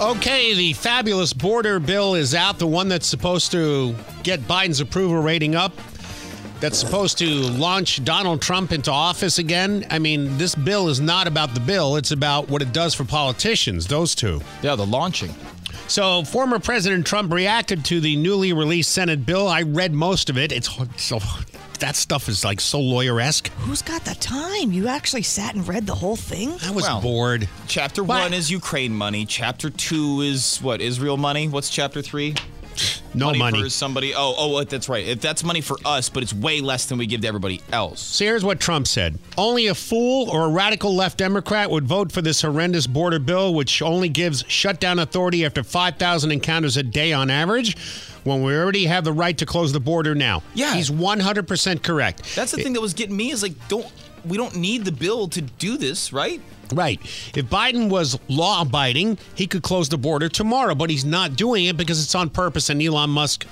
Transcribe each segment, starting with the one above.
Okay, the fabulous border bill is out, the one that's supposed to get Biden's approval rating up. That's supposed to launch Donald Trump into office again. I mean, this bill is not about the bill, it's about what it does for politicians, those two. Yeah, the launching. So, former President Trump reacted to the newly released Senate bill. I read most of it. It's so that stuff is like so lawyer esque. Who's got the time? You actually sat and read the whole thing? I was Well, bored. Chapter What? one is Ukraine money. Chapter two is what? Israel money. What's chapter three? No money. for somebody. Oh, oh, that's right. If that's money for us, but it's way less than we give to everybody else. So here's what Trump said Only a fool or a radical left Democrat would vote for this horrendous border bill, which only gives shutdown authority after 5,000 encounters a day on average, when we already have the right to close the border now. Yeah. He's 100% correct. That's the thing that was getting me is like, don't we don't need the bill to do this, right? Right. If Biden was law abiding, he could close the border tomorrow, but he's not doing it because it's on purpose, and Elon Musk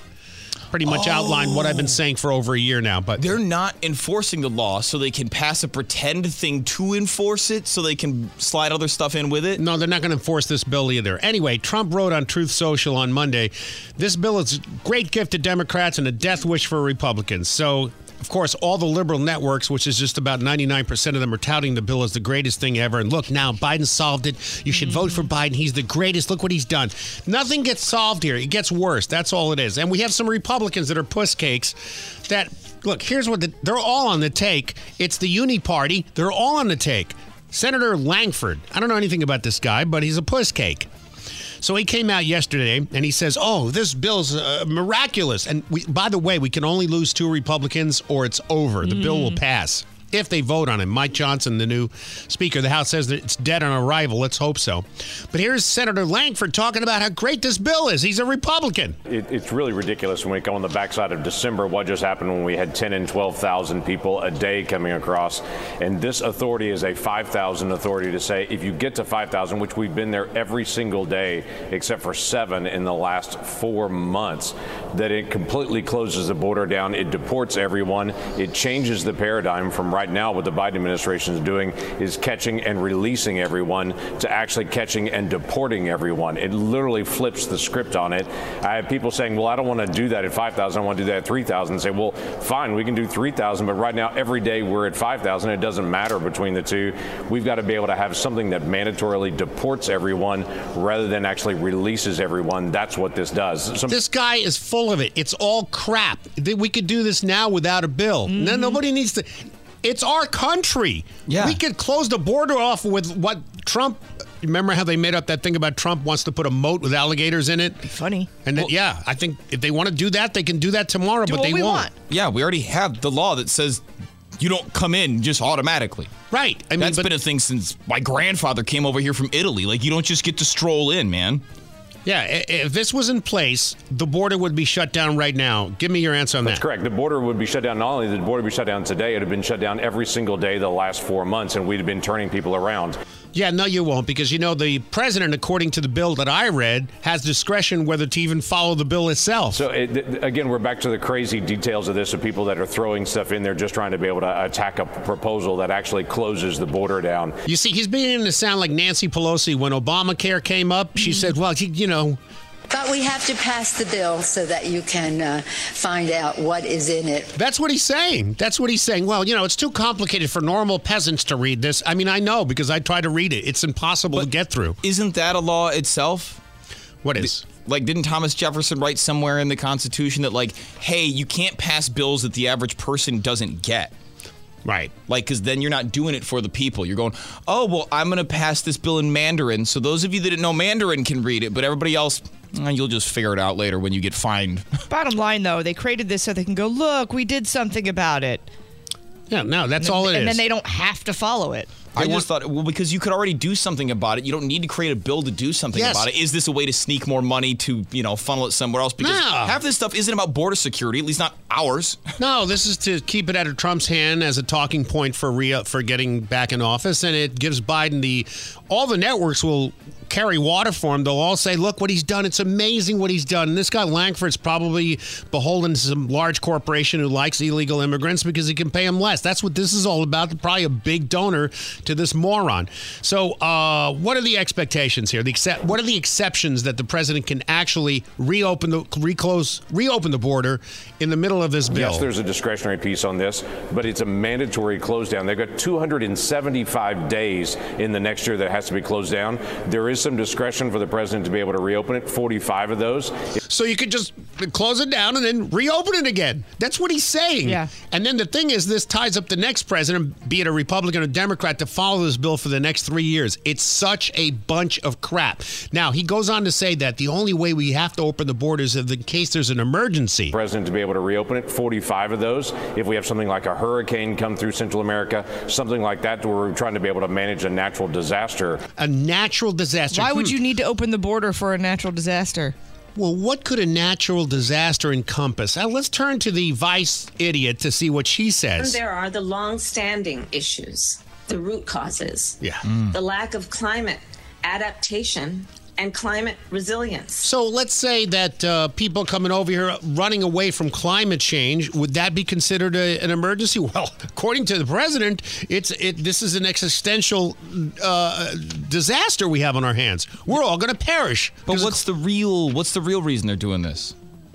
pretty much outlined what I've been saying for over a year now. But They're not enforcing the law, so they can pass a pretend thing to enforce it, so they can slide other stuff in with it. No, they're not going to enforce this bill either. Anyway, Trump wrote on Truth Social on Monday this bill is a great gift to Democrats and a death wish for Republicans. So, of course, all the liberal networks, which is just about 99% of them, are touting the bill as the greatest thing ever. And look, now Biden solved it. You should vote for Biden. He's the greatest. Look what he's done. Nothing gets solved here. It gets worse. That's all it is. And we have some Republicans that are puss cakes that, look, here's what the, they're all on the take. It's the Uni Party. They're all on the take. Senator Lankford. I don't know anything about this guy, but he's a puss cake. So he came out yesterday and he says, "Oh, this bill's uh, miraculous." And we, by the way, we can only lose two Republicans or it's over. The bill will pass if they vote on him. Mike Johnson, the new Speaker of the House, says that it's dead on arrival. Let's hope so. But here's Senator Lankford talking about how great this bill is. He's a Republican. It, it's really ridiculous when we go on the backside of December. What just happened when we had 10 and 12,000 people a day coming across, and this authority is a 5,000 authority to say if you get to 5,000, which we've been there every single day except for seven in the last four months, that it completely closes the border down. It deports everyone. It changes the paradigm from right now. What the Biden administration is doing is catching and releasing everyone to actually catching and deporting everyone. It literally flips the script on it. I have people saying, well, I don't want to do that at 5,000. I want to do that at 3,000. Say, well, fine, we can do 3,000, but right now, every day we're at 5,000. It doesn't matter between the two. We've got to be able to have something that mandatorily deports everyone rather than actually releases everyone. That's what this does. Some- This guy is full of it. It's all crap. We could do this now without a bill. No, mm-hmm. nobody needs to. It's our country. Yeah. We could close the border off with what Trump. Remember how they made up that thing about Trump wants to put a moat with alligators in it? Be Funny. And then, yeah, I think if they want to do that, they can do that tomorrow, Do but what they we won't. want. Yeah, we already have the law that says you don't come in just automatically. Right. I mean, That's but, been a thing since my grandfather came over here from Italy. Like you don't just get to stroll in, man. Yeah, if this was in place, the border would be shut down right now. Give me your answer on That's that. That's correct. The border would be shut down. Not only the border be shut down today, it had been shut down every single day the last four months, and we'd have been turning people around. Yeah, no, you won't, because you know the president, according to the bill that I read, has discretion whether to even follow the bill itself. So it, th- again, we're back to the crazy details of this of people that are throwing stuff in there just trying to be able to attack a proposal that actually closes the border down. You see, he's beginning to sound like Nancy Pelosi when Obamacare came up. She mm-hmm. said, "Well, you know, But we have to pass the bill so that you can uh, find out what is in it. that's what he's saying. That's what he's saying. Well, you know, it's too complicated for normal peasants to read this. I mean, I know because I try to read it. It's impossible to get through. Isn't that a law itself? What is? Like, didn't Thomas Jefferson write somewhere in the Constitution that, like, hey, you can't pass bills that the average person doesn't get? Right. Like, because then you're not doing it for the people. You're going, oh, well, I'm going to pass this bill in Mandarin. So those of you that didn't know Mandarin can read it, but everybody else, eh, you'll just figure it out later when you get fined. Bottom line, though, they created this so they can go, look, we did something about it. Yeah, no, that's all it is. and then they don't have to follow it. I just thought, well, because you could already do something about it. You don't need to create a bill to do something Yes. about it. Is this a way to sneak more money to, you know, funnel it somewhere else? Because No. half this stuff isn't about border security, at least not ours. No, this is to keep it out of Trump's hand as a talking point for re- for getting back in office, and it gives Biden the. All the networks will carry water for him. They'll all say, "Look what he's done. It's amazing what he's done." And this guy Lankford's probably beholden to some large corporation who likes illegal immigrants because he can pay him less. That's what this is all about. Probably a big donor to this moron. So, uh, what are the expectations here? The except, what are the exceptions that the president can actually reopen the reclose reopen the border in the middle of this bill? Yes, there's a discretionary piece on this, but it's a mandatory close down. They've got 275 days in the next year that has to be closed down. There is some discretion for the president to be able to reopen it, 45 of those. So you could just close it down and then reopen it again. That's what he's saying. Yeah. And then the thing is, this ties up the next president, be it a Republican or Democrat, to follow this bill for the next three years. It's such a bunch of crap. Now, he goes on to say that the only way we have to open the borders is in case there's an emergency. president to be able to reopen it, 45 of those. If we have something like a hurricane come through Central America, something like that, where we're trying to be able to manage a natural disaster. A natural disaster. Why would Hmm. you need to open the border for a natural disaster? Well, what could a natural disaster encompass? Now, let's turn to the vice idiot to see what she says. There are the long-standing issues, the root causes, Yeah. the lack of climate adaptation and climate resilience. So let's say that uh, people coming over here running away from climate change would that be considered a, an emergency? Well, according to the president, it's it. This is an existential uh, disaster we have on our hands. We're all going to perish. But what's the real what's the real reason they're doing this?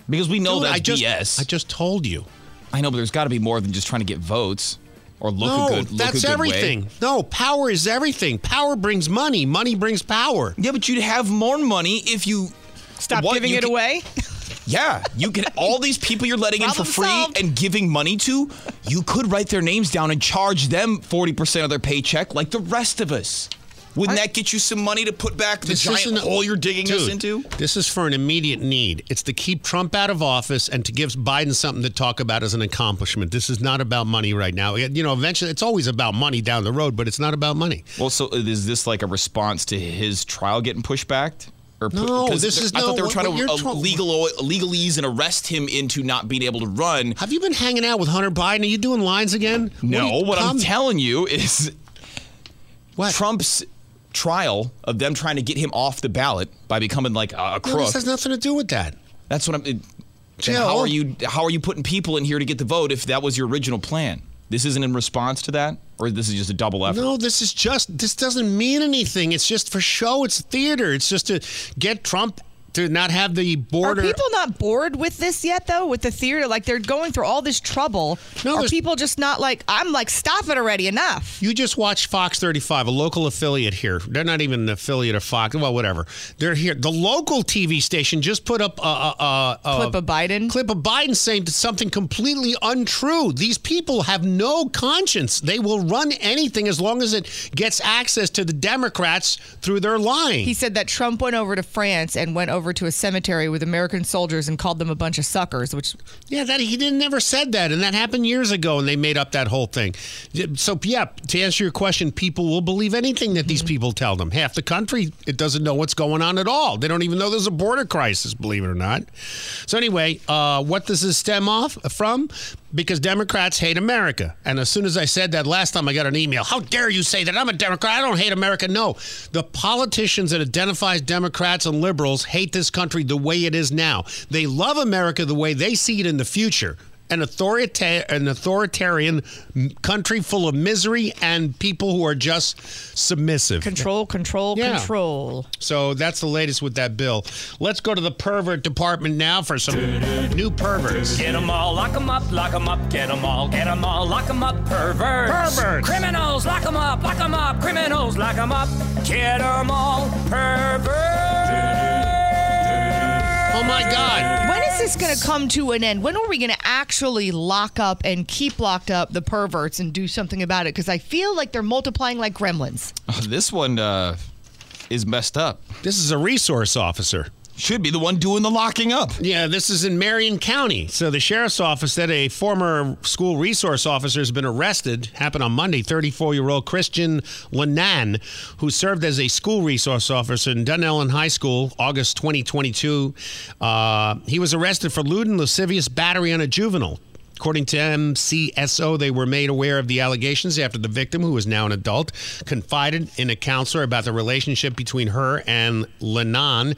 Because we know Dude, that's I just, BS. I just told you. I know, but there's got to be more than just trying to get votes or look no, a good. Look that's a good everything. Way. No, power is everything. Power brings money. Money brings power. Yeah, but you'd have more money if you Stop What, giving you it can- away. Yeah, you can all these people you're letting in for free solved. and giving money to, you could write their names down and charge them 40% of their paycheck like the rest of us. Wouldn't that get you some money to put back the This giant hole you're digging us into? This is for an immediate need. It's to keep Trump out of office and to give Biden something to talk about as an accomplishment. This is not about money right now. You know, eventually it's always about money down the road, but it's not about money. Well, so is this like a response to his trial getting pushed back? Or pu- No, 'cause this is- I no, thought they were trying to you're uh, legal legalese and arrest him into not being able to run. Have you been hanging out with Hunter Biden? Are you doing lines again? No, What, you- what I'm telling you is What? Trump's trial of them trying to get him off the ballot by becoming like a, a No, crook. this has nothing to do with that. That's what I'm. It, how are you? How are you putting people in here to get the vote if that was your original plan? This isn't in response to that, or this is just a double effort. No, this is just this doesn't mean anything. It's just for show. It's theater. It's just to get Trump to not have the border. Are people not bored with this yet, though? With the theater, like they're going through all this trouble. No, are people just not like? I'm like, stop it already! Enough. You just watched Fox 35, a local affiliate here. They're not even an affiliate of Fox. Well, whatever. They're here. The local TV station just put up a, a, a, a Clip of Biden? Clip of Biden saying something completely untrue. These people have no conscience. They will run anything as long as it gets access to the Democrats through their lying. He said that Trump went over to France and went over to a cemetery with American soldiers and called them a bunch of suckers, which Yeah, that he didn't never said that, and that happened years ago, and they made up that whole thing. So, yeah, to answer your question, people will believe anything that these people tell them. Half the country it doesn't know what's going on at all. They don't even know there's a border crisis, believe it or not. So anyway, uh, what does this stem off from? Because Democrats hate America, and as soon as I said that last time, I got an email. How dare you say that? I'm a Democrat. I don't hate America. No, the politicians that identify as Democrats and liberals hate this country the way it is now. They love America the way they see it in the future. An, authorita- an authoritarian country full of misery and people who are just submissive. control, control, Yeah. control. So that's the latest with that bill. Let's go to the pervert department now for some new perverts. Get them all, lock them up, lock them up, get them all, get them all, lock them up, perverts. Perverts. Criminals, lock them up, lock them up, criminals, lock them up, get 'em all, perverts. Oh my God. When is this going to come to an end? When are we going to actually lock up and keep locked up the perverts and do something about it? Because I feel like they're multiplying like gremlins. This one uh, is messed up. This is a resource officer. Should be the one doing the locking up. Yeah, this is in Marion County. So the sheriff's office said a former school resource officer has been arrested. Happened on Monday. 34-year-old Christian Lenan, who served as a school resource officer in Dunnellon High School, August 2022. Uh, he was arrested for lewd and lascivious battery on a juvenile. According to MCSO, they were made aware of the allegations after the victim, who is now an adult, confided in a counselor about the relationship between her and Lenan.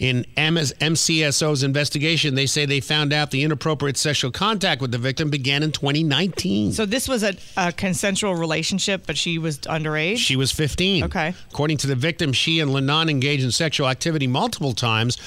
In MCSO's investigation, they say they found out the inappropriate sexual contact with the victim began in 2019. So this was a, a consensual relationship, but she was underage. She was 15. Okay. According to the victim, she and Lenan engaged in sexual activity multiple times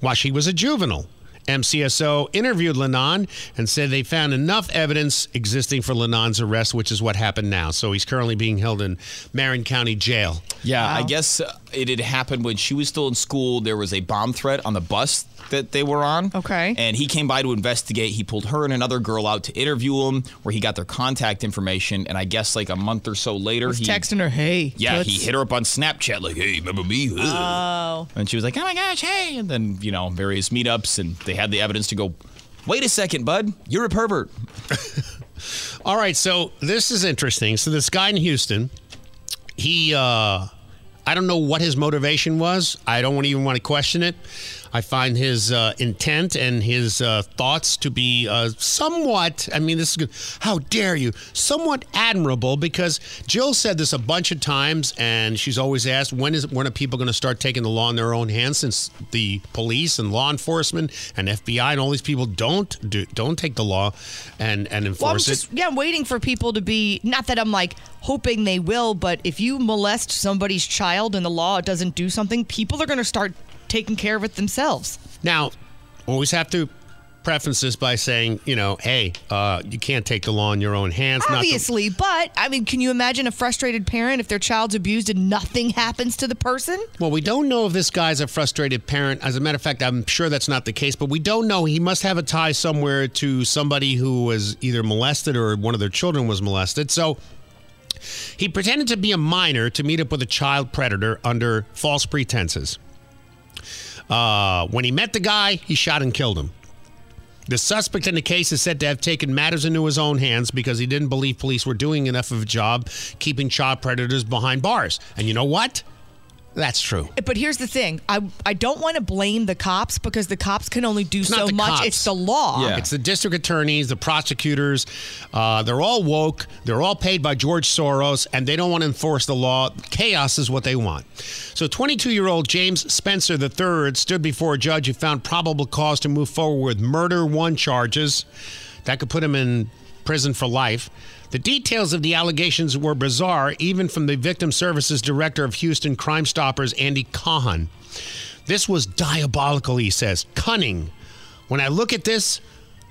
while she was a juvenile. MCSO interviewed Lenan and said they found enough evidence existing for Lenan's arrest, which is what happened now. So he's currently being held in Marion County Jail. Yeah, I guess uh, it had happened when she was still in school. There was a bomb threat on the bus that they were on. Okay. And he came by to investigate. He pulled her and another girl out to interview him, where he got their contact information. And I guess like a month or so later, was he texting her, "Hey." Yeah, toots." he hit her up on Snapchat like, "Hey, remember me?" Ugh. Oh. And she was like, "Oh my gosh, hey!" And then you know, various meetups, and they had the evidence to go. Wait a second, bud. You're a pervert. All right, so this is interesting. So this guy in Houston, he uh I don't know what his motivation was. I don't even want to question it. I find his uh, intent and his uh, thoughts to be uh, somewhat, I mean, this is good. How dare you? Somewhat admirable because Jill said this a bunch of times and she's always asked, when is when are people going to start taking the law in their own hands since the police and law enforcement and FBI and all these people don't do, don't take the law and, and enforce Well, I'm it? yeah, I'm waiting for people to be not that I'm like hoping they will, but if you molest somebody's child and the law doesn't do something, people are going to start taking care of it themselves. Now, always have to preface this by saying, you know, hey, uh, you can't take the law in your own hands. not the- Obviously, but I mean, can you imagine a frustrated parent if their child's abused and nothing happens to the person? well, we don't know if this guy's a frustrated parent. As a matter of fact, I'm sure that's not the case, but we don't know. He must have a tie somewhere to somebody who was either molested or one of their children was molested. So he pretended to be a minor to meet up with a child predator under false pretenses. Uh, when he met the guy, he shot and killed him. The suspect in the case is said to have taken matters into his own hands because he didn't believe police were doing enough of a job keeping child predators behind bars. And you know what? That's true. But here's the thing: I I don't want to blame the cops because the cops can only do It's so much. cops. It's the law. Yeah. It's the district attorneys, the prosecutors. Uh, they're all woke. They're all paid by George Soros, and they don't want to enforce the law. Chaos is what they want. So, 22 year old James Spencer III stood before a judge who found probable cause to move forward with murder one charges. That could put him in prison for life. The details of the allegations were bizarre, even from the victim services director of Houston Crime Stoppers, Andy Kahan. This was diabolical, he says. Cunning. When I look at this,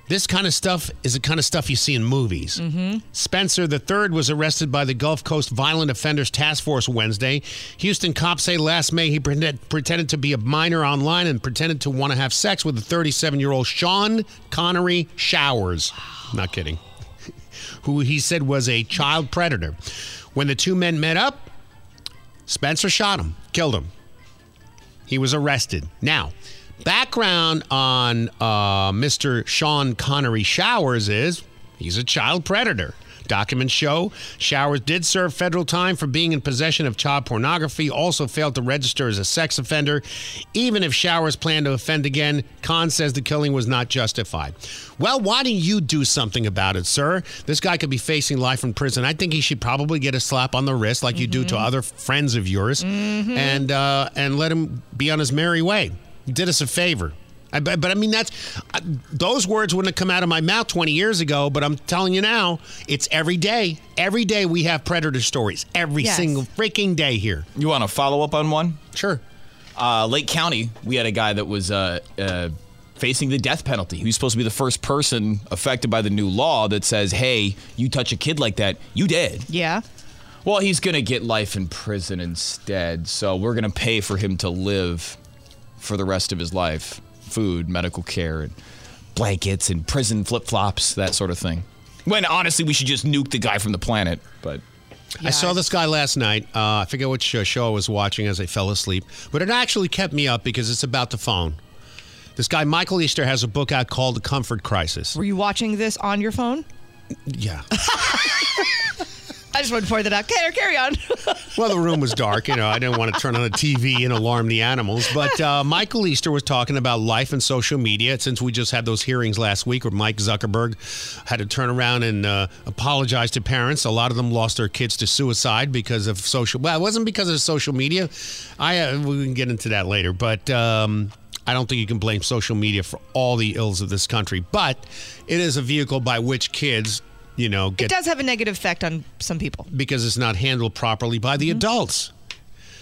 this kind of stuff is the kind of stuff you see in movies. Mm-hmm. Spencer III was arrested by the Gulf Coast Violent Offenders Task Force Wednesday. Houston cops say last May he pretended, pretended to be a minor online and pretended to want to have sex with a 37 year old Sean Connery Showers. Not kidding. Who he said was a child predator. When the two men met up, Spencer shot him, killed him. He was arrested. Now, background on uh, Mr. Sean Connery Showers is he's a child predator. Documents show Showers did serve federal time for being in possession of child pornography, also failed to register as a sex offender. Even if Showers planned to offend again, Khan says the killing was not justified. Well, why don't you do something about it, sir? This guy could be facing life in prison. I think he should probably get a slap on the wrist like you do to other friends of yours and, uh, and let him be on his merry way. You did us a favor. I, but, but I mean, that's uh, those words wouldn't have come out of my mouth 20 years ago. But I'm telling you now, it's every day. Every day we have predator stories. Every Yes. single freaking day here. You want to follow up on one? Sure. Uh, Lake County, we had a guy that was uh, uh, facing the death penalty. He was supposed to be the first person affected by the new law that says, hey, you touch a kid like that, you dead. Yeah. Well, he's going to get life in prison instead. So we're going to pay for him to live for the rest of his life food, medical care, and blankets, and prison flip flops, that sort of thing. When honestly, we should just nuke the guy from the planet. But I saw this guy last night. Uh, I forget which uh, show I was watching as I fell asleep, but it actually kept me up because it's about the phone. This guy, Michael Easter, has a book out called The Comfort Crisis. Were you watching this on your phone? Yeah. I just wanted to point that out. Carry, carry on. Well, the room was dark. You know, I didn't want to turn on the TV and alarm the animals. But uh, Michael Easter was talking about life and social media since we just had those hearings last week where Mike Zuckerberg had to turn around and uh, apologize to parents. A lot of them lost their kids to suicide because of social. Well, it wasn't because of social media. I uh, we can get into that later, but. Um, I don't think you can blame social media for all the ills of this country, but it is a vehicle by which kids, you know, it does have a negative effect on some people. because it's not handled properly by the mm-hmm. adults.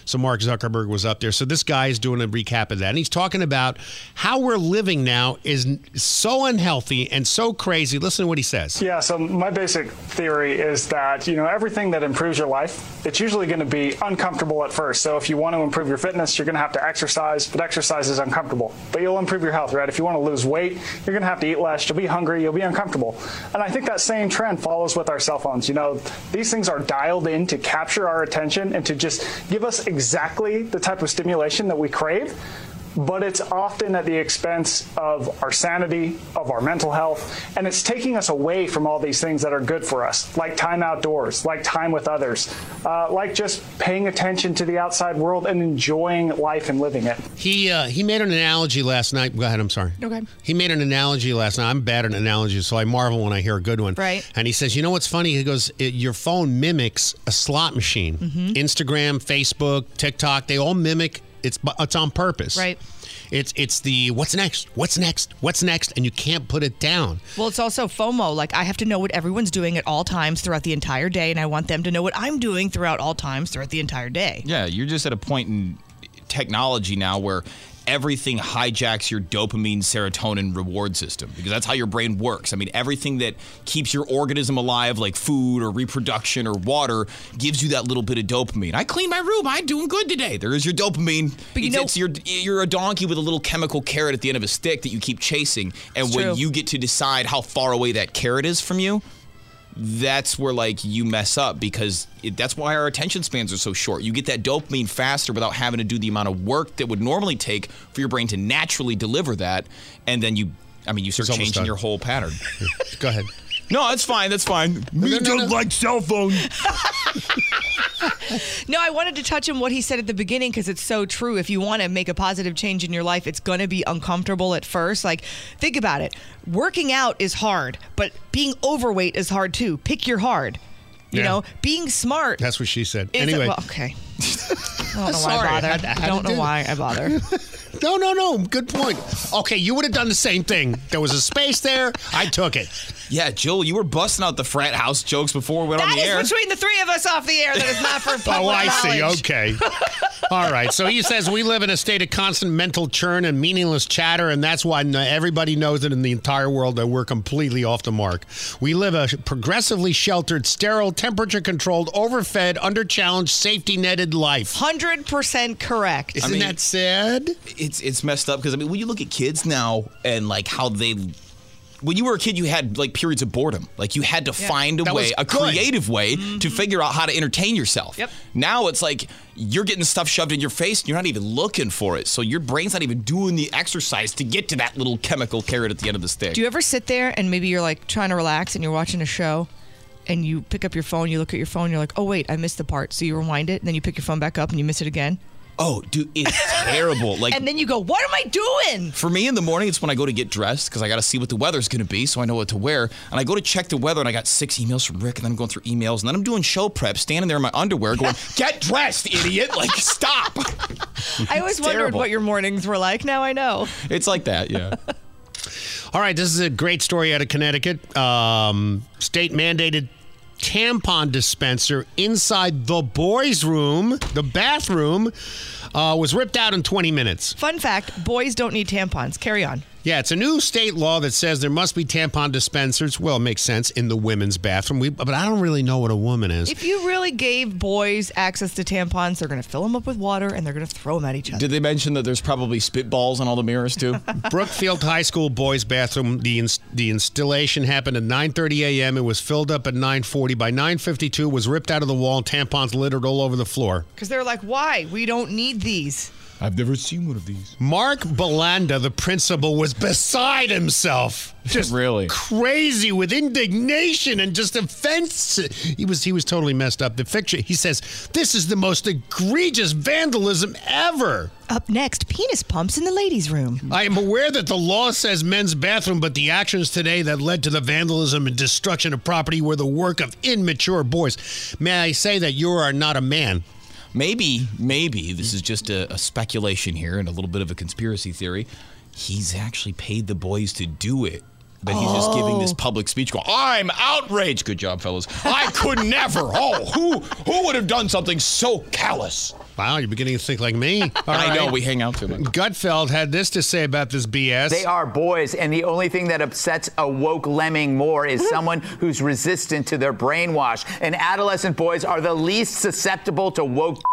So Mark Zuckerberg was up there. So this guy is doing a recap of that. And he's talking about how we're living now is so unhealthy and so crazy. Listen to what he says. Yeah, so my basic theory is that, you know, everything that improves your life, it's usually going to be uncomfortable at first. So if you want to improve your fitness, you're going to have to exercise, but exercise is uncomfortable. But you'll improve your health, right? If you want to lose weight, you're going to have to eat less, you'll be hungry, you'll be uncomfortable. And I think that same trend follows with our cell phones. You know, these things are dialed in to capture our attention and to just give us exactly the type of stimulation that we crave but it's often at the expense of our sanity, of our mental health, and it's taking us away from all these things that are good for us, like time outdoors, like time with others, uh, like just paying attention to the outside world and enjoying life and living it. He uh, he made an analogy last night. Go ahead. I'm sorry. Okay. He made an analogy last night. I'm bad at analogies, so I marvel when I hear a good one. Right. And he says, you know what's funny? He goes, your phone mimics a slot machine. Mm-hmm. Instagram, Facebook, TikTok, they all mimic. It's it's on purpose. Right. It's it's the what's next, what's next, what's next, and you can't put it down. Well, it's also FOMO. Like, I have to know what everyone's doing at all times throughout the entire day, and I want them to know what I'm doing throughout all times throughout the entire day. Yeah, you're just at a point in technology now where everything hijacks your dopamine serotonin reward system because that's how your brain works. I mean, everything that keeps your organism alive, like food or reproduction or water, gives you that little bit of dopamine. I cleaned my room. I'm doing good today. There is your dopamine. But you it's, know- it's your, you're a donkey with a little chemical carrot at the end of a stick that you keep chasing. And when true. you get to decide how far away that carrot is from you, that's where like you mess up because it, that's why our attention spans are so short. You get that dopamine faster without having to do the amount of work that would normally take for your brain to naturally deliver that, and then you, I mean, you start changing your whole pattern. Go ahead. No, that's fine. That's fine. Me no, no, don't no. like cell phone. No, I wanted to touch on what he said at the beginning because it's so true. If you want to make a positive change in your life, it's going to be uncomfortable at first. Like, think about it. Working out is hard, but being overweight is hard too. Pick your hard. You Yeah. know, being smart. That's what she said. anyway, well, okay. I don't know Sorry, why I I bother. had I had I don't know why I bother. no, no, no. Good point. Okay, you would have done the same thing. There was a space there. I took it. Yeah, Jill, you were busting out the frat house jokes before we went on the is air. between the three of us off the air. That is not for public Oh, I see. Okay. All right. So he says we live in a state of constant mental churn and meaningless chatter, and that's why everybody knows it in the entire world that we're completely off the mark. We live a progressively sheltered, sterile, temperature controlled, overfed, underchallenged, safety netted life. Hundred percent correct. Isn't mean- that sad? It's it's messed up because I mean when you look at kids now and like how they when you were a kid you had like periods of boredom. Like you had to find a way a creative way to figure out how to entertain yourself. Yep. now it's like you're getting stuff shoved in your face and you're not even looking for it. So your brain's not even doing the exercise to get to that little chemical carrot at the end of the stick. Do you ever sit there and maybe you're like trying to relax and you're watching a show and you pick up your phone, you look at your phone, you're like, oh, wait, I missed the part. So you rewind it and then you pick your phone back up and you miss it again. Oh dude it's terrible like And then you go, what am I doing? For me in the morning, it's when I go to get dressed because I got to see what the weather's going to be so I know what to wear. And I go to check the weather and I got six emails from Rick and then I'm going through emails and then I'm doing show prep, standing there in my underwear going, get dressed, idiot. Like, stop. I always wondered terrible. what your mornings were like. Now I know. It's like that, yeah. All right, this is a great story out of Connecticut. Um, state mandated tampon dispenser inside the boys' room, the bathroom uh, was ripped out in 20 minutes. Fun fact boys don't need tampons. Carry on. Yeah, it's a new state law that says there must be tampon dispensers. Well, it makes sense in the women's bathroom. We, but I don't really know what a woman is. If you really gave boys access to tampons, they're going to fill them up with water and they're going to throw them at each other. Did they mention that there's probably spitballs on all the mirrors too? Brookfield High School boys' bathroom. The ins- the installation happened at 9:30 a.m. It was filled up at 9:40. By 9:52, was ripped out of the wall. Tampons littered all over the floor. Because they're like, why? We don't need these. I've never seen one of these. Mark Belanda, the principal, was beside himself. Just really crazy with indignation and just offense. He was he was totally messed up. The picture he says this is the most egregious vandalism ever. Up next, penis pumps in the ladies' room. I am aware that the law says men's bathroom, but the actions today that led to the vandalism and destruction of property were the work of immature boys. May I say that you are not a man? Maybe, maybe this is just a, a speculation here and a little bit of a conspiracy theory. He's actually paid the boys to do it. But he's just giving this oh. public speech. Go, I'm outraged. Good job, fellas. I could never. Oh, who who would have done something so callous? Wow, you're beginning to think like me. All I know we hang out too much. Gutfeld had this to say about this BS. They are boys, and the only thing that upsets a woke lemming more is someone who's resistant to their brainwash. And adolescent boys are the least susceptible to woke.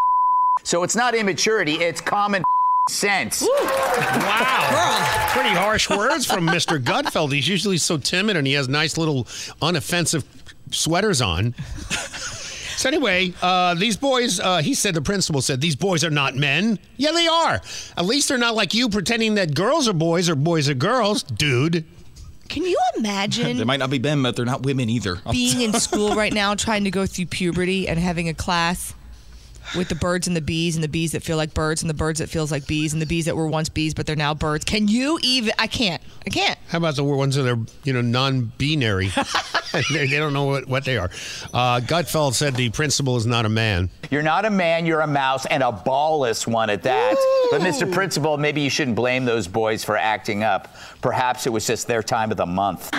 So it's not immaturity, it's common sense. Wow. Pretty harsh words from Mr. Gutfeld. He's usually so timid and he has nice little unoffensive sweaters on. So anyway, uh, these boys, uh, he said, the principal said, these boys are not men. Yeah, they are. At least they're not like you pretending that girls are boys or boys are girls, dude. Can you imagine They might not be men, but they're not women either. being in school right now, trying to go through puberty and having a class with the birds and the bees and the bees that feel like birds and the birds that feels like bees and the bees that were once bees but they're now birds? Can you even? I can't. I can't. How about the ones that are, you know, non-binary? they, they don't know what, what they are. Uh, Gutfeld said the principal is not a man. You're not a man, you're a mouse, and a ballless one at that. But, Mr. Principal, maybe you shouldn't blame those boys for acting up. Perhaps it was just their time of the month.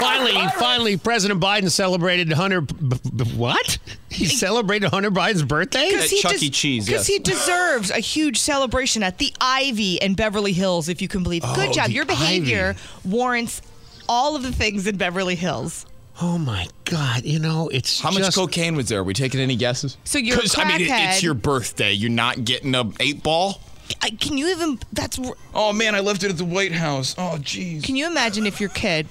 Finally, finally, President Biden celebrated Hunter. B- b- what? He celebrated Hunter Biden's birthday? At Chuck E. Cheese, Because yes. he deserves a huge celebration at the Ivy in Beverly Hills, if you can believe. It. Good Oh, job. Your behavior warrants all of the things in Beverly Hills. Oh my God! You know, it's How much cocaine was there? Are we taking any guesses? So you're a 'Cause, I mean, it- crackhead. it's your birthday. You're not getting a eight ball. I- Can you even? That's. Oh man, I left it at the White House. Oh jeez. Can you imagine if your kid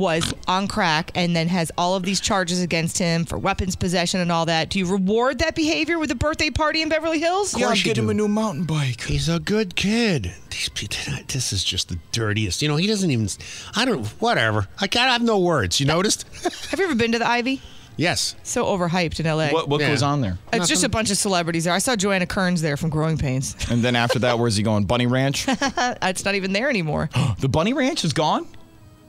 was on crack and then has all of these charges against him for weapons possession and all that? Do you reward that behavior with a birthday party in Beverly Hills? Of course him a new mountain bike. He's a good kid. These people, this is just the dirtiest. You know, he doesn't even. I don't. Whatever. I can't I have no words. You noticed? Have you ever been to the Ivy? yes. So overhyped in LA. What what Yeah. goes on there? It's just a bunch of celebrities there. I saw Joanna Kerns there from Growing Pains. And then after that, where's he going? Bunny Ranch. it's not even there anymore. the Bunny Ranch is gone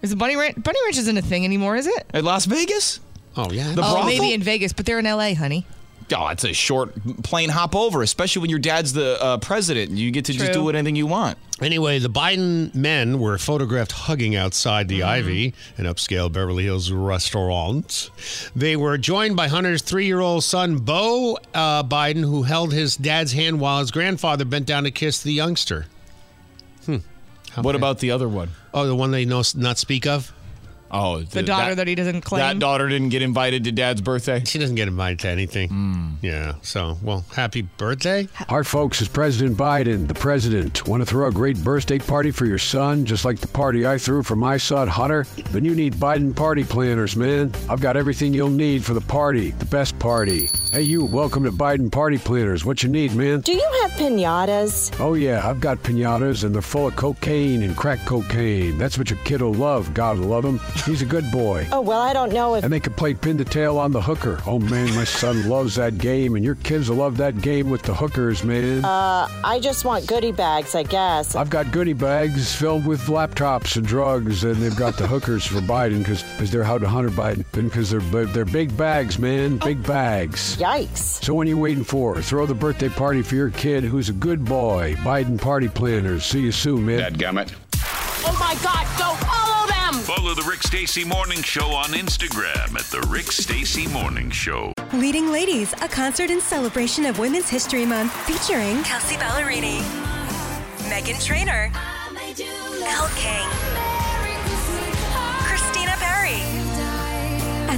Is the Bunny Ranch? Bunny Ranch isn't a thing anymore, is it? at Las Vegas. Oh yeah. The oh, brothel? maybe in Vegas, but they're in LA, honey. Oh, it's a short plane hop over, especially when your dad's the uh, president. You get to just True. do anything you want. Anyway, the Biden men were photographed hugging outside the Ivy, an upscale Beverly Hills restaurant. They were joined by Hunter's three-year-old son, Beau uh, Biden, who held his dad's hand while his grandfather bent down to kiss the youngster. What about the other one? Oh, the one they know not speak of. Oh, The daughter that, he doesn't claim. that daughter didn't get invited to dad's birthday. She doesn't get invited to anything. Hmm. Yeah. So, well, happy birthday. Our folks, is President Biden, the president. Want to throw a great birthday party for your son, just like the party I threw for my son Hunter? Then you need Biden party planners, man. I've got everything you'll need for the party, the best party. Hey, you, welcome to Biden party planners. What you need, man? Do you have pinatas? Oh, yeah, I've got pinatas, and they're full of cocaine and crack cocaine. That's what your kid will love. God will love him. He's a good boy. Oh, well, I don't know if. And they can play pin the tail on the hooker. Oh, man, my son loves that game, and your kids will love that game with the hookers, man. Uh, I just want goodie bags, I guess. I've got goodie bags filled with laptops and drugs, and they've got the hookers for Biden because they're how to Hunter Biden because they're they're big bags, man, big bags. Yikes! So when are you waiting for? Throw the birthday party for your kid who's a good boy. Biden party planners. See you soon, man. Dadgummit. Oh my God, go follow them! Follow the Rick Stacy Morning Show on Instagram at the Rick Stacy Morning Show. Leading Ladies, a concert in celebration of Women's History Month featuring Kelsea Ballerini, Meghan Trainor, Elle King,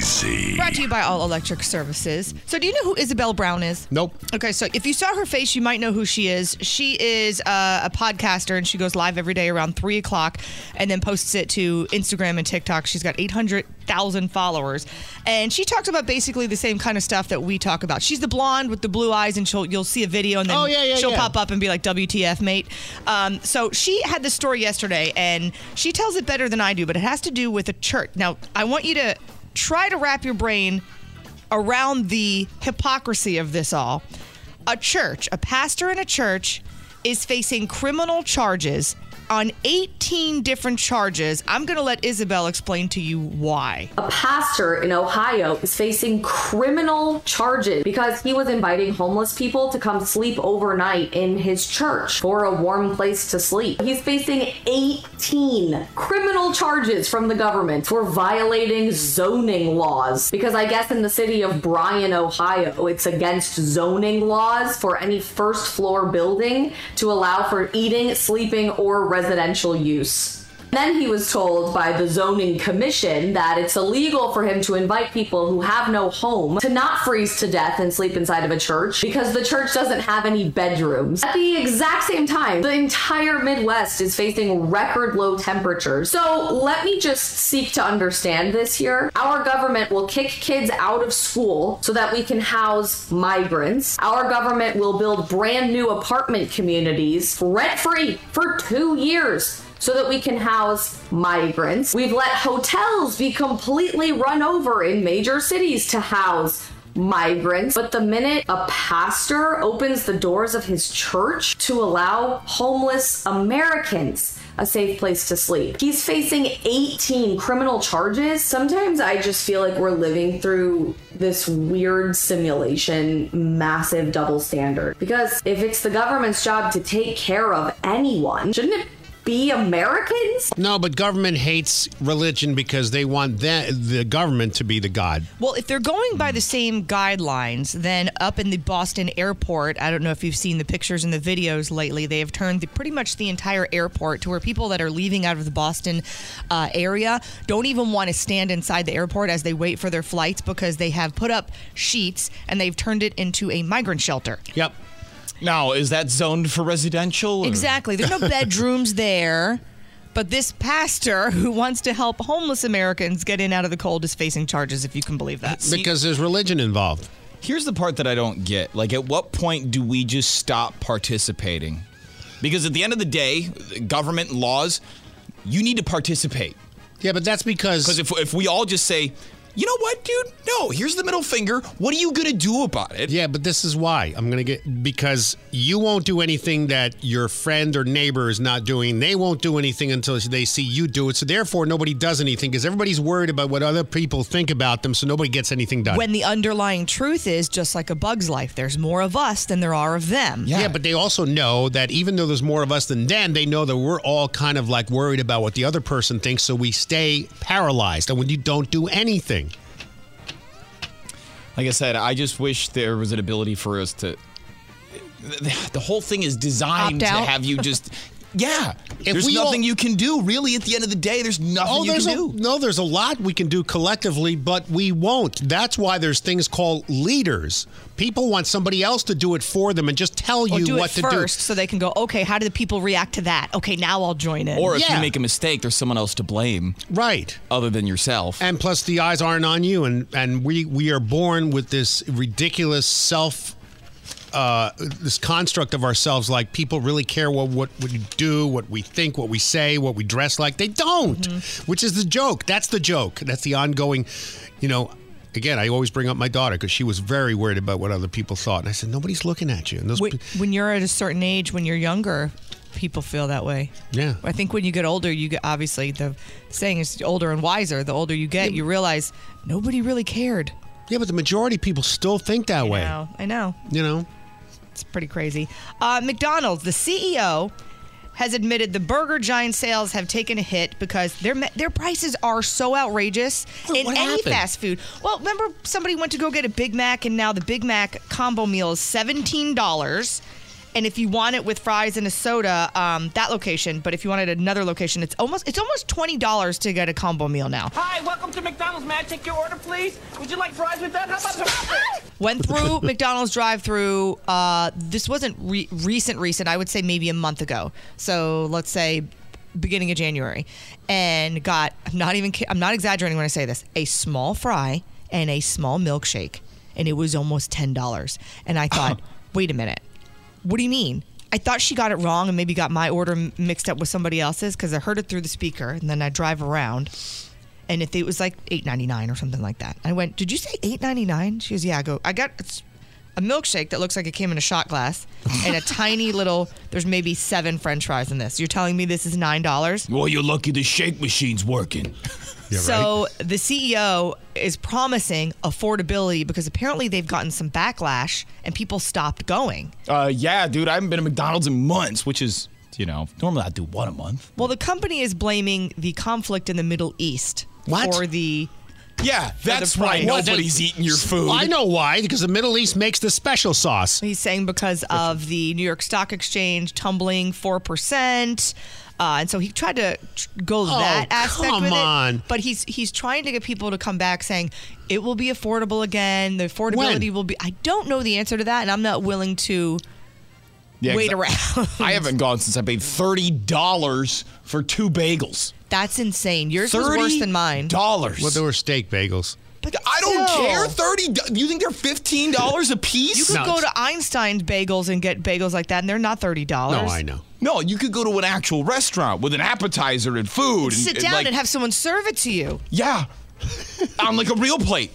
Brought to you by All Electric Services. So, do you know who Isabel Brown is? Nope. Okay, so if you saw her face, you might know who she is. She is uh, a podcaster and she goes live every day around 3 o'clock and then posts it to Instagram and TikTok. She's got 800,000 followers. And she talks about basically the same kind of stuff that we talk about. She's the blonde with the blue eyes, and she'll you'll see a video and then Oh, yeah, yeah, she'll yeah. pop up and be like, WTF, mate. Um, so she had this story yesterday and she tells it better than I do, but it has to do with a church. Now, I want you to try to wrap your brain around the hypocrisy of this all. A church, a pastor in a church, is facing criminal charges on 18 different charges. I'm going to let Isabel explain to you why. A pastor in Ohio is facing criminal charges because he was inviting homeless people to come sleep overnight in his church for a warm place to sleep. He's facing 18 criminal charges from the government for violating zoning laws because I guess in the city of Bryan, Ohio, it's against zoning laws for any first floor building to allow for eating, sleeping, or residential use. Then he was told by the zoning commission that it's illegal for him to invite people who have no home to not freeze to death and sleep inside of a church because the church doesn't have any bedrooms. At the exact same time, the entire Midwest is facing record low temperatures. So let me just seek to understand this here. Our government will kick kids out of school so that we can house migrants. Our government will build brand new apartment communities rent free for two years so that we can house migrants. We've let hotels be completely run over in major cities to house migrants. But the minute a pastor opens the doors of his church to allow homeless Americans a safe place to sleep, he's facing 18 criminal charges. Sometimes I just feel like we're living through this weird simulation, massive double standard. Because if it's the government's job to take care of anyone, shouldn't it be Americans? No, but government hates religion because they want the, the government to be the god. Well, if they're going by the same guidelines, then up in the Boston airport, I don't know if you've seen the pictures and the videos lately, they have turned the, pretty much the entire airport to where people that are leaving out of the Boston uh, area don't even want to stand inside the airport as they wait for their flights because they have put up sheets and they've turned it into a migrant shelter. Yep. Now, is that zoned for residential? or- Exactly. There's no bedrooms there. But this pastor who wants to help homeless Americans get in out of the cold is facing charges, if you can believe that. Because there's religion involved. Here's the part that I don't get. Like, at what point do we just stop participating? Because at the end of the day, government laws, you need to participate. Yeah, but that's because. Because if, if we all just say, you know what, dude? No, here's the middle finger. What are you going to do about it? Yeah, but this is why. I'm going to get. Because you won't do anything that your friend or neighbor is not doing. They won't do anything until they see you do it. So therefore, nobody does anything because everybody's worried about what other people think about them. So nobody gets anything done. When the underlying truth is just like a bug's life, there's more of us than there are of them. Yeah. but they also know that even though there's more of us than them, they know that we're all kind of like worried about what the other person thinks, so we stay paralyzed and when you don't do anything. Like I said, I just wish there was an ability for us to. The whole thing is designed to have you just. Yeah. If there's we all- nothing you can do, really, at the end of the day. There's nothing Oh, you there's can a, do. no, there's a lot we can do collectively, but we won't. That's why there's things called leaders. People want somebody else to do it for them and just tell Or you do what it to first so they can go, okay, how do the people react to that? Okay, now I'll join in. Or if Yeah. you make a mistake, there's someone else to blame. Right. Other than yourself. And plus, the eyes aren't on you, and and we we are born with this ridiculous self. Uh, this construct of ourselves, like people really care what what we do, what we think, what we say, what we dress like. They don't, which is the joke. That's the joke. That's the ongoing, you know. again, I always bring up my daughter because she was very worried about what other people thought, and I said nobody's looking at you. And those, When, when you're at a certain age, when you're younger, people feel that way. yeah, I think when you get older, you get obviously the saying is older and wiser. The older you get, you realize nobody really cared. yeah, but the majority of people still think that way. know, I know. You know, It's pretty crazy. Uh, McDonald's, the CEO, has admitted the burger giant sales have taken a hit because their their prices are so outrageous in what any happened? fast food. Well, remember somebody went to go get a Big Mac, and now the Big Mac combo meal is seventeen dollars. And if you want it with fries and a soda, um, that location. But if you wanted another location, it's almost it's almost twenty dollars to get a combo meal now. Hi, welcome to McDonald's. May I take your order, please? Would you like fries with that? How about some apples? Went through McDonald's drive-through. Uh, this wasn't re- recent, recent. I would say maybe a month ago. So let's say beginning of January, and got. I'm not even. ki- I'm not exaggerating when I say this. A small fry and a small milkshake, and it was almost ten dollars. And I thought, wait a minute, what do you mean? I thought she got it wrong and maybe got my order mixed up with somebody else's because I heard it through the speaker, and then I drive around and if it was like eight ninety nine or something like that. I went, "Did you say eight ninety nine? She goes, "Yeah." I go, "I got it's a milkshake that looks like it came in a shot glass and a tiny little. There's maybe seven French fries in this. You're telling me this is nine dollars?" Well, you're lucky the shake machine's working. so the CEO is promising affordability because apparently they've gotten some backlash and people stopped going. Uh, yeah, dude, I haven't been to McDonald's in months, which is, you know, normally I do one a month. Well, the company is blaming the conflict in the Middle East What? for the Yeah, that's why nobody's eating your food. I know why because the Middle East makes the special sauce. He's saying because of the New York Stock Exchange tumbling four percent, uh, and so he tried to go Oh, that aspect come with on. it. But he's he's trying to get people to come back saying it will be affordable again. The affordability When? will be. I don't know the answer to that, and I'm not willing to Yeah, 'cause wait around. I haven't gone since I paid thirty dollars for two bagels. That's insane. Yours was worse than mine. Dollars. Well, they were steak bagels. I don't Still. care. Thirty. You think they're fifteen dollars a piece? You could go to Einstein's Bagels and get bagels like that, and they're not thirty dollars. No, I know. No, you could go to an actual restaurant with an appetizer and food. Sit and, down like, and have someone serve it to you. Yeah, on like a real plate.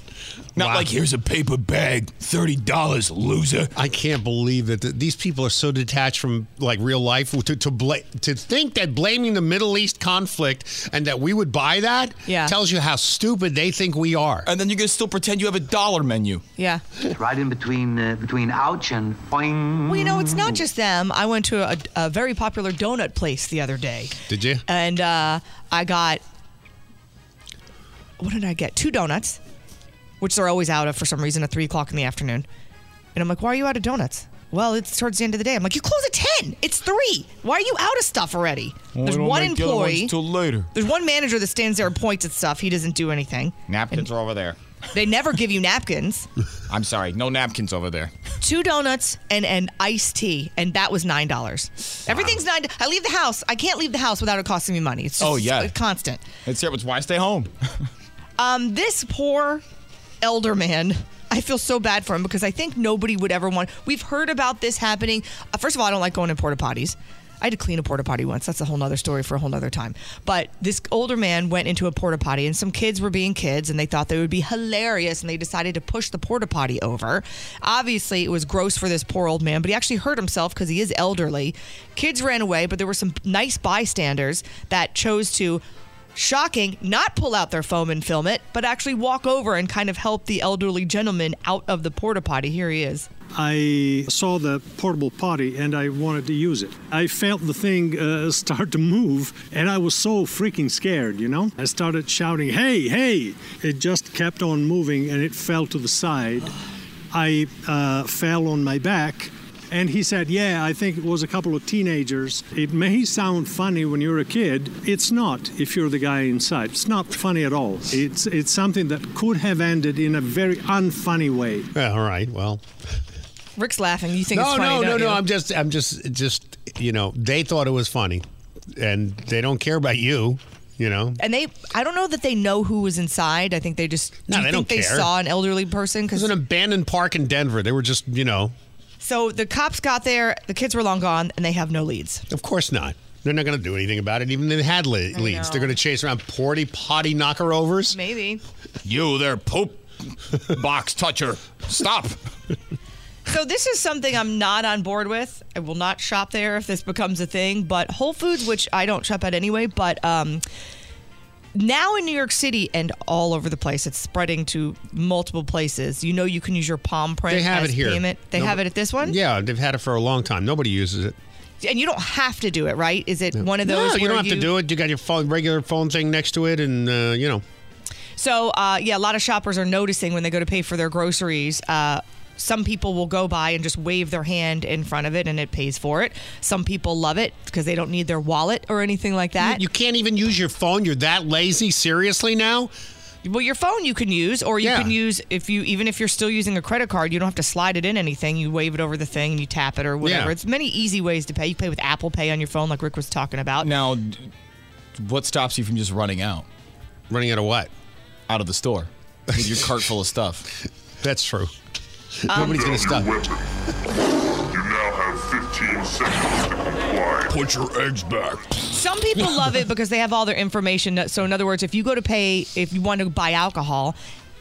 Not like here's a paper bag, thirty dollars, loser. I can't believe that th- these people are so detached from like real life to to bla- to think that blaming the Middle East conflict and that we would buy that Yeah. tells you how stupid they think we are. And then you're gonna still pretend you have a dollar menu. Yeah. Right in between uh, between ouch and boing. Well, you know, it's not just them. I went to a, a very popular donut place the other day, Did you? and uh, I got what did I get? Two donuts, which they're always out of for some reason at three o'clock in the afternoon. And I'm like, why are you out of donuts? Well, it's towards the end of the day. I'm like, you close at ten. It's three. Why are you out of stuff already? There's one employee. till later. There's one manager that stands there and points at stuff. He doesn't do anything. Napkins are over there. They never give you napkins. I'm sorry, no napkins over there. two donuts and an iced tea, and that was nine dollars. Everything's nine. I leave the house. I can't leave the house without it costing me money. It's just Oh, yeah. constant. It's, it. That's why I stay home. Um, this poor elder man. I feel so bad for him because I think nobody would ever want. We've heard about this happening. Uh, first of all, I don't like going to porta potties. I had to clean a porta potty once. That's a whole nother story for a whole nother time. But this older man went into a porta potty, and some kids were being kids, and they thought they would be hilarious, and they decided to push the porta potty over. Obviously, it was gross for this poor old man, but he actually hurt himself because he is elderly. Kids ran away, but there were some nice bystanders that chose to shocking, not pull out their phone and film it, but actually walk over and kind of help the elderly gentleman out of the porta potty. Here he is. I saw the portable potty and I wanted to use it. I felt the thing uh, start to move and I was so freaking scared, you know? I started shouting, hey, hey! It just kept on moving and it fell to the side. I uh, fell on my back. And he said, Yeah, I think it was a couple of teenagers. It may sound funny when you're a kid. It's not if you're the guy inside. It's not funny at all. It's, it's something that could have ended in a very unfunny way. Yeah, all right. Well, Rick's laughing. You think no, it's funny? no, no, don't no. you? I'm just, I'm just, just, you know, they thought it was funny, and they don't care about you. You know, And they, I don't know that they know who was inside. I think they just. No, do you they think don't they care. saw an elderly person? because it was an abandoned park in Denver. They were just, you know, so the cops got there, the kids were long gone, and they have no leads. of course not. They're not going to do anything about it. Even if they had le- leads, they're going to chase around porty potty knocker overs. Maybe. You there, poop box toucher. Stop. So this is something I'm not on board with. I will not shop there if this becomes a thing. But Whole Foods, which I don't shop at anyway, but um, now in New York City and all over the place, it's spreading to multiple places. You know, you can use your palm print They have it here. payment. They have it at this one. Yeah, they've had it for a long time. Nobody uses it. and you don't have to do it, right? Is it one of those? No, you don't have to do it. You got your phone, regular phone thing next to it, and uh, you know. So, uh, yeah, a lot of shoppers are noticing when they go to pay for their groceries. Uh, some people will go by and just wave their hand in front of it and it pays for it. Some people love it because they don't need their wallet or anything like that. You can't even use your phone. You're that lazy. Seriously now? Well, your phone you can use, or you Yeah. can use if you even if you're still using a credit card, you don't have to slide it in anything. You wave it over the thing and you tap it or whatever. Yeah. It's many easy ways to pay. You pay with Apple Pay on your phone, like Rick was talking about. Now, what stops you from just running out? Running out of what? Out of the store with your cart full of stuff. That's true. Um, Nobody's going to stop. You now have 15 seconds to comply. Put your eggs back. Some people love it because they have all their information. So, in other words, if you go to pay, if you want to buy alcohol,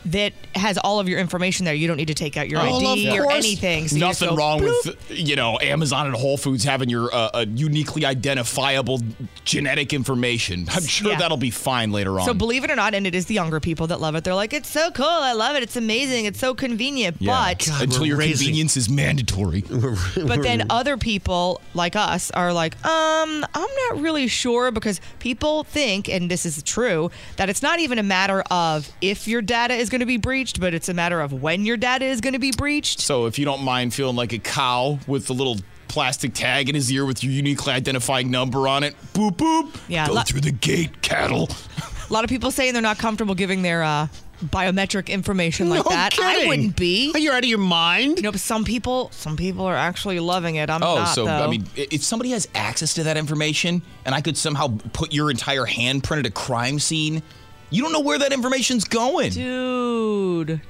that has all of your information there. You don't need to take out your Oh, ID or course. anything. So Nothing go, wrong bloop. with you know Amazon and Whole Foods having your uh, uh, uniquely identifiable genetic information. I'm sure Yeah. that'll be fine later on. So believe it or not, and it is the younger people that love it. They're like, it's so cool. I love it. It's amazing. It's so convenient. yeah. But until your convenience is mandatory. but then other people like us are like, um, I'm not really sure because people think, and this is true, that it's not even a matter of if your data is going to be breached, but it's a matter of when your data is going to be breached. So if you don't mind feeling like a cow with the little plastic tag in his ear with your uniquely identifying number on it, boop boop. Yeah, Go lo- through the gate, cattle. A lot of people saying they're not comfortable giving their uh, biometric information like No that. I kidding. wouldn't be. Are you out of your mind? You know, but some people, some people are actually loving it. I'm oh, not. Oh, so though. I mean, if somebody has access to that information, and I could somehow put your entire handprint at a crime scene, you don't know where that information's going. dude,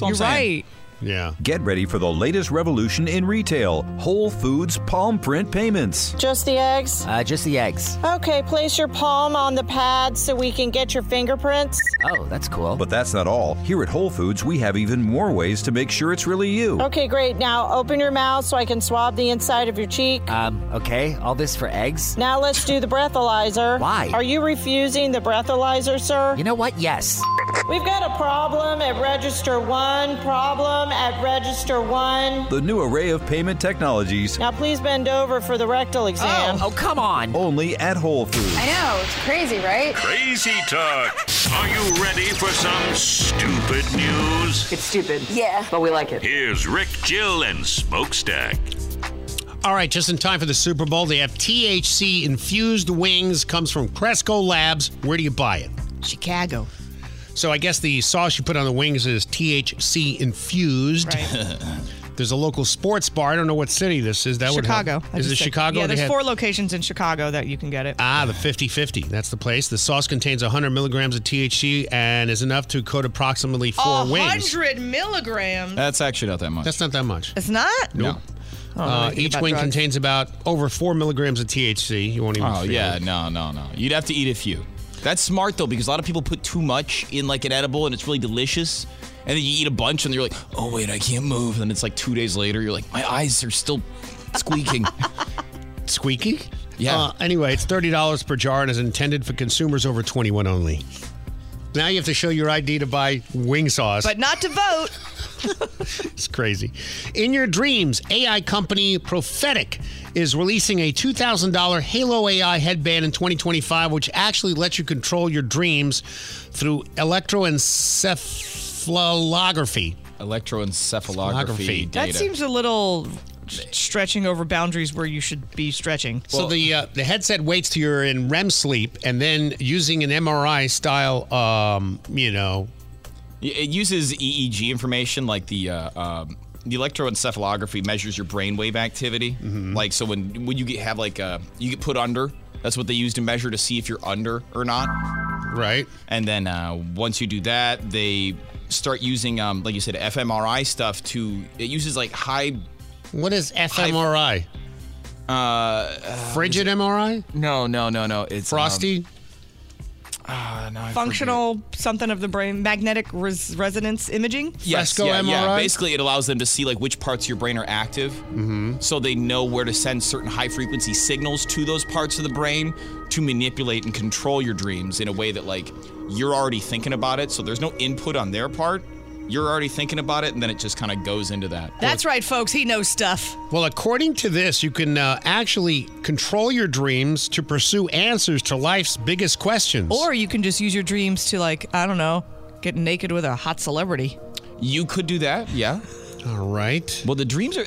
all I'm you're saying. right. Yeah. Get ready for the latest revolution in retail Whole Foods palm print payments. Just the eggs? Uh, just the eggs. Okay, place your palm on the pad so we can get your fingerprints. Oh, that's cool. But that's not all. Here at Whole Foods, we have even more ways to make sure it's really you. Okay, great. Now open your mouth so I can swab the inside of your cheek. Um, okay, all this for eggs? Now let's do the breathalyzer. Why? Are you refusing the breathalyzer, sir? You know what? Yes. We've got a problem at register one, problem at register one. The new array of payment technologies, Now please bend over for the rectal oh, exam. Oh, come on. only at Whole Foods. I know, it's crazy, right? Crazy talk. Are you ready for some stupid news? It's stupid. Yeah. But we like it. Here's Rick, Jill, and Smokestack. All right, just in time for the Super Bowl, they have THC infused wings. Comes from Cresco Labs. Where do you buy it? Chicago. So I guess the sauce you put on the wings is THC infused. Right. There's a local sports bar. I don't know what city this is. That would help. Chicago. I Is it said- Chicago? Yeah, there's had- four locations in Chicago that you can get it. Ah, the 50 50. That's the place. The sauce contains 100 milligrams of THC and is enough to coat approximately four A wings. hundred milligrams. That's actually not that much. That's not that much. It's not. Nope. I Uh, each wing drugs. contains about over four milligrams of THC. You won't even. Oh feel yeah, it. no, no, no. You'd have to eat a few. That's smart though, because a lot of people put too much in like an edible, and it's really delicious. And then you eat a bunch, and you're like, "Oh wait, I can't move." And it's like two days later, you're like, "My eyes are still squeaking." Squeaky? Yeah. Uh, anyway, it's $30 per jar and is intended for consumers over 21 only. Now you have to show your ID to buy wing sauce. But not to vote. It's crazy. In your dreams, AI company Prophetic is releasing a $2,000 Halo AI headband in 2025, which actually lets you control your dreams through electroencephalography. Electroencephalography data. That seems a little stretching over boundaries where you should be stretching. So the uh, the headset waits till you're in REM sleep, and then using an MRI style, um, you know, It uses EEG information, like the uh, um, the electroencephalography measures your brainwave activity. Like so, when when you get have like uh, you get put under, that's what they use to measure to see if you're under or not. Right. And then uh, once you do that, they start using, um, like you said, fMRI stuff to. It uses like high. What is fMRI? Uh, Frigid MRI? No, no, no, no. It's Frosty. Um, uh, functional something of the brain, magnetic res- resonance imaging. Yes, yeah, yeah. Basically, it allows them to see like which parts of your brain are active, mm-hmm. so they know where to send certain high frequency signals to those parts of the brain to manipulate and control your dreams in a way that like you're already thinking about it. So there's no input on their part. You're already thinking about it, and then it just kind of goes into that. That's right, folks. He knows stuff. Well, according to this, you can uh, actually control your dreams to pursue answers to life's biggest questions. Or you can just use your dreams to, like, I don't know, get naked with a hot celebrity. You could do that, yeah. All right. Well, the dreams are.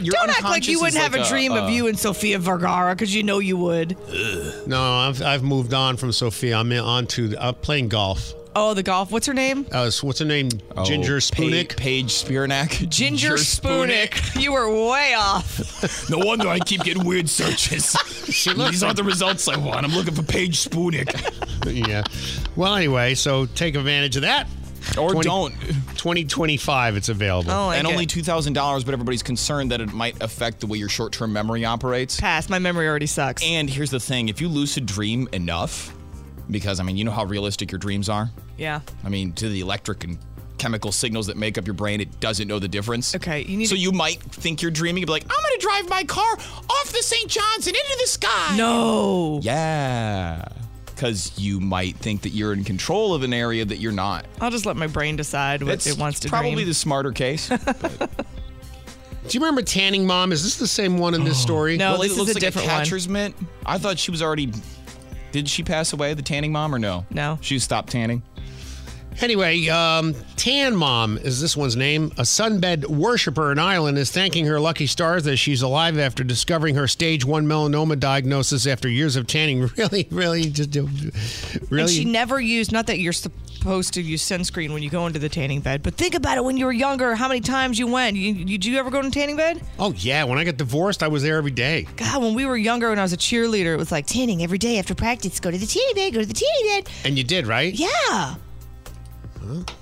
Your Don't act like you wouldn't is have like a dream of uh, you and Sofia Vergara, because you know you would. No, I've, I've moved on from Sofia. I'm on to I'm playing golf. Oh, the golf. What's her name? Uh, what's her name? Oh, Ginger Pa- Spoonik. Paige Spiranak. Ginger Spoonik. You were way off. No wonder I keep getting weird searches. These aren't the results I want. I'm looking for Paige Spoonik. yeah. Well, anyway, so take advantage of that. Or don't. 2025, it's available. Oh, and only two thousand dollars, but everybody's concerned that it might affect the way your short-term memory operates. Pass. My memory already sucks. And here's the thing: if you lucid dream enough, because I mean, you know how realistic your dreams are. Yeah. I mean, to the electric and chemical signals that make up your brain, it doesn't know the difference. Okay, you need So to- you might think you're dreaming, and be like, "I'm going to drive my car off the St. John's and into the sky." No. Yeah. Because you might think that you're in control of an area that you're not. I'll just let my brain decide what That's it wants to do. Probably dream. the smarter case. Do you remember Tanning Mom? Is this the same one in this oh. story? No, well, this it is looks a like different a one. mitt. I thought she was already. Did she pass away, the tanning mom, or no? No. She stopped tanning. Anyway, um, Tan Mom is this one's name. A sunbed worshiper in Ireland is thanking her lucky stars that she's alive after discovering her stage one melanoma diagnosis after years of tanning. Really, really, just really. And she never used, not that you're supposed to use sunscreen when you go into the tanning bed, but think about it when you were younger, how many times you went. You, you, did you ever go to tanning bed? oh yeah, when I got divorced, I was there every day. God, when we were younger, when I was a cheerleader, it was like tanning every day after practice. Go to the tanning bed, go to the tanning bed. And you did, right? Yeah.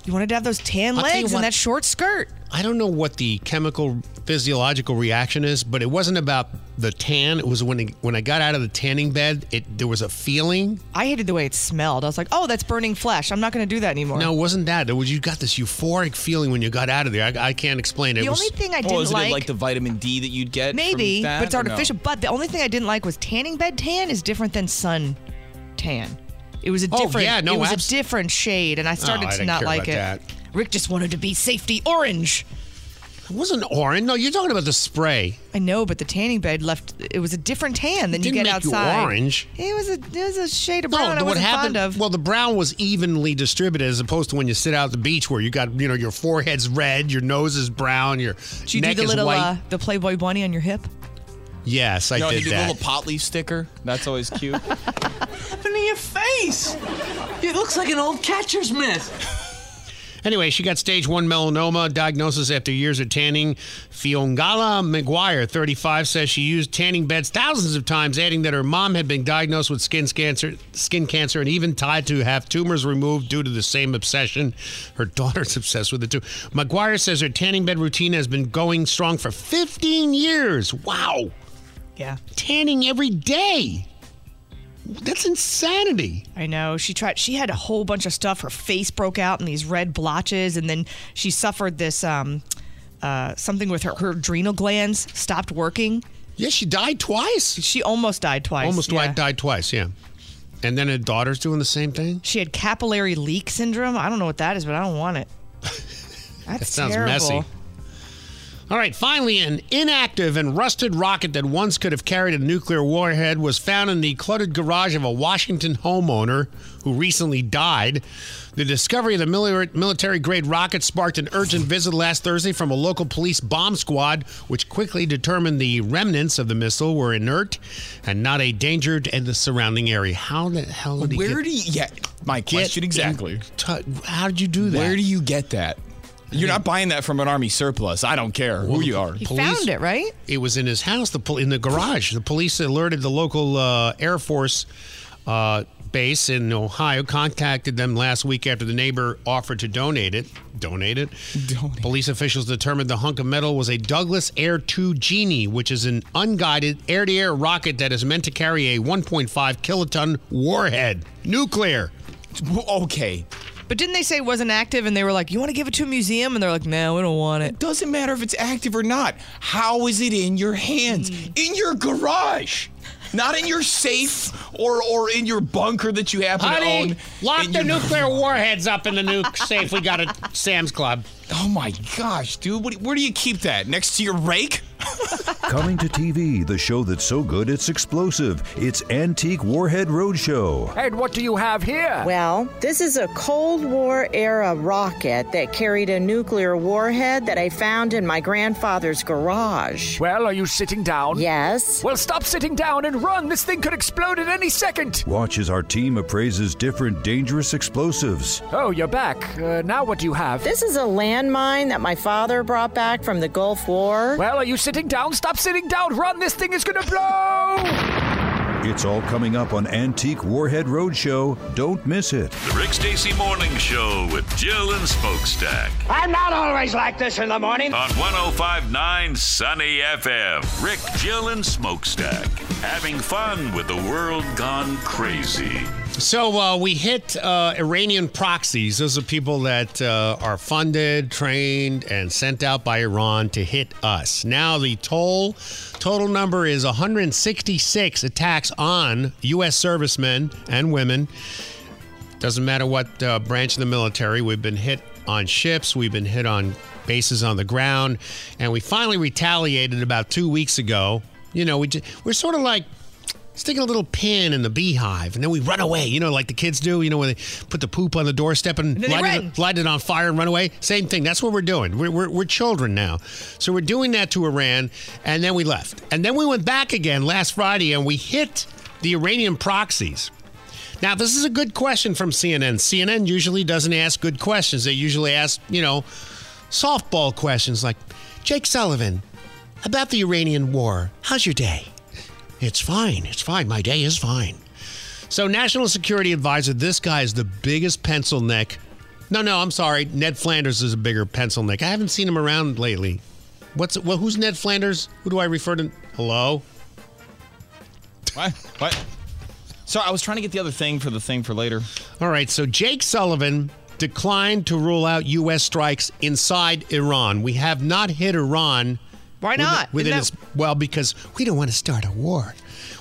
You wanted to have those tan I'll legs and that short skirt. I don't know what the chemical physiological reaction is, but it wasn't about the tan. It was when it, when I got out of the tanning bed, it there was a feeling. I hated the way it smelled. I was like, oh, that's burning flesh. I'm not going to do that anymore. No, it wasn't that. It was you got this euphoric feeling when you got out of there. I, I can't explain it. The it was, only thing I oh, didn't isn't like, it like the vitamin D that you'd get? from maybe, that, but it's or no? artificial. But the only thing I didn't like was tanning bed tan is different than sun tan. It was a Oh, different. yeah, no, it was abs- a different shade, and I started Oh, I to didn't not care like it. that. Rick just wanted to be safety orange. It wasn't orange. No, you're talking about the spray. I know, but the tanning bed left. It was a different tan than It you didn't get make you outside. orange. It was a it was a shade of No, brown. I what wasn't happened? fond of. Well, the brown was evenly distributed as opposed to when you sit out at the beach where you got you know your forehead's red, your nose is brown, your Did you neck do the is little white. uh, the Playboy bunny on your hip? yes, I no, did you do that. a little pot leaf sticker. That's always cute. what happened to your face? It looks like an old catcher's mitt. Anyway, she got stage one melanoma diagnosis after years of tanning. Fiongala McGuire, 35, says she used tanning beds thousands of times, adding that her mom had been diagnosed with skin cancer, skin cancer, and even tied to have tumors removed due to the same obsession. Her daughter's obsessed with it too. McGuire says her tanning bed routine has been going strong for 15 years. Wow, Yeah. tanning every day. That's insanity. I know. She tried. She had a whole bunch of stuff. Her face broke out in these red blotches, and then she suffered this um, uh, something with her her adrenal glands stopped working. Yeah, she died twice. She almost died twice. Almost yeah. died twice, yeah. And then her daughter's doing the same thing. She had capillary leak syndrome. I don't know what that is, but I don't want it. That's That sounds terrible. messy. All right, finally, an inactive and rusted rocket that once could have carried a nuclear warhead was found in the cluttered garage of a Washington homeowner who recently died. The discovery of the military grade rocket sparked an urgent visit last Thursday from a local police bomb squad, which quickly determined the remnants of the missile were inert and not a danger in the surrounding area. How the hell did he Where get, do you? Yeah, my question exactly. tou- how did you do that? Where do you get that? You're not buying that from an army surplus. I don't care who you are. He found it, right? It was in his house, the pol- in the garage. The police alerted the local uh, Air Force uh, base in Ohio. Contacted them last week after the neighbor offered to donate it. Donate it. Police officials determined the hunk of metal was a Douglas Air 2 Genie, which is an unguided air-to-air rocket that is meant to carry a 1.5 kiloton warhead, nuclear. Okay. But didn't they say it wasn't active and they were like, you want to give it to a museum? And they're like, no, we don't want it. Doesn't matter if it's active or not. How is it in your hands? Mm. In your garage. Not in your safe or or in your bunker that you happen to Honey, own. lock the your- nuclear warheads up in the nuke safe we got at Sam's Club. Oh my gosh, dude! What, where do you keep that? Next to your rake? Coming to TV, the show that's so good it's explosive. It's Antique Warhead Roadshow. And what do you have here? Well, this is a Cold War era rocket that carried a nuclear warhead that I found in my grandfather's garage. Well, are you sitting down? Yes. Well, stop sitting down and run. This thing could explode at any second. Watch as our team appraises different dangerous explosives. Oh, you're back. Uh, now what do you have? This is a landmine that my father brought back from the Gulf War. Well, are you sitting down? Stop sitting down. Run. This thing is going to blow. It's all coming up on Antique Warhead Roadshow. Don't miss it. The Rick Stacy Morning Show with Jill and Smokestack. I'm not always like this in the morning. On 1059 Sunny FM. Rick, Jill, and Smokestack. Having fun with the world gone crazy. So uh, we hit uh, Iranian proxies. Those are people that uh, are funded, trained, and sent out by Iran to hit us. Now the toll total number is 166 attacks on U.S. servicemen and women. Doesn't matter what uh, branch of the military. We've been hit on ships. We've been hit on bases on the ground, and we finally retaliated about two weeks ago. You know, we just, we're sort of like sticking a little pin in the beehive, and then we run away. You know, like the kids do. You know, when they put the poop on the doorstep and, And light, it, light it on fire and run away. Same thing. That's what we're doing. We're, we're, we're children now. So we're doing that to Iran, and then we left. And then we went back again last Friday, and we hit the Iranian proxies. Now, this is a good question from CNN. CNN usually doesn't ask good questions. They usually ask, you know, softball questions like Jake Sullivan, about the Iranian war, how's your day? It's fine. It's fine. My day is fine. So, National Security Advisor, this guy is the biggest pencil neck. No, no, I'm sorry. Ned Flanders is a bigger pencil neck. I haven't seen him around lately. What's well? Who's Ned Flanders? Who do I refer to? Hello. What? What? Sorry, I was trying to get the other thing for the thing for later. All right, so Jake Sullivan declined to rule out U.S. strikes inside Iran. We have not hit Iran. Why not? Within Isn't its, well, because we don't want to start a war.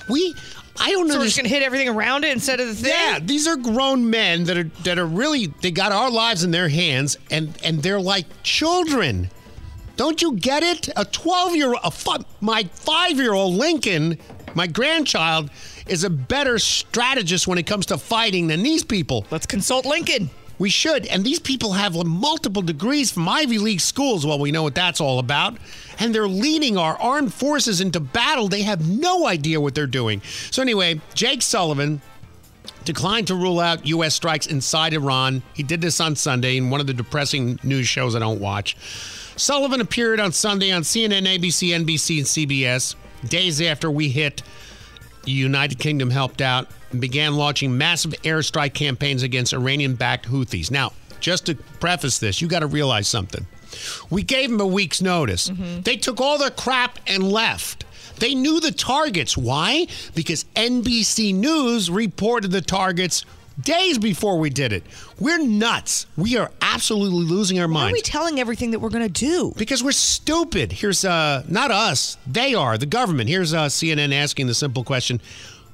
We, I don't know. So we're just gonna hit everything around it instead of the thing. Yeah, these are grown men that are that are really they got our lives in their hands, and and they're like children. Don't you get it? A twelve year a my five year old Lincoln, my grandchild, is a better strategist when it comes to fighting than these people. Let's consult Lincoln. We should. And these people have multiple degrees from Ivy League schools. Well, we know what that's all about. And they're leading our armed forces into battle. They have no idea what they're doing. So, anyway, Jake Sullivan declined to rule out U.S. strikes inside Iran. He did this on Sunday in one of the depressing news shows I don't watch. Sullivan appeared on Sunday on CNN, ABC, NBC, and CBS days after we hit United Kingdom helped out began launching massive airstrike campaigns against Iranian backed Houthis. Now, just to preface this, you got to realize something. We gave them a week's notice. They took all their crap and left. They knew the targets. Why? Because NBC News reported the targets days before we did it. We're nuts. We are absolutely losing our minds. Why are we telling everything that we're gonna do? Because we're stupid. Here's uh not us. They are the government. Here's uh CNN asking the simple question: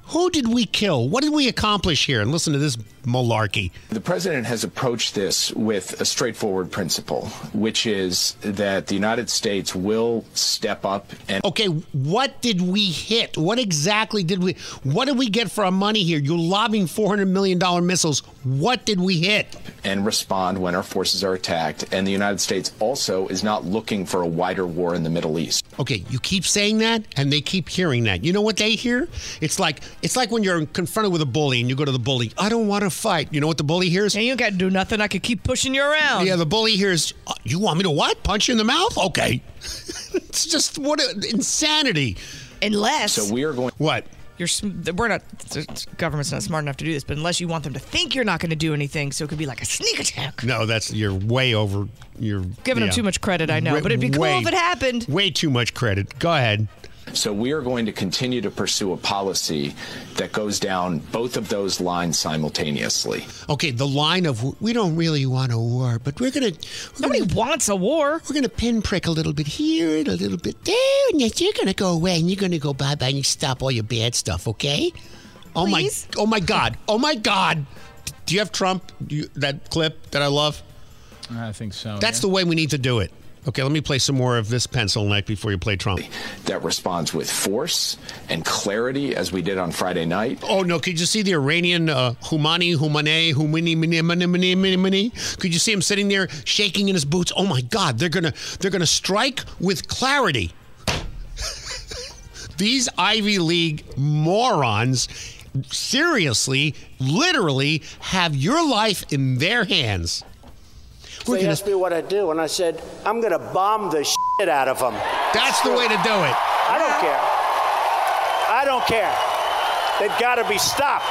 Who did we kill? What did we accomplish here? And listen to this malarkey. The president has approached this with a straightforward principle, which is that the United States will step up and Okay, what did we hit? What exactly did we? What did we get for our money here? You're lobbing 400 million dollar missiles. What did we hit? and respond when our forces are attacked. And the United States also is not looking for a wider war in the Middle East. Okay, you keep saying that, and they keep hearing that. You know what they hear? It's like it's like when you're confronted with a bully, and you go to the bully. I don't want to fight. You know what the bully hears? Yeah, you got to do nothing. I could keep pushing you around. Yeah, the bully hears. "Uh, You want me to what? Punch you in the mouth? Okay. it's just what a, insanity. Unless So we are going. What? you're, we're not. The government's not smart enough to do this. But unless you want them to think you're not going to do anything, so it could be like a sneak attack. No, that's you're way over. You're Giving them too much credit, I know, Way- but it'd be cool way- if it happened. Way too much credit. Go ahead. So we are going to continue to pursue a policy that goes down both of those lines simultaneously. Okay, the line of we don't really want a war, but we're gonna. We're Nobody wants a war. We're gonna pinprick a little bit here and a little bit there, and then you're gonna go away and you're gonna go bye bye and you stop all your bad stuff, okay? Oh Please? my! Oh my God! Oh my God! Do you have Trump? Do you, that clip that I love? I think so. That's the way we need to do it. Okay, let me play some more of this pencil neck before you play Trump. That responds with force and clarity, as we did on Friday night. Oh no! Could you see the Iranian uh, Humani, Humane, Humini, Mini, Mini, Mini, Mini, Mini? Could you see him sitting there shaking in his boots? Oh my God! They're gonna they're gonna strike with clarity. These Ivy League morons, seriously, literally, have your life in their hands. They asked me what I do, and I said, I'm going to bomb the shit out of them. That's the way to do it. I don't care. I don't care. They've got to be stopped.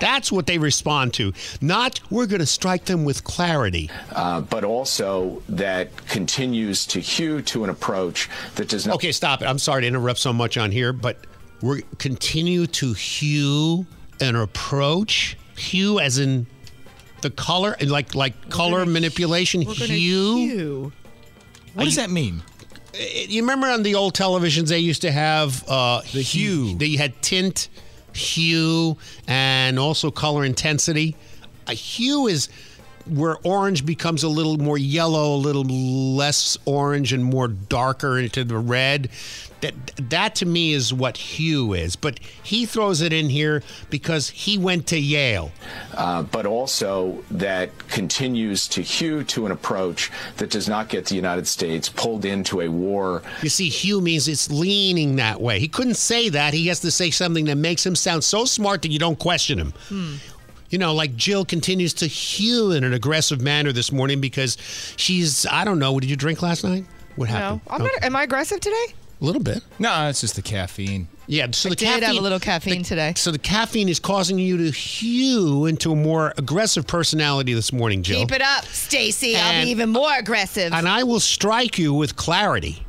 That's what they respond to. Not we're going to strike them with clarity. Uh, but also that continues to hew to an approach that does not. Okay, stop it. I'm sorry to interrupt so much on here, but we continue to hew an approach. Hew as in the color, like like color manipulation. We're gonna Hue. hue. What does that mean? You remember on the old televisions they used to have uh, the hue. They had tint, hue, and also color intensity. A hue is where orange becomes a little more yellow, a little less orange, and more darker into the red. That that to me is what hue is. But he throws it in here because he went to Yale. uh, but also that continues to hue to an approach that does not get the United States pulled into a war. You see, hue means it's leaning that way. He couldn't say that. He has to say something that makes him sound so smart that you don't question him. You know, like Jill continues to hew in an aggressive manner this morning because she's, I don't know, what did you drink last night? What happened? No, I'm not, am I aggressive today? A little bit. No, it's just the caffeine. Yeah, so I the did caffeine, have a little caffeine today. So the caffeine is causing you to hew into a more aggressive personality this morning, Jill. Keep it up, Stacy. I'll be even more aggressive. And I will strike you with clarity.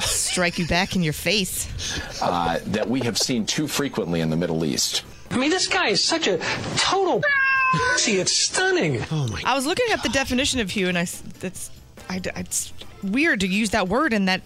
Strike you back in your face. uh, that we have seen too frequently in the Middle East. I mean, this guy is such a total. See, it's stunning. Oh my! I was looking up the definition of hue, and I s- that's I, d- it's weird to use that word in that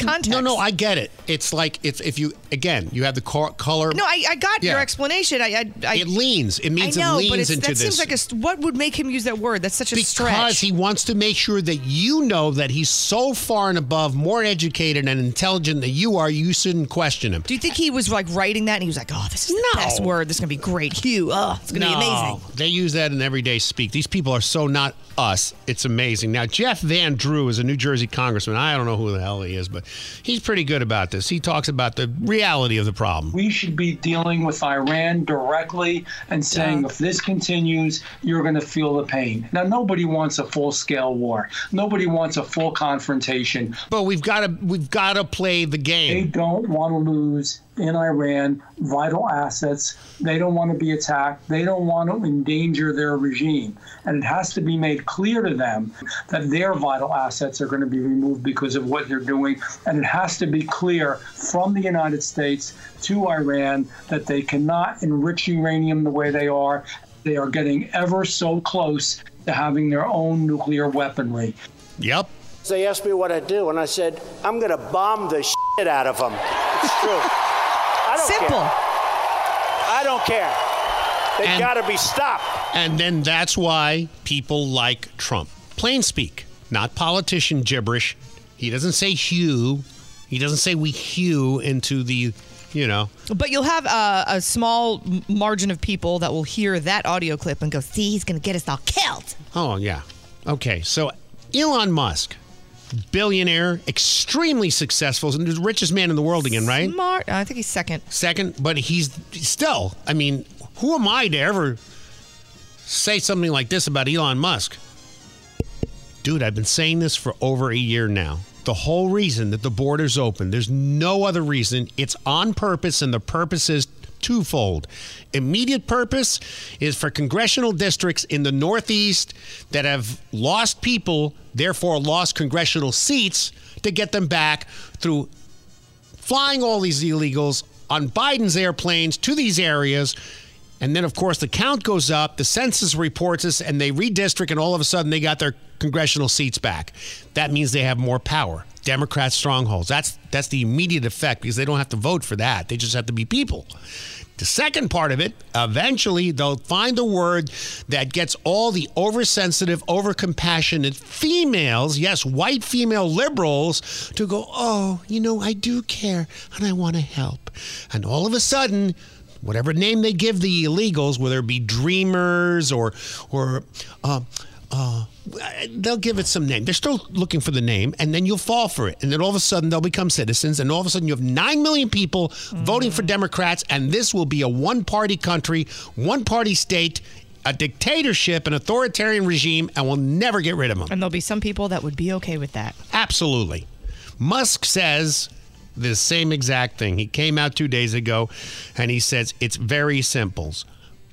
context. No, no, I get it. It's like it's if you again you have the cor- color. No, I, I got your explanation. I, I, I it leans. It means know, it but leans it's, into that this. seems like a what would make him use that word? That's such a because stretch. Because he wants to make sure that you know that he's so far and above, more educated and intelligent than you are. You shouldn't question him. Do you think he was like writing that and he was like, "Oh, this is the best word. This is gonna be great. Hue. Oh, it's gonna be amazing." They use that in everyday speak. These people are so not us. It's amazing. Now, Jeff Van Drew is a New Jersey congressman. I don't know who the hell he is, but he's pretty good about this. He talks about the reality of the problem. We should be dealing with Iran directly and saying if this continues, you're going to feel the pain. Now, nobody wants a full scale war. Nobody wants a full confrontation. But we've got to we've got to play the game. They don't want to lose in Iran vital assets. They don't want to be attacked. They don't want to endanger their regime. And it has to be made clear to them that their vital assets are going to be removed because of what they're doing. And it has to be clear from the United States to Iran that they cannot enrich uranium the way they are. They are getting ever so close to having their own nuclear weaponry. Yep. They asked me what I'd do, and I said, I'm going to bomb the shit out of them. It's true. I don't Simple. care. I don't care. They've got to be stopped. And then that's why people like Trump. Plain speak, not politician gibberish. He doesn't say hue. He doesn't say we hew into the, you know. But you'll have a, a small margin of people that will hear that audio clip and go, "See, he's gonna get us all killed." Oh, yeah. Okay, so Elon Musk, billionaire, extremely successful, and the richest man in the world again, right? Smart. I think he's second. Second, but he's still, I mean, who am I to ever say something like this about Elon Musk? Dude, I've been saying this for over a year now. The whole reason that the border's open, there's no other reason. It's on purpose, and the purpose is twofold. Immediate purpose is for congressional districts in the Northeast that have lost people, therefore lost congressional seats, to get them back through flying all these illegals on Biden's airplanes to these areas. And then, of course, the count goes up, the census reports us, and they redistrict, and all of a sudden they got their congressional seats back. That means they have more power. Democrat strongholds. That's that's the immediate effect because they don't have to vote for that. They just have to be people. The second part of it, eventually they'll find a word that gets all the oversensitive, overcompassionate females, yes, white female liberals, to go, oh, you know, I do care and I want to help. And all of a sudden, whatever name they give the illegals, whether it be dreamers or or uh, uh, they'll give it some name. They're still looking for the name, and then you'll fall for it. And then all of a sudden they'll become citizens, and all of a sudden you have nine million people voting for Democrats, and this will be a one-party country, one-party state. A dictatorship, an authoritarian regime, and we'll never get rid of them. And there'll be some people that would be okay with that. Absolutely. Musk says the same exact thing. He came out two days ago and he says it's very simple.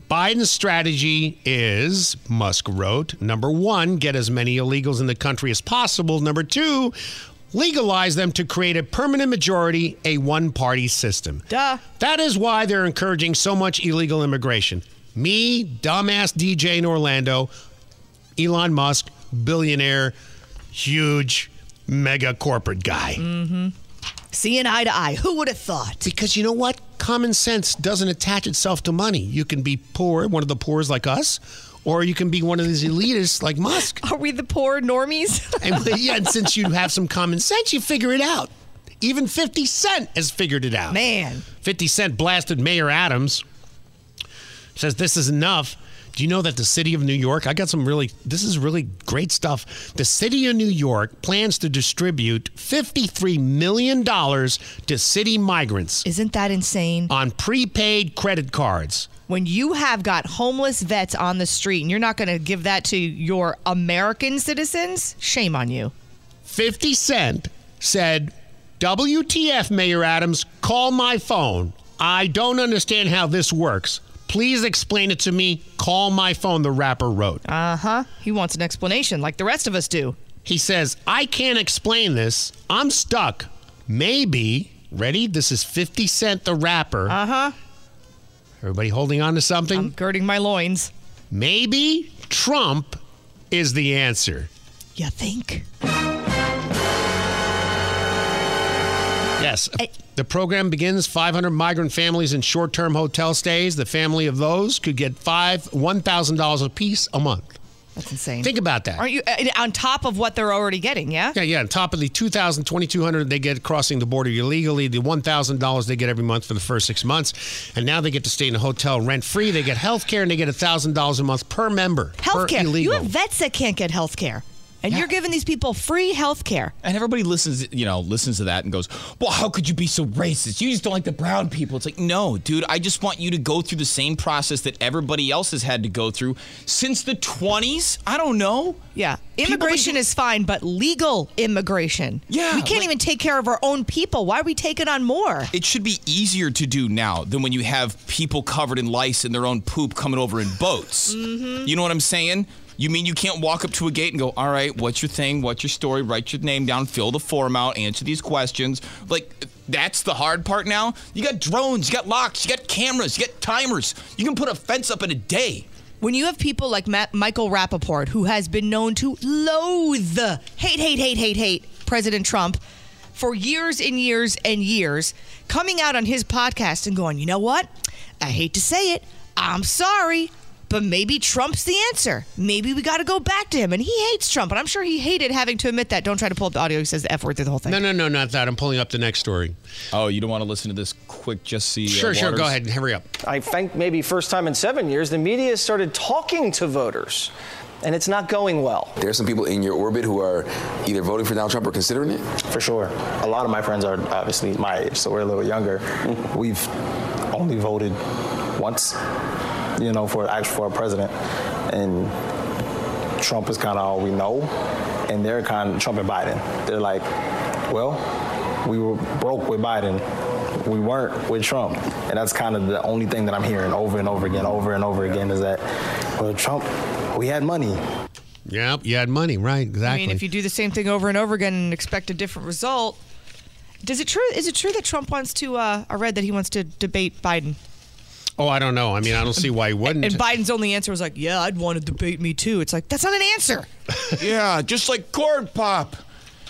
Biden's strategy is, Musk wrote, number one, get as many illegals in the country as possible. Number two, legalize them to create a permanent majority, a one party system. Duh. That is why they're encouraging so much illegal immigration. Me, dumbass DJ in Orlando, Elon Musk, billionaire, huge, mega corporate guy. Mm-hmm. Seeing eye to eye. Who would have thought? Because you know what? Common sense doesn't attach itself to money. You can be poor, one of the poors like us, or you can be one of these elitists like Musk. Are we the poor normies? and yeah, and since you have some common sense, you figure it out. Even 50 Cent has figured it out. Man. 50 Cent blasted Mayor Adams. Says this is enough. Do you know that the city of New York, I got some really, this is really great stuff. The city of New York plans to distribute $53 million to city migrants. Isn't that insane? On prepaid credit cards. When you have got homeless vets on the street and you're not going to give that to your American citizens, shame on you. 50 Cent said, WTF, Mayor Adams, call my phone. I don't understand how this works. Please explain it to me. Call my phone, the rapper wrote. Uh huh. He wants an explanation like the rest of us do. He says, I can't explain this. I'm stuck. Maybe, ready? This is 50 Cent, the rapper. Uh huh. Everybody holding on to something? I'm girding my loins. Maybe Trump is the answer. You think? Yes. The program begins 500 migrant families in short-term hotel stays. The family of those could get five $1,000 apiece a month. That's insane. Think about that. Aren't you uh, on top of what they're already getting? Yeah. Yeah, yeah. On top of the 2,000, 2,200 they get crossing the border illegally, the $1,000 they get every month for the first six months, and now they get to stay in a hotel rent free. They get health care and they get $1,000 a month per member. Health care. You have vets that can't get health care. And you're giving these people free health care. And everybody listens, you know, listens to that and goes, "Well, how could you be so racist? You just don't like the brown people." It's like, no, dude. I just want you to go through the same process that everybody else has had to go through since the 20s. I don't know. Yeah. Immigration is fine, but legal immigration. Yeah, We can't like- even take care of our own people. Why are we taking on more? It should be easier to do now than when you have people covered in lice and their own poop coming over in boats. Mhm. You know what I'm saying? You mean you can't walk up to a gate and go, all right, what's your thing? What's your story? Write your name down, fill the form out, answer these questions. Like, that's the hard part now. You got drones, you got locks, you got cameras, you got timers. You can put a fence up in a day. When you have people like Matt, Michael Rapaport, who has been known to loathe, hate, hate, hate, hate, hate President Trump for years and years and years, coming out on his podcast and going, you know what? I hate to say it. I'm sorry. But maybe Trump's the answer. Maybe we got to go back to him. And he hates Trump. And I'm sure he hated having to admit that. Don't try to pull up the audio. He says the F word through the whole thing. No, no, no, not that. I'm pulling up the next story. Oh, you don't want to listen to this quick, just see. uh, Sure, sure. Go ahead and hurry up. I think maybe first time in seven years, the media started talking to voters, and it's not going well. There's some people in your orbit who are either voting for Donald Trump or considering it. For sure. A lot of my friends are obviously my age, so we're a little younger. We've only voted once, you know, for actually for a president, and Trump is kind of all we know, and they're kind of Trump and Biden. They're like, well, we were broke with Biden. We weren't with Trump, and that's kind of the only thing that I'm hearing over and over again, over and over again, is that, well, Trump, we had money. Yep, you had money, right? Exactly. I mean, if you do the same thing over and over again and expect a different result, does it true? Is it true that Trump wants to? Uh, I read that he wants to debate Biden, oh, I don't know. I mean, I don't see why he wouldn't. and Biden's only answer was like, "Yeah, I'd want to debate me too." It's like that's not an answer. yeah, just like corn pop.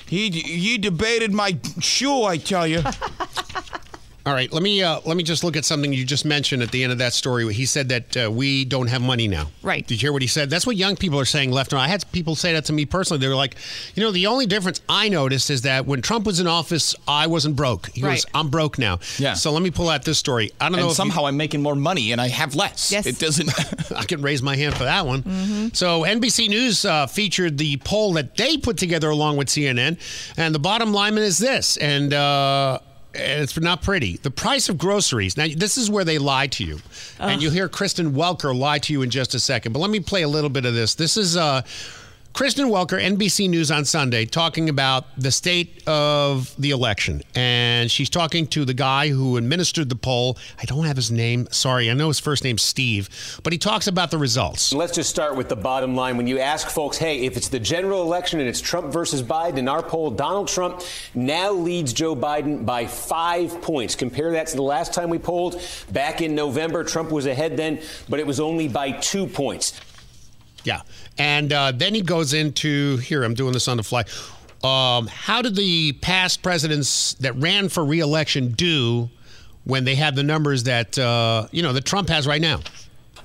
He he debated my shoe. I tell you. All right, let me uh, let me just look at something you just mentioned at the end of that story. He said that uh, we don't have money now. Right. Did you hear what he said? That's what young people are saying left and right. I had people say that to me personally. They were like, you know, the only difference I noticed is that when Trump was in office, I wasn't broke. He Right. was, I'm broke now. Yeah. So let me pull out this story. I don't know and if somehow I'm making more money and I have less. Yes. It doesn't. I can raise my hand for that one. Mm-hmm. So NBC News uh, featured the poll that they put together along with CNN, and the bottom line is this, and. And it's not pretty. The price of groceries. Now, this is where they lie to you, and you'll hear Kristen Welker lie to you in just a second. But let me play a little bit of this. This is uh, Kristen Welker, NBC News on Sunday, talking about the state of the election, and she's talking to the guy who administered the poll. I don't have his name. Sorry, I know his first name's Steve, but he talks about the results. Let's just start with the bottom line. When you ask folks, hey, if it's the general election and it's Trump versus Biden, in our poll, Donald Trump now leads Joe Biden by five points. Compare that to the last time we polled back in November. Trump was ahead then, but it was only by two points. Yeah. And uh, then he goes into here, I'm doing this on the fly. Um, how did the past presidents that ran for reelection do when they had the numbers that, uh, you know, that Trump has right now?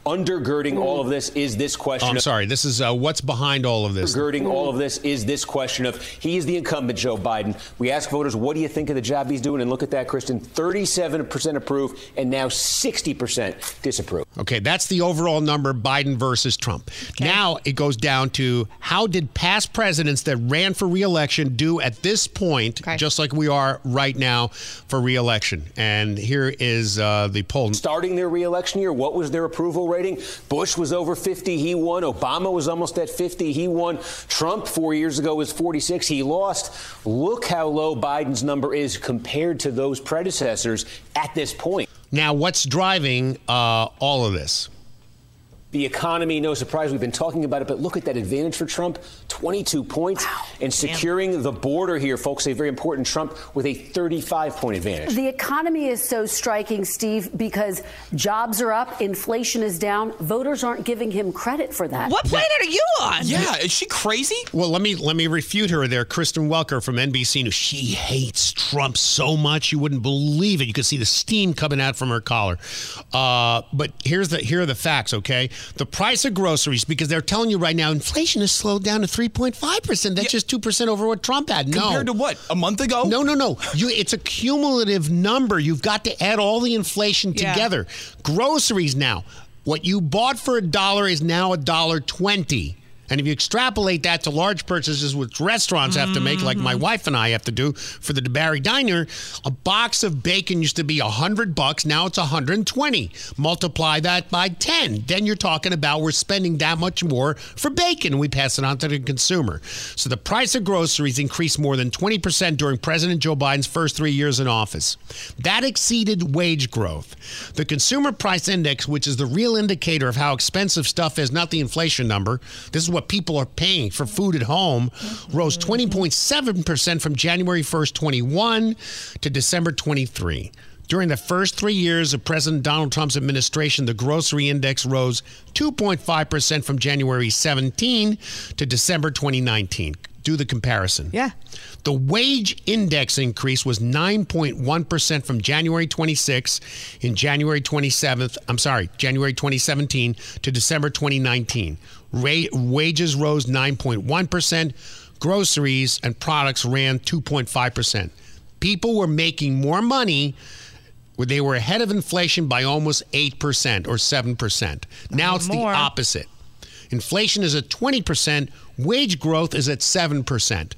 Undergirding all of this is this question. I'm of- sorry. This is uh, what's behind all of this. Undergirding all of this is this question of he is the incumbent Joe Biden. We ask voters, what do you think of the job he's doing? And look at that, Kristen 37% approve and now 60% disapprove. Okay, that's the overall number Biden versus Trump. Now it goes down to how did past presidents that ran for reelection do at this point, just like we are right now for reelection? And here is uh, the poll. Starting their reelection year, what was their approval rating? Bush was over 50, he won. Obama was almost at 50, he won. Trump four years ago was 46, he lost. Look how low Biden's number is compared to those predecessors at this point. Now, what's driving uh, all of this? The economy, no surprise, we've been talking about it, but look at that advantage for Trump 22 points. And securing the border here, folks, say very important. Trump with a 35 point advantage. The economy is so striking, Steve, because jobs are up, inflation is down. Voters aren't giving him credit for that. What planet are you on? Yeah, is she crazy? Well, let me let me refute her there. Kristen Welker from NBC News. She hates Trump so much you wouldn't believe it. You could see the steam coming out from her collar. Uh, but here's the here are the facts. Okay, the price of groceries because they're telling you right now inflation has slowed down to three point five percent. That's just two percent over what Trump had. No, Compared to what? A month ago? No, no, no. You, it's a cumulative number. You've got to add all the inflation Yeah. together. Groceries now. What you bought for a dollar is now a dollar twenty. And if you extrapolate that to large purchases which restaurants have to make, like my mm-hmm. wife and I have to do for the DeBary Diner, a box of bacon used to be a hundred bucks. Now it's a hundred and twenty. Multiply that by ten, then you're talking about we're spending that much more for bacon. We pass it on to the consumer. So the price of groceries increased more than twenty percent during President Joe Biden's first three years in office. That exceeded wage growth. The Consumer Price Index, which is the real indicator of how expensive stuff is, not the inflation number. This is what people are paying for food at home, rose mm-hmm. 20.7% from January 1st, 21 to December 23. During the first three years of President Donald Trump's administration, the grocery index rose 2.5% from January 17 to December 2019. Do the comparison. Yeah. The wage index increase was 9.1% from January 26 in January 27th, I'm sorry, January 2017 to December 2019. Ra- wages rose 9.1%, groceries and products ran 2.5%. People were making more money they were ahead of inflation by almost 8% or 7%. Now it's the opposite. Inflation is at 20%, wage growth is at 7%.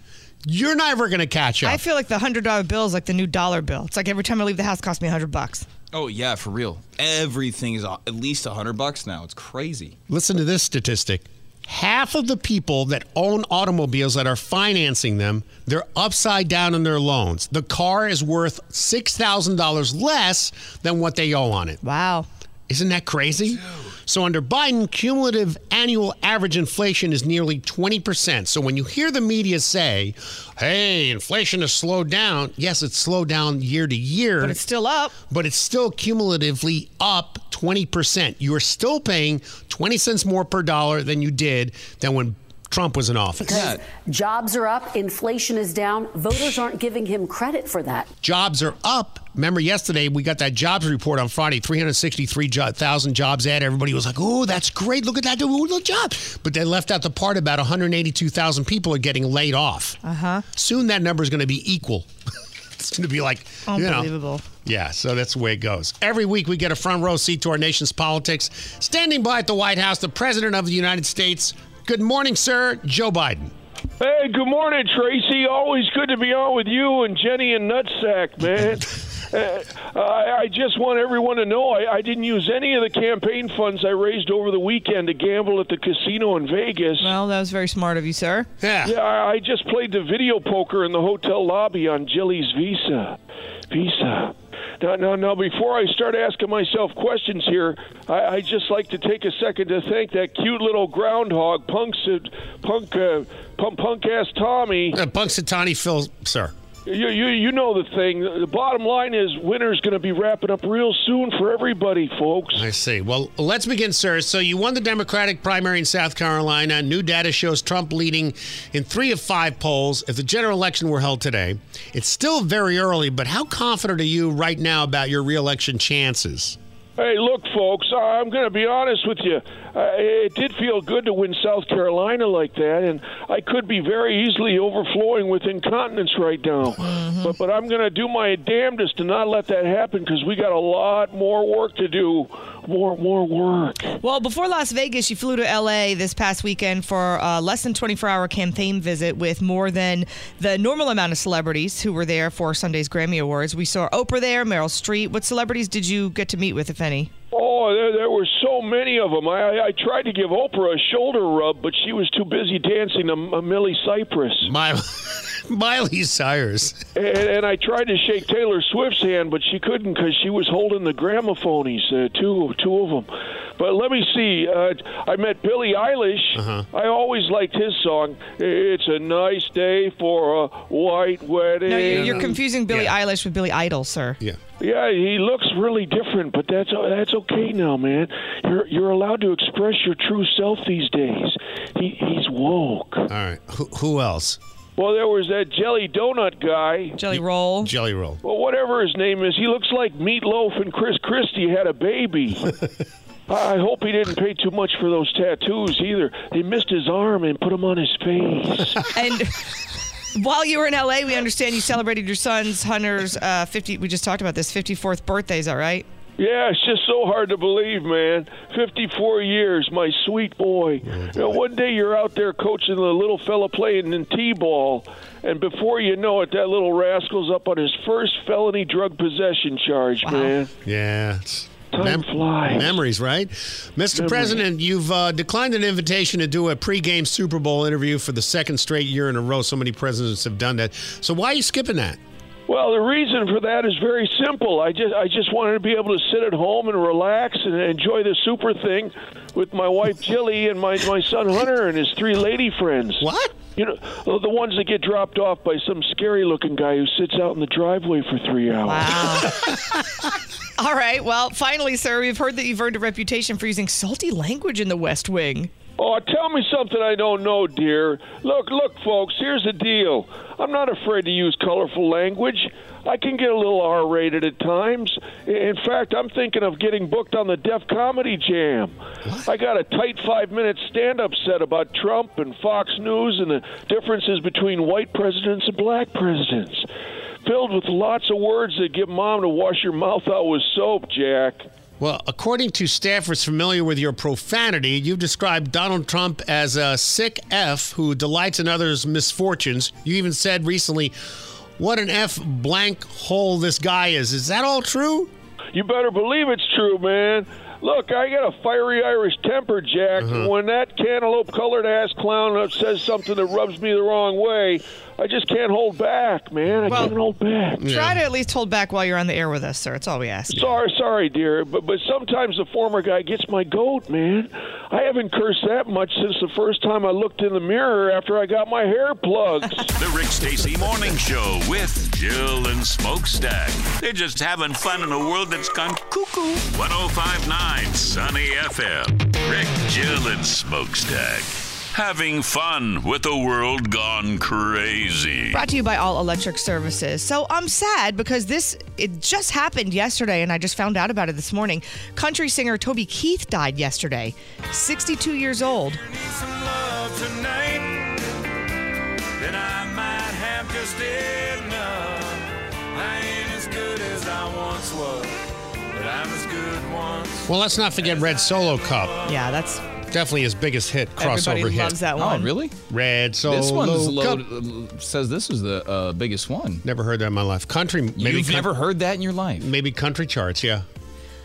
You're never going to catch up. I feel like the hundred dollar bill is like the new dollar bill. It's like every time I leave the house, it costs me a hundred bucks. Oh yeah, for real. Everything is at least a hundred bucks now. It's crazy. Listen to this statistic. Half of the people that own automobiles that are financing them, they're upside down in their loans. The car is worth $6,000 less than what they owe on it. Wow. Isn't that crazy? So under Biden, cumulative annual average inflation is nearly 20%. So when you hear the media say, hey, inflation has slowed down, yes, it's slowed down year to year. But it's still up. But it's still cumulatively up 20%. You are still paying 20 cents more per dollar than you did than when Trump was in office. Because jobs are up, inflation is down. Voters aren't giving him credit for that. Jobs are up. Remember yesterday we got that jobs report on Friday, 363,000 jobs added. Everybody was like, "Oh, that's great. Look at that. Ooh, the job." But they left out the part about 182,000 people are getting laid off. Uh-huh. Soon that number is going to be equal. it's going to be like you know, Unbelievable. yeah, so that's the way it goes. Every week we get a front row seat to our nation's politics. Standing by at the White House, the President of the United States. Good morning, sir. Joe Biden. Hey, good morning, Tracy. Always good to be on with you and Jenny and Nutsack, man. Uh, I, I just want everyone to know I, I didn't use any of the campaign funds I raised over the weekend to gamble at the casino in Vegas. Well, that was very smart of you, sir. Yeah. Yeah, I, I just played the video poker in the hotel lobby on Jilly's Visa. Visa. Now, now, now, before I start asking myself questions here, I, I just like to take a second to thank that cute little groundhog, punk, punk, uh, punk, punk ass Tommy. Uh, Phil, sir. You, you, you know the thing. The bottom line is winter's going to be wrapping up real soon for everybody, folks. I see. Well, let's begin, sir. So you won the Democratic primary in South Carolina. New data shows Trump leading in three of five polls. If the general election were held today, it's still very early, but how confident are you right now about your reelection chances? Hey, look, folks, I'm going to be honest with you. Uh, it did feel good to win South Carolina like that, and I could be very easily overflowing with incontinence right now. But, but I'm going to do my damnedest to not let that happen because we got a lot more work to do. More, more work. Well, before Las Vegas, you flew to LA this past weekend for a less than 24 hour campaign visit with more than the normal amount of celebrities who were there for Sunday's Grammy Awards. We saw Oprah there, Meryl Streep. What celebrities did you get to meet with, if any? Oh, there, there were so many of them. I, I tried to give Oprah a shoulder rub, but she was too busy dancing a, a Millie Cypress. My, Miley Cyrus. And, and I tried to shake Taylor Swift's hand, but she couldn't because she was holding the gramophonies, uh, two, two of them. But let me see. Uh, I met Billie Eilish. Uh-huh. I always liked his song. It's a nice day for a white wedding. No, you're, you're confusing Billie Eilish with Billy Idol, sir. Yeah. Yeah, he looks really different, but that's that's okay now, man. You're you're allowed to express your true self these days. He he's woke. All right. Who, who else? Well, there was that jelly donut guy. Jelly roll. Jelly roll. Well, whatever his name is, he looks like Meatloaf and Chris Christie had a baby. I I hope he didn't pay too much for those tattoos either. They missed his arm and put him on his face. And while you were in LA, we understand you celebrated your son's Hunter's uh, 50. We just talked about this 54th birthday. Is that right? Yeah, it's just so hard to believe, man. 54 years, my sweet boy. You know, one day you're out there coaching the little fella playing in T-ball, and before you know it, that little rascal's up on his first felony drug possession charge, man. Yeah. flies. Memories, right? Mr. President, you've uh, declined an invitation to do a pregame Super Bowl interview for the second straight year in a row. So many presidents have done that. So why are you skipping that? Well, the reason for that is very simple. I just I just wanted to be able to sit at home and relax and enjoy the super thing with my wife Jilly and my my son Hunter and his three lady friends. What? You know, the- the ones that get dropped off by some scary looking guy who sits out in the driveway for three hours. Wow. All right. Well, finally, sir, we've heard that you've earned a reputation for using salty language in the West Wing. Oh, tell me something I don't know, dear. Look, look, folks, here's the deal. I'm not afraid to use colorful language. I can get a little R rated at times. In fact, I'm thinking of getting booked on the Def Comedy Jam. I got a tight five minute stand up set about Trump and Fox News and the differences between white presidents and black presidents. Filled with lots of words that get mom to wash your mouth out with soap, Jack. Well, according to staffers familiar with your profanity, you've described Donald Trump as a sick F who delights in others' misfortunes. You even said recently, what an F blank hole this guy is. Is that all true? You better believe it's true, man. Look, I got a fiery Irish temper, Jack. Uh-huh. When that cantaloupe colored ass clown says something that rubs me the wrong way, I just can't hold back, man. I Well, can't hold back. Try to at least hold back while you're on the air with us, sir. It's all we ask. Sorry, sorry, dear, but but sometimes the former guy gets my goat, man. I haven't cursed that much since the first time I looked in the mirror after I got my hair plugs. The Rick Stacy Morning Show with Jill and Smokestack. They're just having fun in a world that's gone cuckoo. 1059 Sunny FM. Rick, Jill, and Smokestack. Having fun with a world gone crazy. Brought to you by All Electric Services. So I'm sad because this it just happened yesterday, and I just found out about it this morning. Country singer Toby Keith died yesterday, 62 years old. tonight that I might have just enough. I ain't as good as I once was, but I'm as good once. Well, let's not forget Red Solo Cup. Yeah, that's definitely his biggest hit, crossover Everybody hit. loves that one. Oh, really? Red Solo this one's Cup. load, uh, says this is the uh, biggest one. Never heard that in my life. Country, maybe You've never heard that in your life? Maybe country charts, yeah.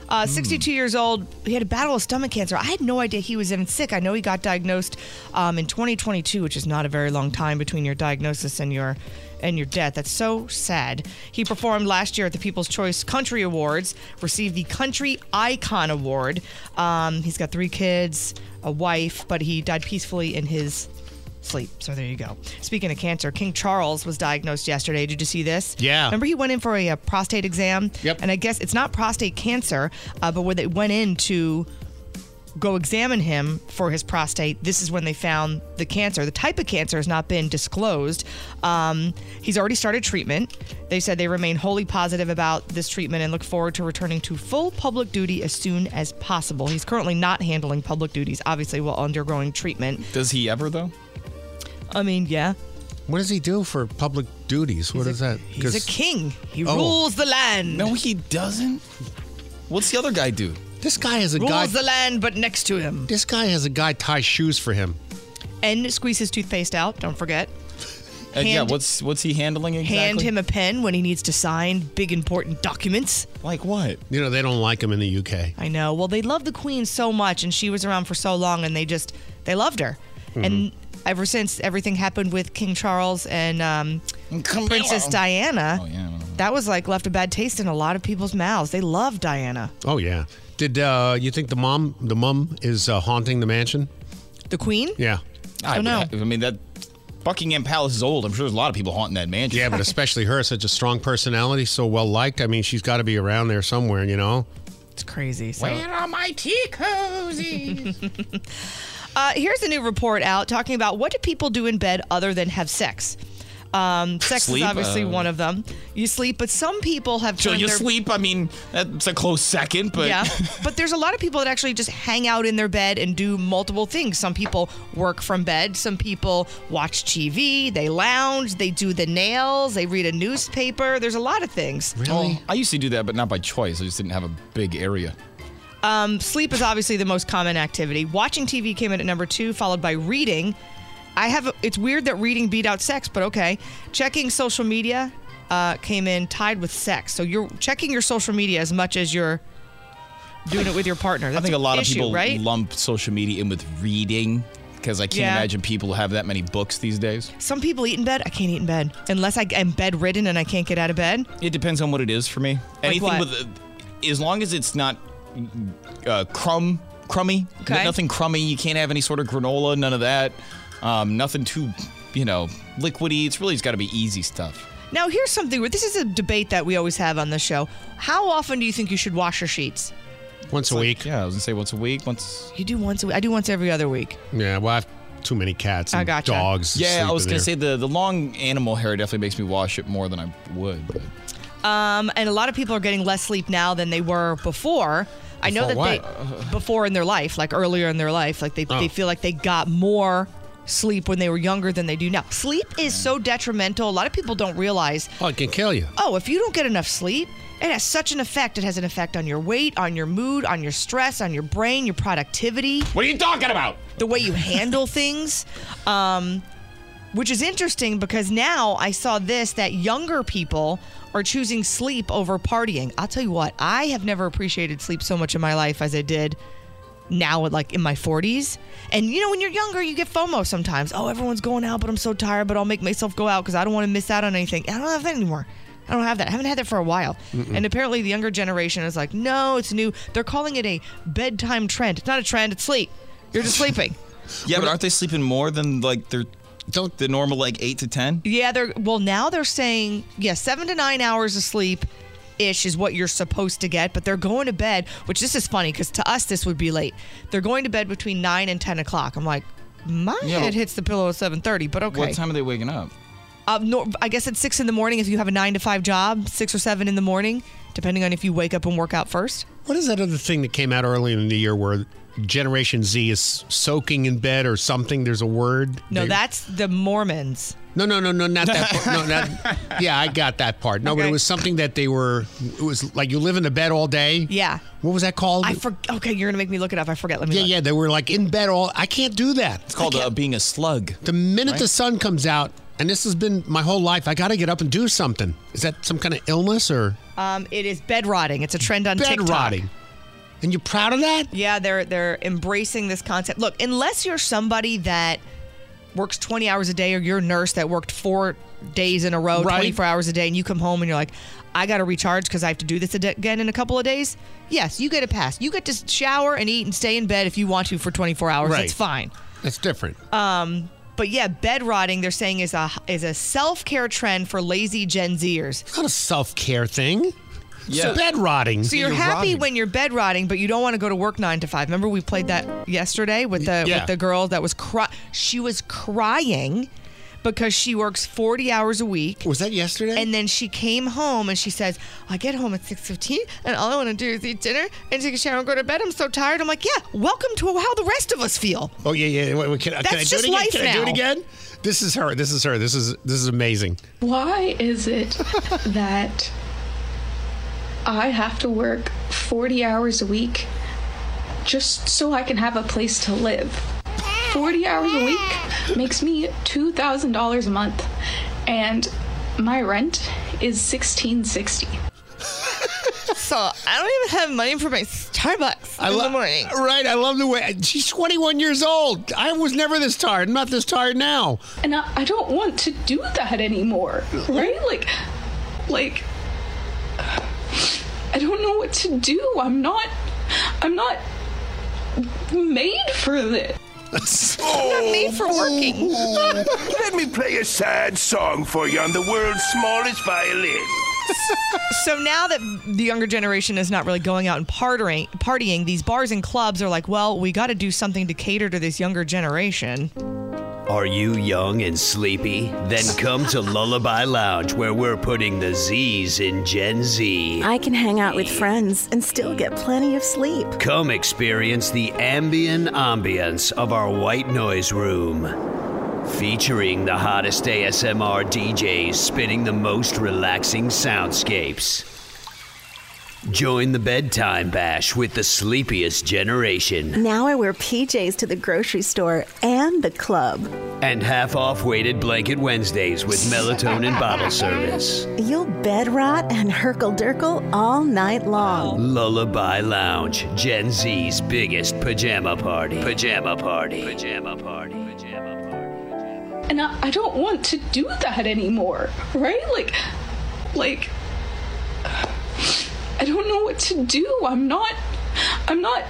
Uh, 62 years old. He had a battle of stomach cancer. I had no idea he was even sick. I know he got diagnosed um, in 2022, which is not a very long time between your diagnosis and your and your death. That's so sad. He performed last year at the People's Choice Country Awards, received the Country Icon Award. Um, he's got three kids, a wife, but he died peacefully in his sleep. So there you go. Speaking of cancer, King Charles was diagnosed yesterday. Did you see this? Yeah. Remember he went in for a, uh prostate exam? Yep. And I guess it's not prostate cancer, uh, but where they went in to go examine him for his prostate, this is when they found the cancer. The type of cancer has not been disclosed. Um, he's already started treatment. They said they remain wholly positive about this treatment and look forward to returning to full public duty as soon as possible. He's currently not handling public duties, obviously, while undergoing treatment. Does he ever though? I mean, yeah. What does he do for public duties? What is that? He's a king. He Oh. rules the land. No, he doesn't. What's the other guy do? This guy has a rules guy. the land, but next to him. This guy has a guy tie shoes for him. And squeeze his toothpaste out. Don't forget. Uh, yeah, Hand- what's what's he handling exactly? Hand him a pen when he needs to sign big important documents. Like what? You know they don't like him in the UK. I know. Well, they love the queen so much, and she was around for so long, and they just they loved her. Mm-hmm. And ever since everything happened with King Charles and um, Princess Diana, Oh, that was like left a bad taste in a lot of people's mouths. They love Diana. Oh yeah. Did uh, you think the mom, the mum, is uh, haunting the mansion? The queen? Yeah. I don't know. I mean that Buckingham Palace is old. I'm sure there's a lot of people haunting that mansion. Yeah, but especially her, such a strong personality, so well liked. I mean, she's got to be around there somewhere, you know. It's crazy. So. Where are my tea cozies? Uh, here's a new report out talking about what do people do in bed other than have sex. Um, sex Sleep, is obviously uh, one of them. You sleep, but some people have. So turned you their- sleep. I mean, that's a close second, but yeah, but there's a lot of people that actually just hang out in their bed and do multiple things. Some people work from bed. Some people watch TV. They lounge. They do the nails. They read a newspaper. There's a lot of things. Well, I used to do that, but not by choice. I just didn't have a big area. Um, sleep is obviously the most common activity. Watching TV came in at number two, followed by reading. I have. It's weird that reading beat out sex, but okay. Checking social media uh, came in tied with sex. So you're checking your social media as much as you're doing it with your partner. I think a lot issue, of people right? lump social media in with reading because I can't Yeah. imagine people have that many books these days. Some people eat in bed. I can't eat in bed unless I am bedridden and I can't get out of bed. It depends on what it is for me. Anything what? with, uh, as long as it's not uh, crumb, crummy, Okay. nothing crummy. You can't have any sort of granola, none of that. Um, nothing too, you know, liquidy. It's really just got to be easy stuff. Now, here's something. This is a debate that we always have on the show. How often do you think you should wash your sheets? Once a week. Yeah, I was gonna say once a week. Once. You do once a week. I do once every other week. Yeah, well, I have too many cats I and gotcha. dogs. Yeah, I was gonna there. say the the long animal hair definitely makes me wash it more than I would. But. Um, and a lot of people are getting less sleep now than they were before. I know that Before they before in their life, like earlier in their life, like they, Oh. they feel like they got more sleep when they were younger than they do now. Sleep is so detrimental. A lot of people don't realize. Oh, it can kill you. Oh, if you don't get enough sleep, it has such an effect. It has an effect on your weight, on your mood, on your stress, on your brain, your productivity. What are you talking about? The way you handle things. Um, which is interesting because now I saw this that younger people are choosing sleep over partying. I'll tell you what, I have never appreciated sleep so much in my life as I did now like in my 40s and you know when you're younger you get fomo sometimes. Oh everyone's going out but i'm so tired but i'll make myself go out because i don't want to miss out on anything. I don't have that anymore. I don't have that. I haven't had that for a while. Mm-mm. and apparently the younger generation is like no it's new. They're calling it a bedtime trend. It's not a trend it's sleep. You're just sleeping. Yeah, but aren't they sleeping more than like their don't the normal like eight to ten? Yeah, they're well now they're saying yeah, seven to nine hours of sleep ish is what you're supposed to get, but they're going to bed, which this is funny because to us this would be late. They're going to bed between nine and ten o'clock. I'm like, my Yeah, head hits the pillow at seven thirty, but okay. What time are they waking up? Uh, no, I guess it's six in the morning if you have a nine to five job, six or seven in the morning, depending on if you wake up and work out first. What is that other thing that came out early in the year where Generation Z is soaking in bed or something? There's a word. No, They- that's the Mormons. No, no, no, no, not that. part. No, not. Yeah, I got that part. No, but it was something that they were. It was like you live in the bed all day. Yeah. What was that called? I for, okay, you're gonna make me look it up. I forget. Let me. yeah, look. yeah. They were like in bed all. I can't do that. It's called uh, being a slug. The minute right? the sun comes out, and this has been my whole life, I got to get up and do something. Is that some kind of illness or Um, it is bed rotting. It's a trend on bed TikTok. rotting? And you're proud of that? Yeah, they're they're embracing this concept. Look, unless you're somebody that works 20 hours a day or you're a nurse that worked 4 days in a row, Right. 24 hours a day and you come home and you're like, I got to recharge cuz I have to do this again in a couple of days. Yes, you get a pass. You get to shower and eat and stay in bed if you want to for 24 hours. Right. It's fine. That's different. Um but yeah, bed rotting they're saying is a is a self-care trend for lazy Gen Zers. It's not a self care thing. Yeah. It's bed rotting. So you're, happy when you're bed rotting, but you don't want to go to work nine to five. Remember we played that yesterday with the Yeah. with the girl that was cry. She was crying because she works 40 hours a week. Was that yesterday? And then she came home and she says, "I get home at 6:15, and all I want to do is eat dinner and take a shower and go to bed. I'm so tired." I'm like, "Yeah, welcome to how the rest of us feel." Oh yeah, yeah. Wait, wait, can, can I That's do just it again? life Can I do it again? This is her. This is her. This is this is amazing. Why is it that I have to work 40 hours a week just so I can have a place to live? 40 hours a week makes me $2,000 a month and my rent is 1660. So I don't even have money for my Starbucks in the lo- morning. Right. I love the way she's 21 years old. I was never this tired. I'm not this tired now. And I, I don't want to do that anymore, right? Like, like, I don't know what to do. I'm not, I'm not made for this. I'm not made for working. Let me play a sad song for you on the world's smallest violin. so now that the younger generation is not really going out and partying, partying, these bars and clubs are like, well, we got to do something to cater to this younger generation. Are you young and sleepy? Then come to Lullaby Lounge where we're putting the Z's in Gen Z. I can hang out with friends and still get plenty of sleep. Come experience the ambient ambience of our white noise room. Featuring the hottest ASMR DJs spinning the most relaxing soundscapes. Join the bedtime bash with the sleepiest generation. Now I wear PJs to the grocery store and the club. And half off weighted blanket Wednesdays with melatonin bottle service. You'll bed rot and herkle durkle all night long. Lullaby Lounge, Gen Z's biggest pajama party. pajama party. Pajama party. Pajama party. and I, I don't want to do that anymore right like like i don't know what to do i'm not i'm not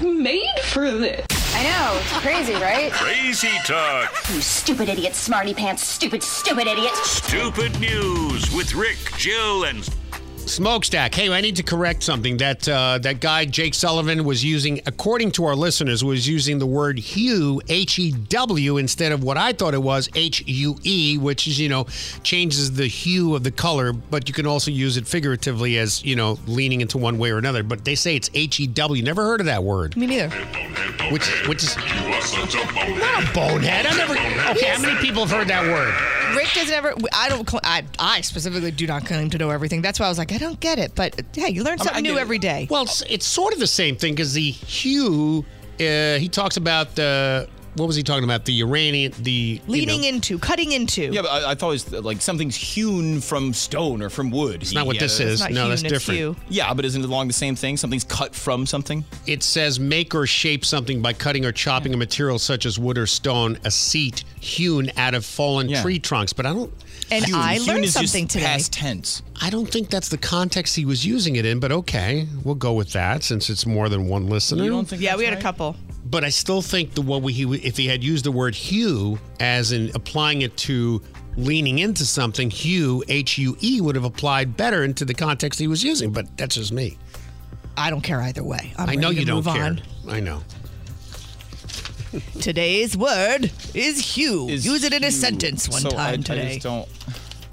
made for this I know, it's crazy, right? Crazy talk. You stupid idiot, smarty pants, stupid, stupid idiot. Stupid news with Rick, Jill, and Smokestack. Hey, I need to correct something. That uh, that guy Jake Sullivan was using, according to our listeners, was using the word hue H E W instead of what I thought it was H U E, which is you know changes the hue of the color, but you can also use it figuratively as you know leaning into one way or another. But they say it's H E W. Never heard of that word. Me neither. Which which is not a bonehead. I never. Okay, how many people have heard that word? Rick doesn't ever. I don't. I, I specifically do not claim to know everything. That's why I was like, I don't get it. But yeah, you learn I mean, something I new every day. Well, it's, it's sort of the same thing because the hue, uh, he talks about the what was he talking about? The Iranian, the you know- into, cutting into. Yeah, but I, I thought it was like something's hewn from stone or from wood. It's not what this is. Not No, that's hewn, it's different. hew. Yeah, but isn't it along the same thing? Something's cut from something. It says make or shape something by cutting or chopping a material such as wood or stone, a seat hewn out of fallen Yeah. tree trunks. But I don't. And Hewn- I hewn learned is just something today. Past tense. I don't think that's the context he was using it in, but okay, we'll go with that since it's more than one listener. yeah, we had a couple. But I still think the what we, he if he had used the word hue as in applying it to leaning into something, hue H U E would have applied better into the context he was using. But that's just me. I don't care either way. I'm I know ready to you don't move care. on. I know. Today's word is hue. Use it in a sentence one So I- time I today. just don't.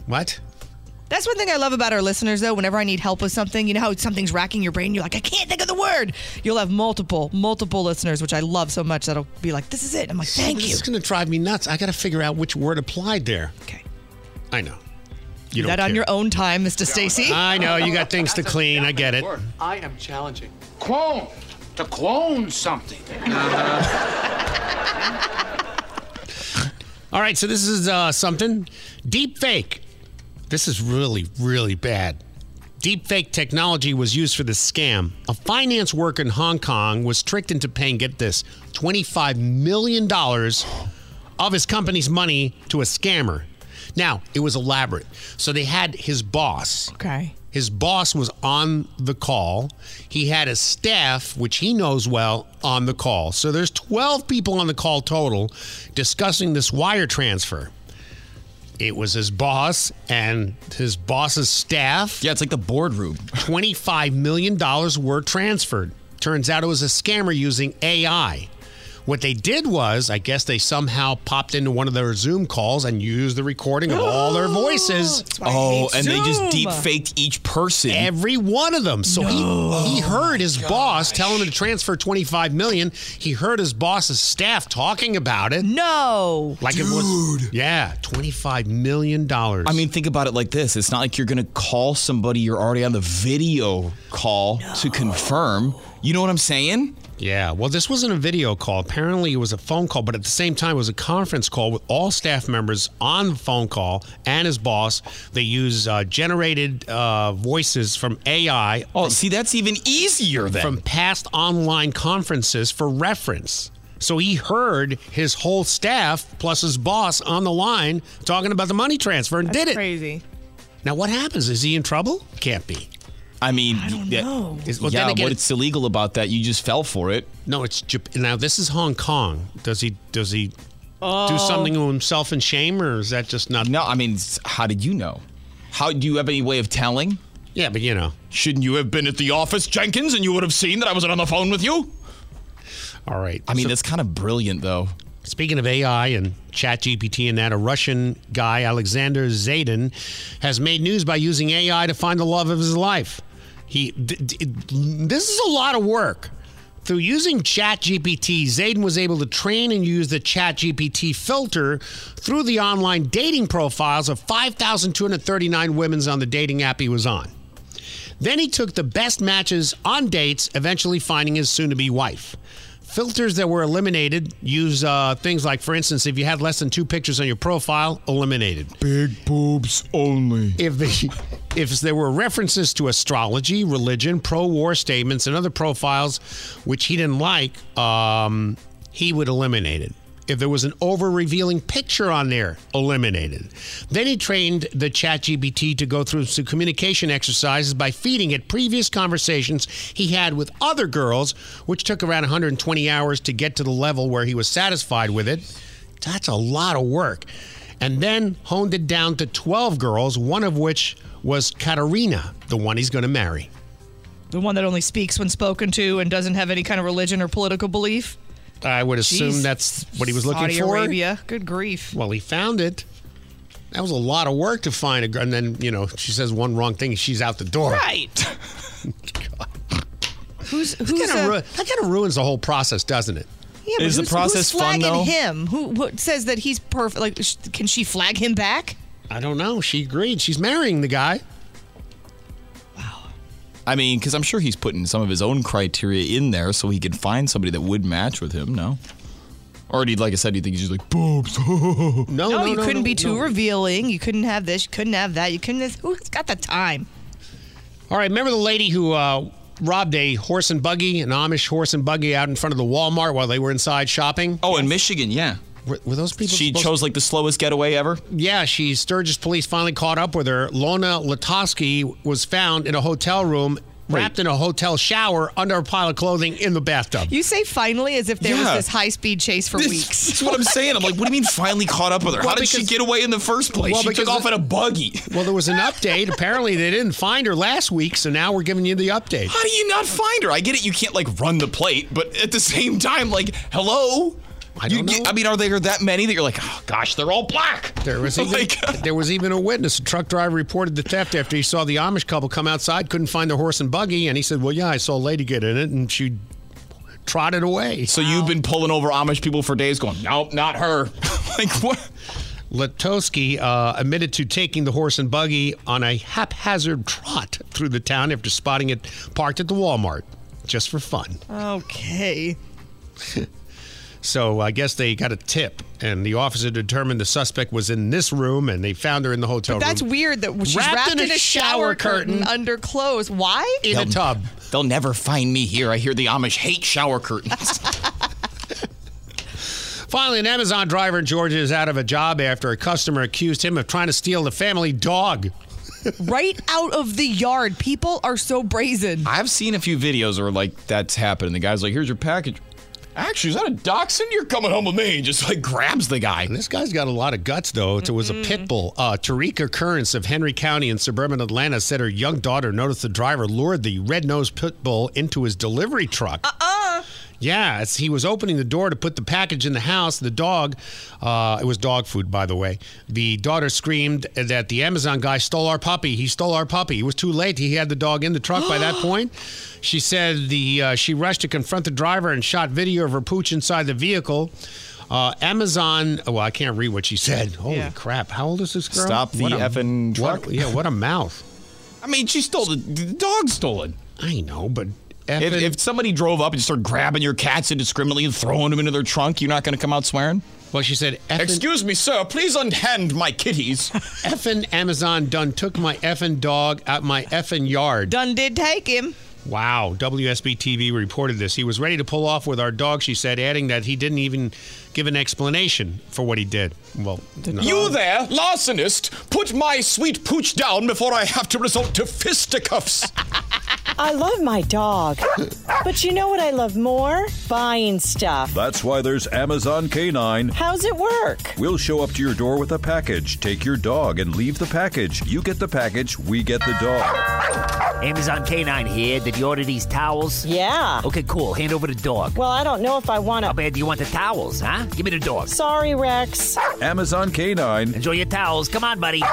What? That's one thing I love about our listeners, though. Whenever I need help with something, you know how something's racking your brain, you're like, I can't think of the word. You'll have multiple, multiple listeners, which I love so much. That'll be like, this is it. I'm like, thank This you. is going to drive me nuts. I got to figure out which word applied there. Okay. I know. You don't that on care. your own time, Mr. Stacy. I know you got things to clean. I get it. I am challenging. Clone. To clone something. All right, so this is uh, something deep fake. This is really, really bad. Deep fake technology was used for this scam. A finance worker in Hong Kong was tricked into paying, get this, $25 million of his company's money to a scammer. Now, it was elaborate. So they had his boss. Okay. His boss was on the call. He had his staff, which he knows well, on the call. So there's 12 people on the call total discussing this wire transfer. It was his boss and his boss's staff. Yeah, it's like the boardroom. $25 million were transferred. Turns out it was a scammer using AI. What they did was, I guess they somehow popped into one of their Zoom calls and used the recording of all their voices. Oh, and they just deep faked each person. Every one of them. So he he heard his boss tell him to transfer 25 million. He heard his boss's staff talking about it. No. Like it was Yeah, 25 million dollars. I mean, think about it like this. It's not like you're going to call somebody you're already on the video call to confirm. You know what I'm saying? Yeah, well, this wasn't a video call. Apparently, it was a phone call, but at the same time, it was a conference call with all staff members on the phone call and his boss. They use uh, generated uh, voices from AI. Oh, see, that's even easier then. From past online conferences for reference. So he heard his whole staff plus his boss on the line talking about the money transfer and That's did it. crazy. Now, what happens? Is he in trouble? Can't be. I mean, yeah, know. Is- well, yeah, then again- what's illegal about that? You just fell for it. No, it's Jap- now. This is Hong Kong. Does he? Does he? Oh. do something to himself in shame, or is that just not? No, I mean, how did you know? How do you have any way of telling? Yeah, but you know. Shouldn't you have been at the office, Jenkins, and you would have seen that I wasn't on the phone with you? All right. I mean, So- that's kind of brilliant, though. Speaking of AI and ChatGPT and that, a Russian guy, Alexander Zayden, has made news by using AI to find the love of his life. He, this is a lot of work. Through using ChatGPT, Zayden was able to train and use the ChatGPT filter through the online dating profiles of 5,239 women on the dating app he was on. Then he took the best matches on dates, eventually finding his soon to be wife. Filters that were eliminated use uh, things like, for instance, if you had less than two pictures on your profile, eliminated. Big boobs only. If the, if there were references to astrology, religion, pro-war statements, and other profiles which he didn't like, um, he would eliminate it. If there was an over-revealing picture on there, eliminated. Then he trained the ChatGPT to go through some communication exercises by feeding it previous conversations he had with other girls, which took around 120 hours to get to the level where he was satisfied with it. That's a lot of work. And then honed it down to 12 girls, one of which was Katerina, the one he's going to marry. The one that only speaks when spoken to and doesn't have any kind of religion or political belief. I would assume Jeez. that's what he was looking Saudi for. Arabia. Good grief. Well, he found it. That was a lot of work to find a girl. And then, you know, she says one wrong thing, she's out the door. Right. who's That who's kind, uh, of that kind of ruins the whole process, doesn't it? yeah, but Is the who's, process who's fun, flagging though? him? Who, who says that he's perfect? Like, sh- can she flag him back? I don't know. She agreed. She's marrying the guy. I mean, because I'm sure he's putting some of his own criteria in there so he could find somebody that would match with him. No, Or do you, like I said, do you think he's just like boobs? no, No, no, you couldn't be too revealing. You couldn't have this. You couldn't have that. You couldn't. Have, who's got the time? All right, remember the lady who uh, robbed a horse and buggy, an Amish horse and buggy out in front of the Walmart while they were inside shopping? Oh, in Michigan, yeah. Were, were those people She supposed- chose like the slowest getaway ever. Yeah, she Sturgis police finally caught up with her. Lona Latosky was found in a hotel room, wrapped in a hotel shower under a pile of clothing in the bathtub. You say finally as if there Yeah. was this high speed chase for weeks. That's what I'm saying. I'm like, what do you mean finally caught up with her? Well, How did she because- get away in the first place? Well, she took because off in a buggy. Well, there was an update. Apparently, they didn't find her last week, so now we're giving you the update. How do you not find her? I get it. You can't like run the plate, but at the same time, like, hello. I don't get- know. I mean, are there that many that you're like, oh gosh, they're all black? There was even, there was even a witness. A truck driver reported the theft after he saw the Amish couple come outside, couldn't find the horse and buggy, and he said, "Well, yeah, I saw a lady get in it, and she trotted away." So you've been pulling over Amish people for days, going, nope, not her. like what? Latosky uh, admitted to taking the horse and buggy on a haphazard trot through the town after spotting it parked at the Walmart, just for fun. Okay. So I guess they got a tip, and the officer determined the suspect was in this room, and they found her in the hotel But that's room. weird that she's Wrapped wrapped, in a in, a shower, shower curtain, curtain. under clothes. Why? in a tub. They'll never find me here. I hear the Amish hate shower curtains. Finally, an Amazon driver in Georgia is out of a job after a customer accused him of trying to steal the family dog. right out of the yard. People are so brazen. I've seen a few videos where like that's happened. The guy's like, here's your package. Actually, is that a dachshund? You're coming home with me. And just like grabs the guy. This guy's got a lot of guts, though. It was a pit bull. Uh, Tarika Currents of Henry County in suburban Atlanta said her young daughter noticed the driver lured the red-nosed pit bull into his delivery truck. Uh-uh. Yeah, as he was opening the door to put the package in the house, the dog, uh, it was dog food, by the way. The daughter screamed that the Amazon guy stole our puppy. He stole our puppy. It was too late. He had the dog in the truck by that point. She said the uh, she rushed to confront the driver and shot video of her pooch inside the vehicle. Uh, Amazon. Well, I can't read what she said. Holy Yeah. crap! How old is this girl? Stop the What a- effing truck. What, yeah, what a mouth. I mean, she stole the, the dog stole it. I know, but If, if somebody drove up and started grabbing your cats indiscriminately and throwing them into their trunk, you're not going to come out swearing? Well, she said, effing- Excuse me, sir. Please unhand my kitties. effing Amazon done took my effing dog out my effing yard. Done did take him. Wow. WSB TV reported this. He was ready to pull off with our dog, she said, adding that he didn't even give an explanation for what he did. Well, no. You there, larcenist, put my sweet pooch down before I have to resort to fisticuffs. I love my dog. But you know what I love more? Buying stuff. That's why there's Amazon K9. How's it work? We'll show up to your door with a package. Take your dog and leave the package. You get the package, we get the dog. Amazon K9 here. Did you order these towels? Yeah. Okay, cool. Hand over the dog. Well, I don't know if I want How to. bad do you want the towels, huh? Give me the dog. Sorry, Rex. Amazon K9. Enjoy your towels. Come on, buddy.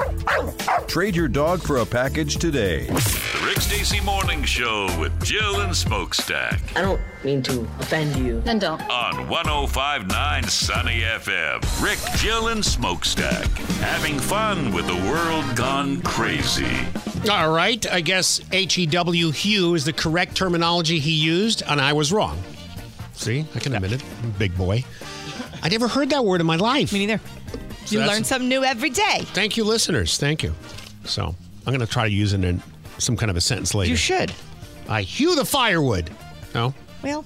Trade your dog for a package today. The Rick Stacy Morning Show with Jill and Smokestack I don't mean to offend you. Then don't. on 1059 Sunny FM. Rick, Jill, and Smokestack having fun with the world gone crazy. All right. I guess H E W hew is the correct terminology he used, and I was wrong. See, I can admit it. I'm a big boy. I never heard that word in my life. Me neither. So you learn something new every day. Thank you, listeners. Thank you. So I'm going to try to use it in some kind of a sentence later. You should. I hew the firewood. No? Well,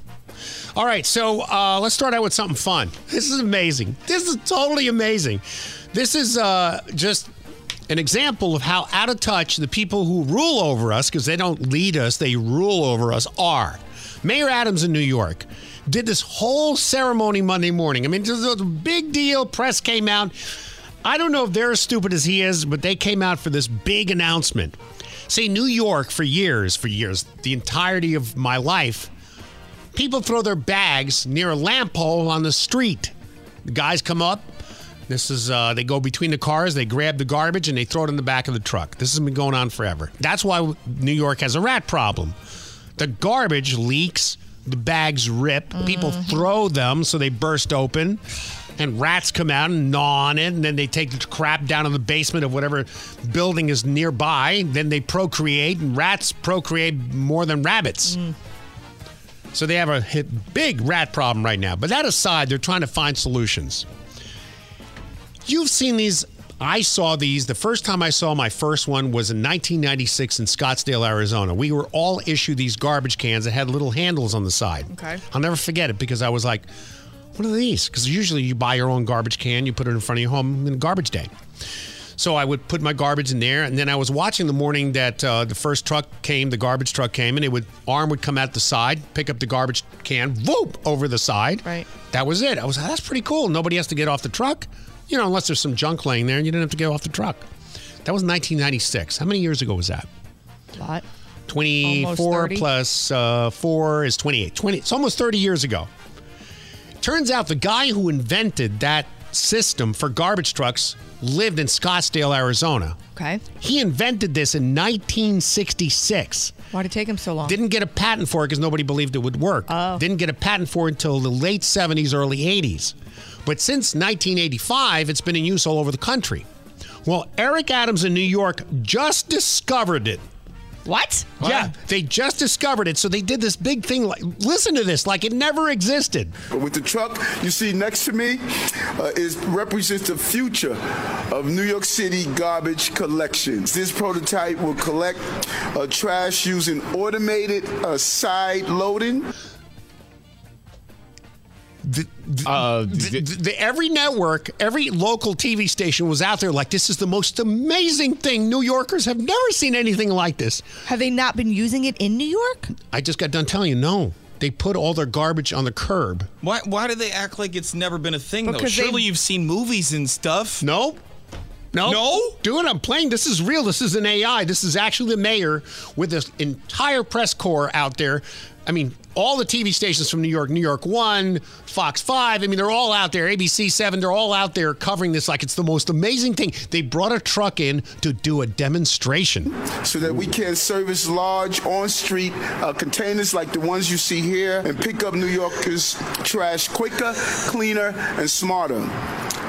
All right, so uh, let's start out with something fun. This is amazing. This is totally amazing. This is uh, just an example of how out of touch the people who rule over us, because they don't lead us, they rule over us, are. Mayor Adams in New York did this whole ceremony Monday morning. I mean, this was a big deal. Press came out. I don't know if they're as stupid as he is, but they came out for this big announcement. See, New York for years, for years, the entirety of my life, people throw their bags near a lamp pole on the street. The guys come up. This is uh, they go between the cars, they grab the garbage and they throw it in the back of the truck. This has been going on forever. That's why New York has a rat problem. The garbage leaks, the bags rip, people throw them so they burst open. And rats come out and gnaw on it, and then they take the crap down in the basement of whatever building is nearby. Then they procreate, and rats procreate more than rabbits. Mm. So they have a big rat problem right now. But that aside, they're trying to find solutions. You've seen these. I saw these. The first time I saw my first one was in 1996 in Scottsdale, Arizona. We were all issued these garbage cans that had little handles on the side. Okay. I'll never forget it because I was like, what are these? Because usually you buy your own garbage can, you put it in front of your home in garbage day. So I would put my garbage in there, and then I was watching the morning that uh, the first truck came, the garbage truck came, and it would arm would come out the side, pick up the garbage can, whoop over the side. Right. That was it. I was like, that's pretty cool. Nobody has to get off the truck, you know, unless there's some junk laying there, and you didn't have to get off the truck. That was 1996. How many years ago was that? A lot. 24 plus uh, 4 is 28. 20, it's almost 30 years ago. Turns out the guy who invented that system for garbage trucks lived in Scottsdale, Arizona. Okay. He invented this in 1966. Why did it take him so long? Didn't get a patent for it because nobody believed it would work. Oh. Didn't get a patent for it until the late 70s, early 80s. But since 1985, it's been in use all over the country. Well, Eric Adams in New York just discovered it. What? Yeah, they just discovered it. So they did this big thing. Like, listen to this, like it never existed. But With the truck you see next to me uh, is represents the future of New York City garbage collections. This prototype will collect uh, trash using automated uh, side loading. Uh, The, the- every network, every local TV station was out there like, this is the most amazing thing. New Yorkers have never seen anything like this. Have they not been using it in New York? I just got done telling you, no. They put all their garbage on the curb. Why, why do they act like it's never been a thing, though? Because they- Surely you've seen movies and stuff. No. No. No? Dude, I'm playing. This is real. This is an AI. This is actually the mayor with this entire press corps out there. I mean, all the TV stations from New York, New York One, Fox 5, I mean, they're all out there, ABC 7, they're all out there covering this like it's the most amazing thing. They brought a truck in to do a demonstration. so that we can service large on-street uh, containers like the ones you see here and pick up New Yorkers' trash quicker, cleaner, and smarter.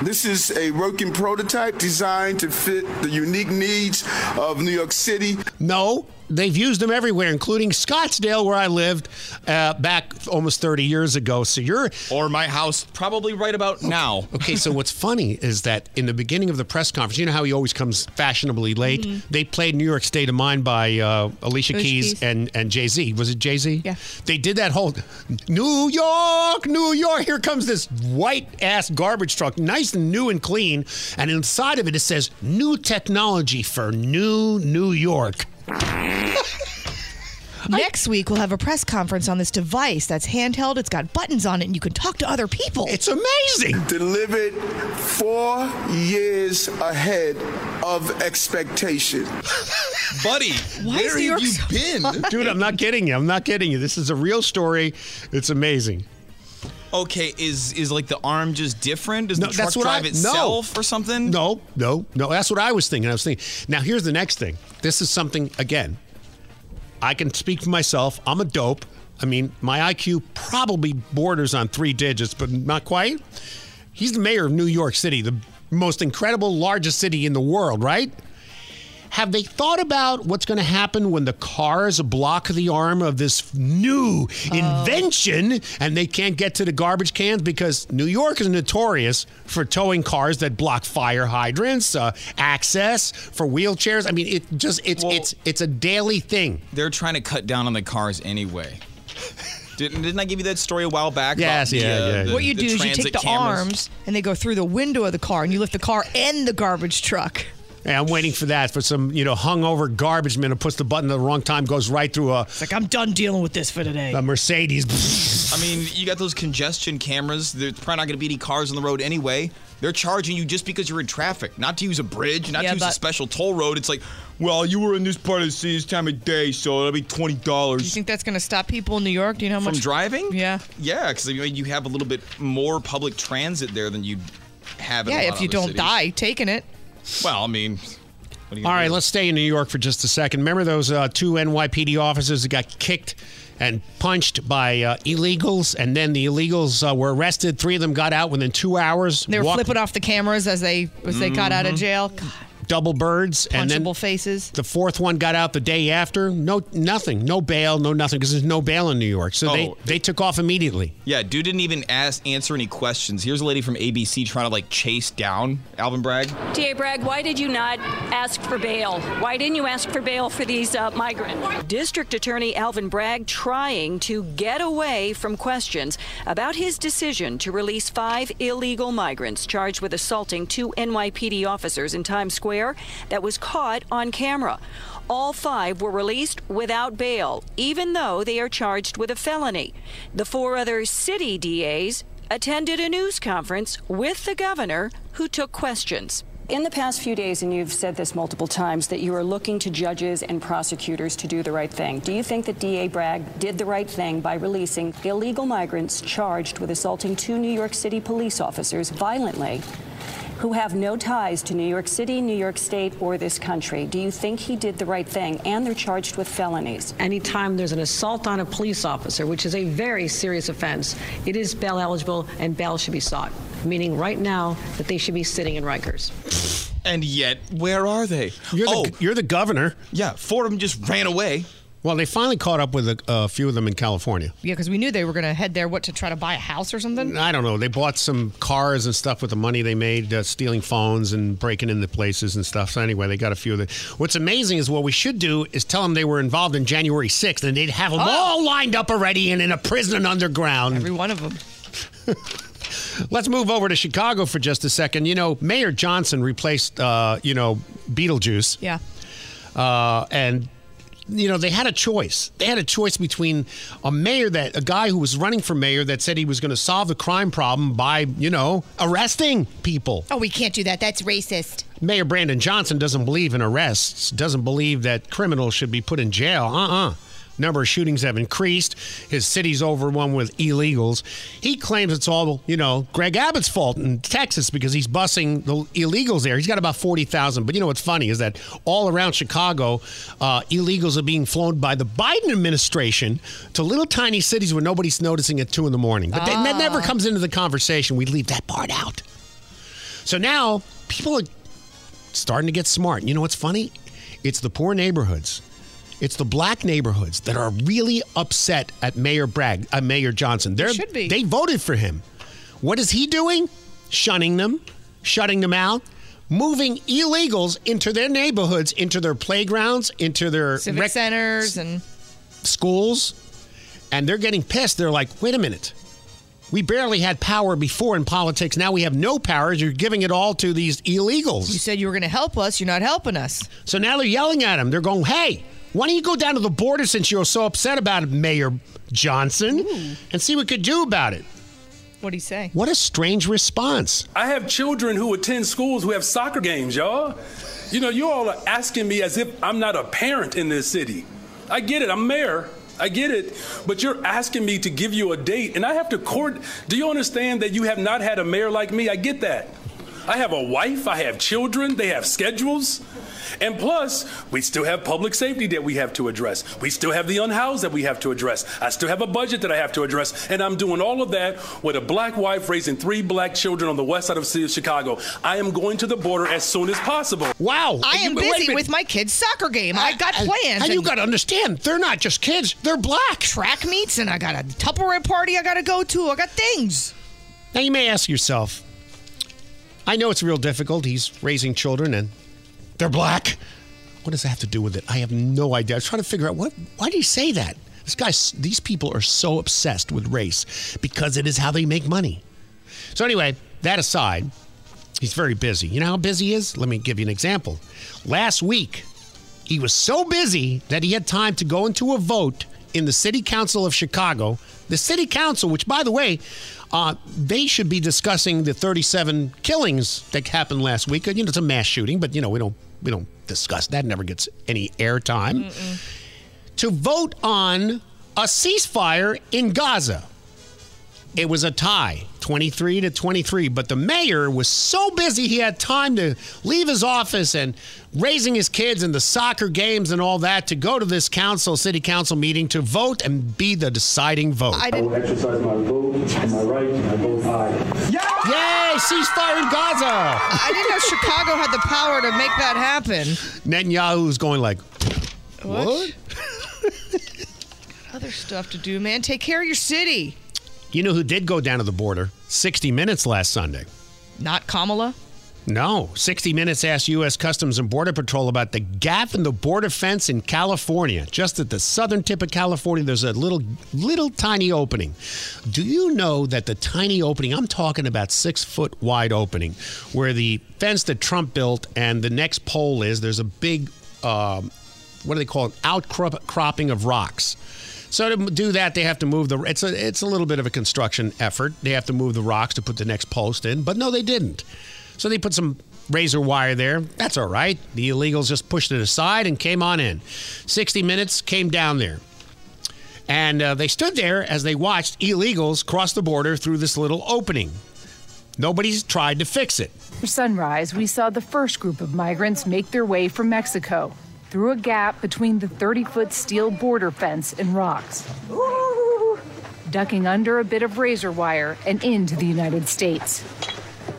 This is a working prototype designed to fit the unique needs of New York City. No, they've used them everywhere, including Scottsdale, where I lived uh, back almost 30 years ago. So you're. Or my house, probably right about now. Okay, so what's funny is that in the beginning of the press conference, you know how he always comes fashionably late? Mhm. They played New York State of Mind by uh, Alicia, Alicia Keys, Keys. and, and Jay Z. Was it Jay Z? Yeah. They did that whole New York, New York. Here comes this white ass garbage truck, nice and new and clean. And inside of it, it says new technology for new New York. Next week, we'll have a press conference on this device that's handheld. It's got buttons on it, and you can talk to other people. It's amazing. Delivered four years ahead of expectation. Buddy, Why where have you so been? Dude, I'm not kidding you. I'm not kidding you. This is a real story. It's amazing. Okay, is is like the arm just different? Does No, the truck drive I- no. itself or something? No, no, no. That's what I was thinking. I was thinking. Now, here's the next thing. This is something, again, I can speak for myself. I'm a dope. I mean, my IQ probably borders on three digits, but not quite. He's the mayor of New York City, the most incredible, largest city in the world, right? Have they thought about what's going to happen when the cars block the arm of this new invention and they can't get to the garbage cans because New York is notorious for towing cars that block fire hydrants, uh, access for wheelchairs. I mean, it just it's it's it's a daily thing. They're trying to cut down on the cars anyway. Didn't, didn't I give you that story a while back? Yes, about the, yeah, uh, yeah, the- what you do is you take the cameras? arms and they go through the window of the car, and you lift the car and the garbage truck. And I'm waiting for that for some you know hungover garbage man who puts the button at the wrong time, goes right through a, It's like I'm done dealing with this for today. a Mercedes. I mean, you got those congestion cameras. There's probably not going to be any cars on the road anyway. They're charging you just because you're in traffic, not to use a bridge, not Yeah, to use a special toll road. It's like, well, you were in this part of the city this time of day, so it'll be twenty Do you think that's going to stop people in New York? Do you know how from much? From driving. Yeah. Yeah, because I mean, you have a little bit more public transit there than you have. In Yeah, a lot if you other don't cities. die taking it. Well, I mean, what are you All do? let's stay in New York for just a second. Remember those uh, two NYPD officers that got kicked and punched by uh, illegals, and then the illegals uh, were arrested. Three of them got out within two hours. They were Walked- flipping off the cameras as they as they got out of jail. God. Double birds, and then faces. the fourth one got out the day after. No, nothing, no bail, no nothing, because there's no bail in New York. So they Oh. they took off immediately. Yeah, dude didn't even ask answer any questions. Here's a lady from ABC trying to like chase down Alvin Bragg. D.A. Bragg, why did you not ask for bail? Why didn't you ask for bail for these uh, migrants? District Attorney Alvin Bragg trying to get away from questions about his decision to release five illegal migrants charged with assaulting two NYPD officers in Times Square that was caught on camera. All five were released without bail, even though they are charged with a felony. The four other city DAs attended a news conference with the governor who took questions. In the past few days, and you've said this multiple times, that you are looking to judges and prosecutors to do the right thing. Do you think that DA Bragg did the right thing by releasing illegal migrants charged with assaulting two New York City police officers violently? Who have no ties to New York City, New York State, or this country. Do you think he did the right thing? And they're charged with felonies. Anytime there's an assault on a police officer, which is a very serious offense, it is bail eligible and bail should be sought. Meaning right now that they should be sitting in Rikers. And yet, where are they? You're oh, the you're the governor. Yeah, four of them just ran away. Well, they finally caught up with a, a few of them in California. Yeah, because we knew they were going to head there. What to try to buy a house or something? I don't know. They bought some cars and stuff with the money they made, uh, stealing phones and breaking into places and stuff. So anyway, they got a few of the. What's amazing is what we should do is tell them they were involved in January 6th, and they'd have them Oh. all lined up already and in a prison underground. Every one of them. Let's move over to Chicago for just a second. You know, Mayor Johnson replaced, uh, you know, Beetlejuice. Yeah. Uh, and you know they had a choice. They had a choice between a mayor that a guy who was running for mayor that said he was going to solve the crime problem by you know arresting people. Oh, we can't do that. That's racist. Mayor Brandon Johnson doesn't believe in arrests. Doesn't believe that criminals should be put in jail. Uh uh Number of shootings have increased. His city's overrun with illegals. He claims it's all, you know, Greg Abbott's fault in Texas because he's busing the illegals there. He's got about 40,000. But you know what's funny is that all around Chicago, uh, illegals are being flown by the Biden administration to little tiny cities where nobody's noticing at 2 in the morning. But that- that never Ah. comes into the conversation. We leave that part out. So now people are starting to get smart. You know what's funny? It's the poor neighborhoods. It's the black neighborhoods that are really upset at Mayor Bragg, uh, Mayor Johnson. They're, should be. They voted for him. What is he doing? Shunning them, shutting them out, moving illegals into their neighborhoods, into their playgrounds, into their Civic rec- centers and schools, and they're getting pissed. They're like, wait a minute. We barely had power before in politics. Now we have no power. You're giving it all to these illegals. you said you were going to help us. You're not helping us. So now they're yelling at him. They're going, hey, why don't you go down to the border since you're so upset about it, Mayor Johnson, and see what we could do about it? What'd he say? What a strange response. I have children who attend schools who have soccer games, y'all. You know, you all are asking me as if I'm not a parent in this city. I get it, I'm mayor. I get it, but you're asking me to give you a date, and I have to court. Do you understand that you have not had a mayor like me? I get that. I have a wife, I have children, they have schedules. And plus, we still have public safety that we have to address. We still have the unhoused that we have to address. I still have a budget that I have to address. And I'm doing all of that with a black wife raising three black children on the west side of the city of Chicago. I am going to the border as soon as possible. Wow. I am You- busy with my kid's soccer game. I got And- plans. And you got to understand, they're not just kids, they're black. track meets, and I got a Tupperware party I got to go to. I got things. Now you may ask yourself, I know it's real difficult. He's raising children and they're black. What does that have to do with it? I have no idea. I was trying to figure out what. Why did he say that? This guy, these people are so obsessed with race because it is how they make money. So anyway, that aside, he's very busy. You know how busy he is? Let me give you an example. Last week, he was so busy that he had time to go into a vote in the City Council of Chicago. The City Council, which, by the way, uh, they should be discussing the 37 killings that happened last week. You know, it's a mass shooting, but you know we don't we don't discuss that. Never gets any airtime. To vote on a ceasefire in Gaza. it was a tie, 23 to 23. But the mayor was so busy he had time to leave his office and raising his kids and the soccer games and all that to go to this council, city council meeting to vote and be the deciding vote. I will exercise my vote and my right, and I vote aye. Yay! Ceasefire in Gaza! I didn't know Chicago had the power to make that happen. Netanyahu's going like, what? Got other stuff to do, man. Take care of your city. You know who did go down to the border? 60 Minutes last Sunday. Not Kamala. No, 60 Minutes asked U.S. Customs and Border Patrol about the gap in the border fence in California. Just at the southern tip of California, there's a little, little tiny opening. Do you know that the tiny opening, I'm talking about six foot wide opening, where the fence that Trump built and the next pole is, there's a big, um, what do they call it, outcropping of rocks. So to do that, they have to move the. It's a it's a little bit of a construction effort. They have to move the rocks to put the next post in, but no, they didn't. So they put some razor wire there. That's all right. The illegals just pushed it aside and came on in. 60 minutes came down there. And uh, they stood there as they watched illegals cross the border through this little opening. Nobody's tried to fix it. For sunrise, we saw the first group of migrants make their way from Mexico through a gap between the 30 foot steel border fence and rocks, ducking under a bit of razor wire and into the United States.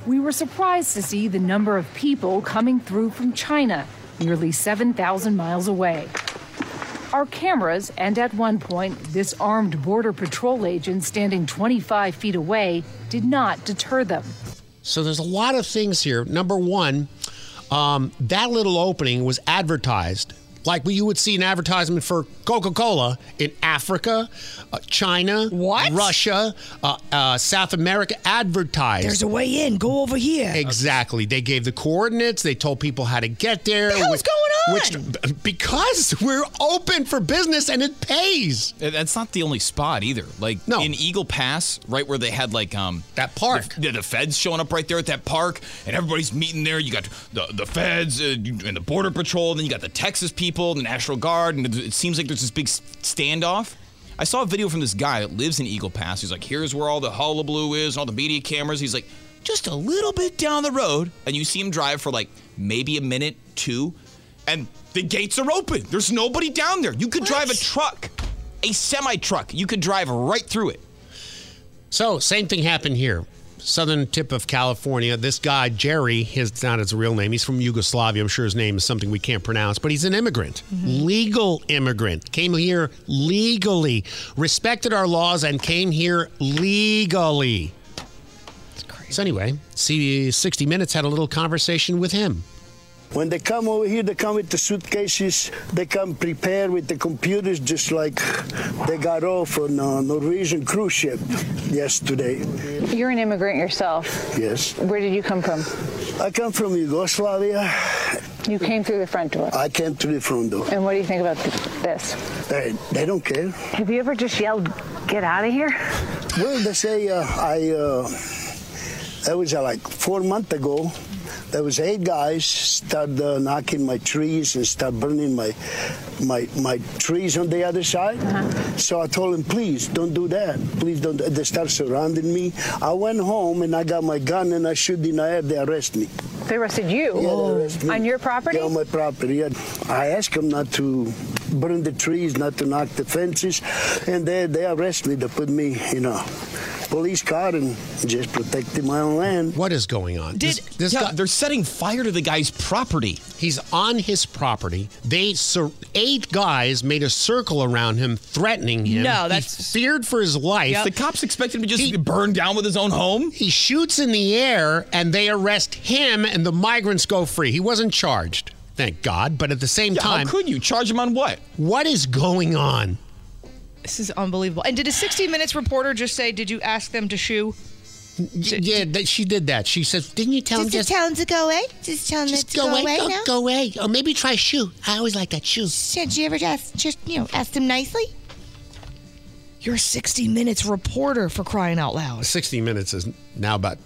We were surprised to see the number of people coming through from China, nearly 7,000 miles away. Our cameras, and at one point, this armed Border Patrol agent standing 25 feet away, did not deter them. So there's a lot of things here. Number one, um, that little opening was advertised like you would see an advertisement for Coca-Cola in Africa, uh, China, what? Russia, uh, uh, South America. Advertised. There's a way in. Go over here. Exactly. They gave the coordinates. They told people how to get there. What the hell's which, going on? Which, because we're open for business and it pays. That's not the only spot either. Like in Eagle Pass, right where they had like um that park, the, the feds showing up right there at that park, and everybody's meeting there. You got the the feds uh, and the border patrol, and then you got the Texas people, the National Guard, and it seems like there's this big standoff. I saw a video from this guy that lives in Eagle Pass. He's like, here's where all the hullabaloo is, and all the media cameras. He's like, just a little bit down the road, and you see him drive for like maybe a minute, two, and the gates are open. There's nobody down there. You could drive a truck, a semi truck. You could drive right through it. So same thing happened here. Southern tip of California. This guy, Jerry, his not his real name. He's from Yugoslavia. I'm sure his name is something we can't pronounce, but he's an immigrant, mm-hmm. legal immigrant. Came here legally, respected our laws, and came here legally. So anyway, see, 60 Minutes had a little conversation with him. When they come over here, they come with the suitcases. They come prepared with the computers, just like they got off on a Norwegian cruise ship yesterday. You're an immigrant yourself. Yes. Where did you come from? I come from Yugoslavia. You came through the front door. I came through the front door. And what do you think about this? They, they don't care. Have you ever just yelled, get out of here? Well, they say uh, I. Uh, that was uh, like four months ago. There was eight guys start uh, knocking my trees and start burning my my my trees on the other side. So I told them, please don't do that. Please don't. They start surrounding me. I went home and I got my gun and I shoot in the air. They arrest me. They arrested you? Yeah, they me. On your property? Yeah, on my property. I asked them not to burn the trees, not to knock the fences, and they they arrest me. They put me in a police car and just protecting my own land. What is going on? Did this yeah, guy- they're setting fire to the guy's property. He's on his property. They sur- eight guys made a circle around him, threatening him. No, He that's- feared for his life. The cops expected him to just burn down with his own home. He shoots in the air, and they arrest him, and the migrants go free. He wasn't charged, thank God. But at the same Yeah, how time, could you charge him on what? What is going on? This is unbelievable. And did a 60 Minutes reporter just say, did you ask them to shoo? yeah, that, she did that. She said, "Didn't you tell him just tell him to go away? Just tell him just to go, go, away, away go, now? go away, or maybe try shoe? I always like that shoe." Did you ever just, just, you know, ask him nicely? You're a 60 Minutes reporter for crying out loud. 60 minutes is now about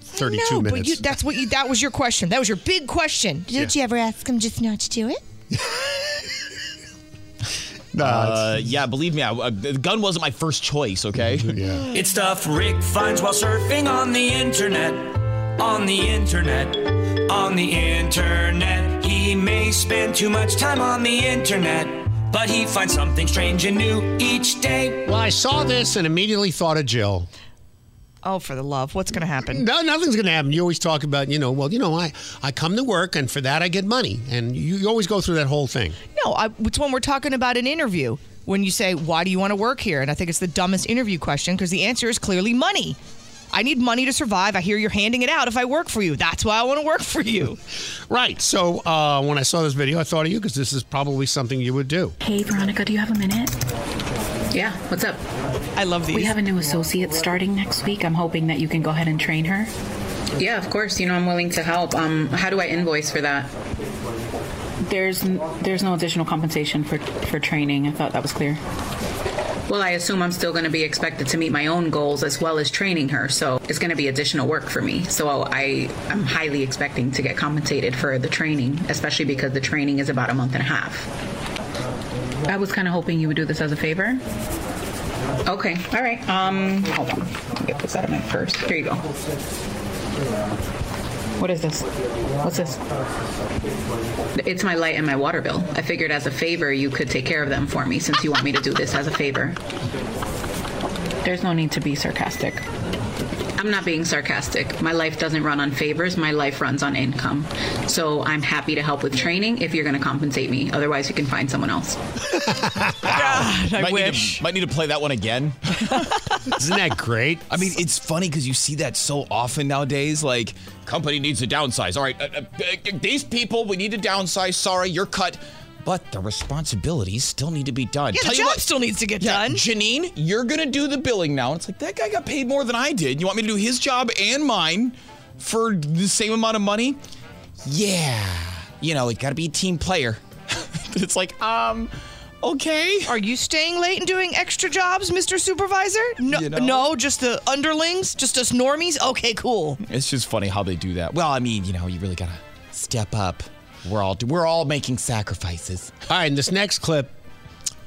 32 no, minutes. but you, that's what you. That was your question. That was your big question. Did you ever ask him just not to do it? Uh, yeah, believe me, I, uh, the gun wasn't my first choice. Okay. yeah. It's stuff Rick finds while surfing on the internet. On the internet. On the internet. He may spend too much time on the internet, but he finds something strange and new each day. Well, I saw this and immediately thought of Jill. Oh, for the love. What's going to happen? No, nothing's going to happen. You always talk about, you know, well, you know, I, I come to work and for that I get money. And you, you always go through that whole thing. No, I, it's when we're talking about an interview. When you say, why do you want to work here? And I think it's the dumbest interview question because the answer is clearly money. I need money to survive. I hear you're handing it out if I work for you. That's why I want to work for you. Right. So uh, when I saw this video, I thought of you because this is probably something you would do. Hey, Veronica, do you have a minute? Yeah, what's up? I love these. We have a new associate starting next week. I'm hoping that you can go ahead and train her. Yeah, of course. You know, I'm willing to help. Um, how do I invoice for that? There's there's no additional compensation for for training. I thought that was clear. Well, I assume I'm still going to be expected to meet my own goals as well as training her, so it's going to be additional work for me. So I I'm highly expecting to get compensated for the training, especially because the training is about a month and a half. I was kind of hoping you would do this as a favor. Okay, all right. Um, hold on. Get this out of my purse. Here you go. What is this? What's this? It's my light and my water bill. I figured as a favor you could take care of them for me since you want me to do this as a favor. There's no need to be sarcastic. I'm not being sarcastic. My life doesn't run on favors. My life runs on income. So I'm happy to help with training if you're going to compensate me. Otherwise, you can find someone else. God, I might wish. Need to, might need to play that one again. Isn't that great? I mean, it's funny because you see that so often nowadays. Like, company needs to downsize. All right, uh, uh, uh, these people, we need to downsize. Sorry, you're cut. But the responsibilities still need to be done. Yeah, the Tell you job what, still needs to get yeah, done. Janine, you're gonna do the billing now. And it's like that guy got paid more than I did. You want me to do his job and mine for the same amount of money? Yeah. You know, it got to be a team player. it's like, um, okay. Are you staying late and doing extra jobs, Mr. Supervisor? No, You know? no, just the underlings, just us normies. Okay, cool. It's just funny how they do that. Well, I mean, you know, you really gotta step up. We're all we're all making sacrifices. All right, in this next clip,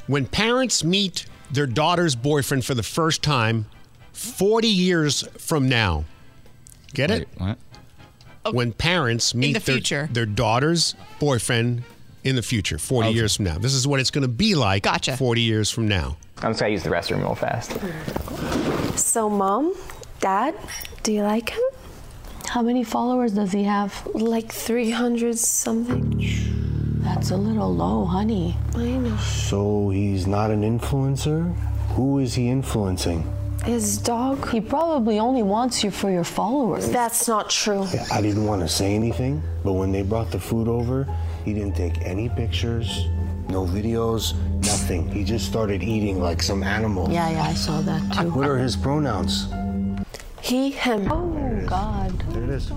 when parents meet their daughter's boyfriend for the first time 40 years from now. Get it? What? Oh, when parents meet the their, future. their daughter's boyfriend in the future, 40 years from now. This is what it's going to be like Gotcha. 40 years from now. I'm just gonna use the restroom real fast. So, mom, dad, do you like him? How many followers does he have? Like 300 something. That's a little low, honey. I know. So he's not an influencer? Who is he influencing? His dog? He probably only wants you for your followers. That's not true. I didn't want to say anything, but when they brought the food over, he didn't take any pictures, no videos, nothing. He just started eating like some animal. Yeah, yeah, I saw that too. What are his pronouns? He, him. Oh, God. There it is.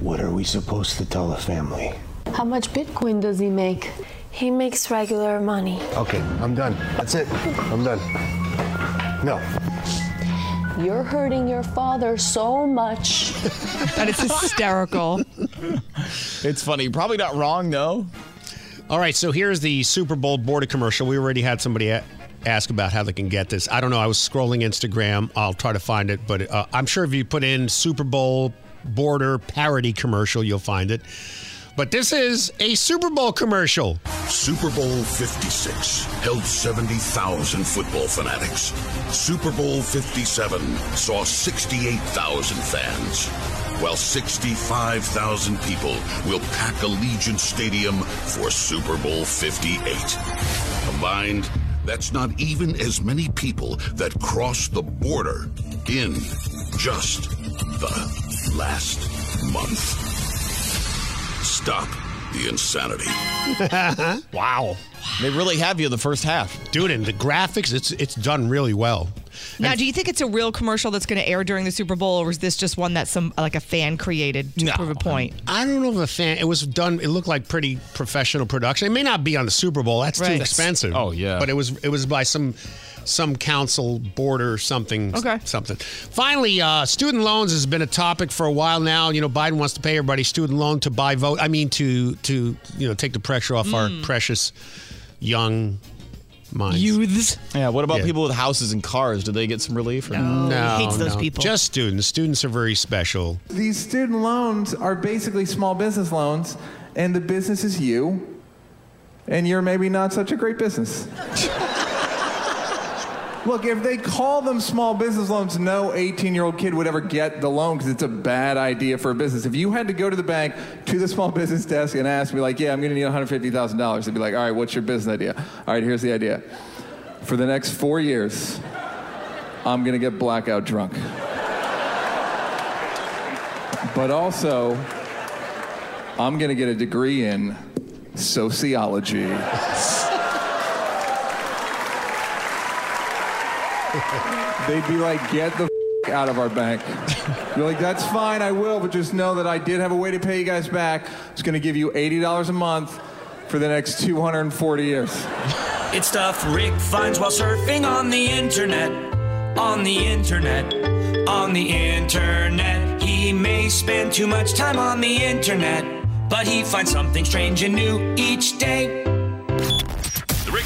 What are we supposed to tell the family? How much Bitcoin does he make? He makes regular money. Okay, I'm done. That's it. I'm done. No. You're hurting your father so much. That is hysterical. It's funny. Probably not wrong though. All right, so here's the Super Bowl border commercial. We already had somebody a- ask about how they can get this. I don't know. I was scrolling Instagram. I'll try to find it, but uh, I'm sure if you put in Super Bowl border parody commercial, you'll find it. But this is a Super Bowl commercial. Super Bowl 56 held 70,000 football fanatics. Super Bowl 57 saw 68,000 fans, while 65,000 people will pack Allegiant Stadium for Super Bowl 58. Combined, that's not even as many people that crossed the border in just the last month. Stop the insanity. wow. They really have you the first half. Dude, and the graphics, it's it's done really well. Now, do you think it's a real commercial that's going to air during the Super Bowl, or is this just one that some like a fan created to prove a point? I don't know if a fan. It was done. It looked like pretty professional production. It may not be on the Super Bowl. That's too expensive. Oh, yeah. But it was. It was by some some council board or something. Okay. Something. Finally, uh, student loans has been a topic for a while now. You know, Biden wants to pay everybody student loan to buy vote. I mean, to to you know take the pressure off our Mm. precious young minds. Youths. Yeah. What about Yeah. people with houses and cars? Do they get some relief? Or No, hates those no. people. Just students. Students are very special. These student loans are basically small business loans, and the business is you, and you're maybe not such a great business. Look, if they call them small business loans, no 18 year old kid would ever get the loan because it's a bad idea for a business. If you had to go to the bank, to the small business desk, and ask me, like, yeah, I'm going to need $150,000, they'd be like, all right, what's your business idea? All right, here's the idea. For the next four years, I'm going to get blackout drunk. But also, I'm going to get a degree in sociology. They'd be like, get the out of our bank. You're like, that's fine, I will, but just know that I did have a way to pay you guys back. It's going to give you $80 a month for the next 240 years. It's stuff Rick finds while surfing on the internet. On the internet. On the internet. He may spend too much time on the internet, but he finds something strange and new each day.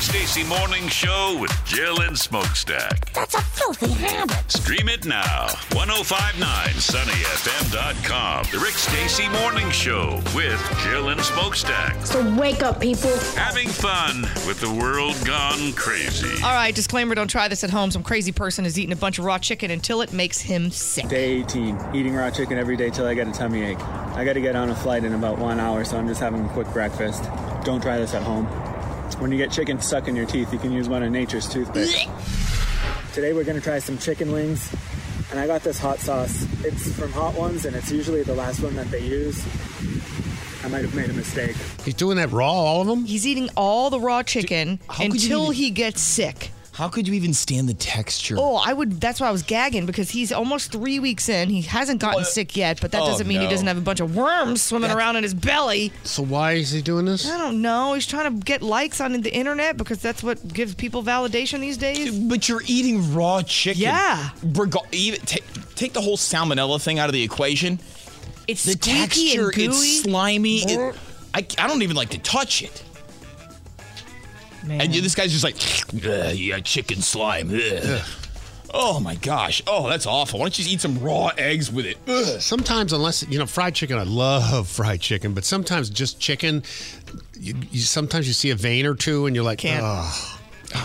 The Rick Stacy Morning Show with Jill and Smokestack. That's a filthy habit. Stream it now. 1059sunnyfm.com. The Rick Stacy Morning Show with Jill and Smokestack. So wake up, people. Having fun with the world gone crazy. All right, disclaimer don't try this at home. Some crazy person is eating a bunch of raw chicken until it makes him sick. Day 18, eating raw chicken every day till I get a tummy ache. I got to get on a flight in about one hour, so I'm just having a quick breakfast. Don't try this at home. When you get chicken stuck in your teeth, you can use one of nature's toothpicks. Today we're gonna try some chicken wings, and I got this hot sauce. It's from Hot Ones, and it's usually the last one that they use. I might have made a mistake. He's doing that raw, all of them? He's eating all the raw chicken how could you until even- he gets sick. How could you even stand the texture? Oh, I would. That's why I was gagging because he's almost three weeks in. He hasn't gotten sick yet, but that Oh, doesn't mean he doesn't have a bunch of worms swimming around in his belly. So why is he doing this? I don't know. He's trying to get likes on the internet because that's what gives people validation these days. But you're eating raw chicken. Yeah. Reg- even, take, take the whole salmonella thing out of the equation. It's the squeaky and texture. gooey. It's slimy. It, I, I don't even like to touch it. Man. And this guy's just like, yeah, chicken slime. ugh." Oh my gosh. Oh, that's awful. Why don't you just eat some raw eggs with it? Ugh. Sometimes, unless you know, fried chicken. I love fried chicken, but sometimes just chicken. You, you sometimes you see a vein or two, and you're like, Can't. oh.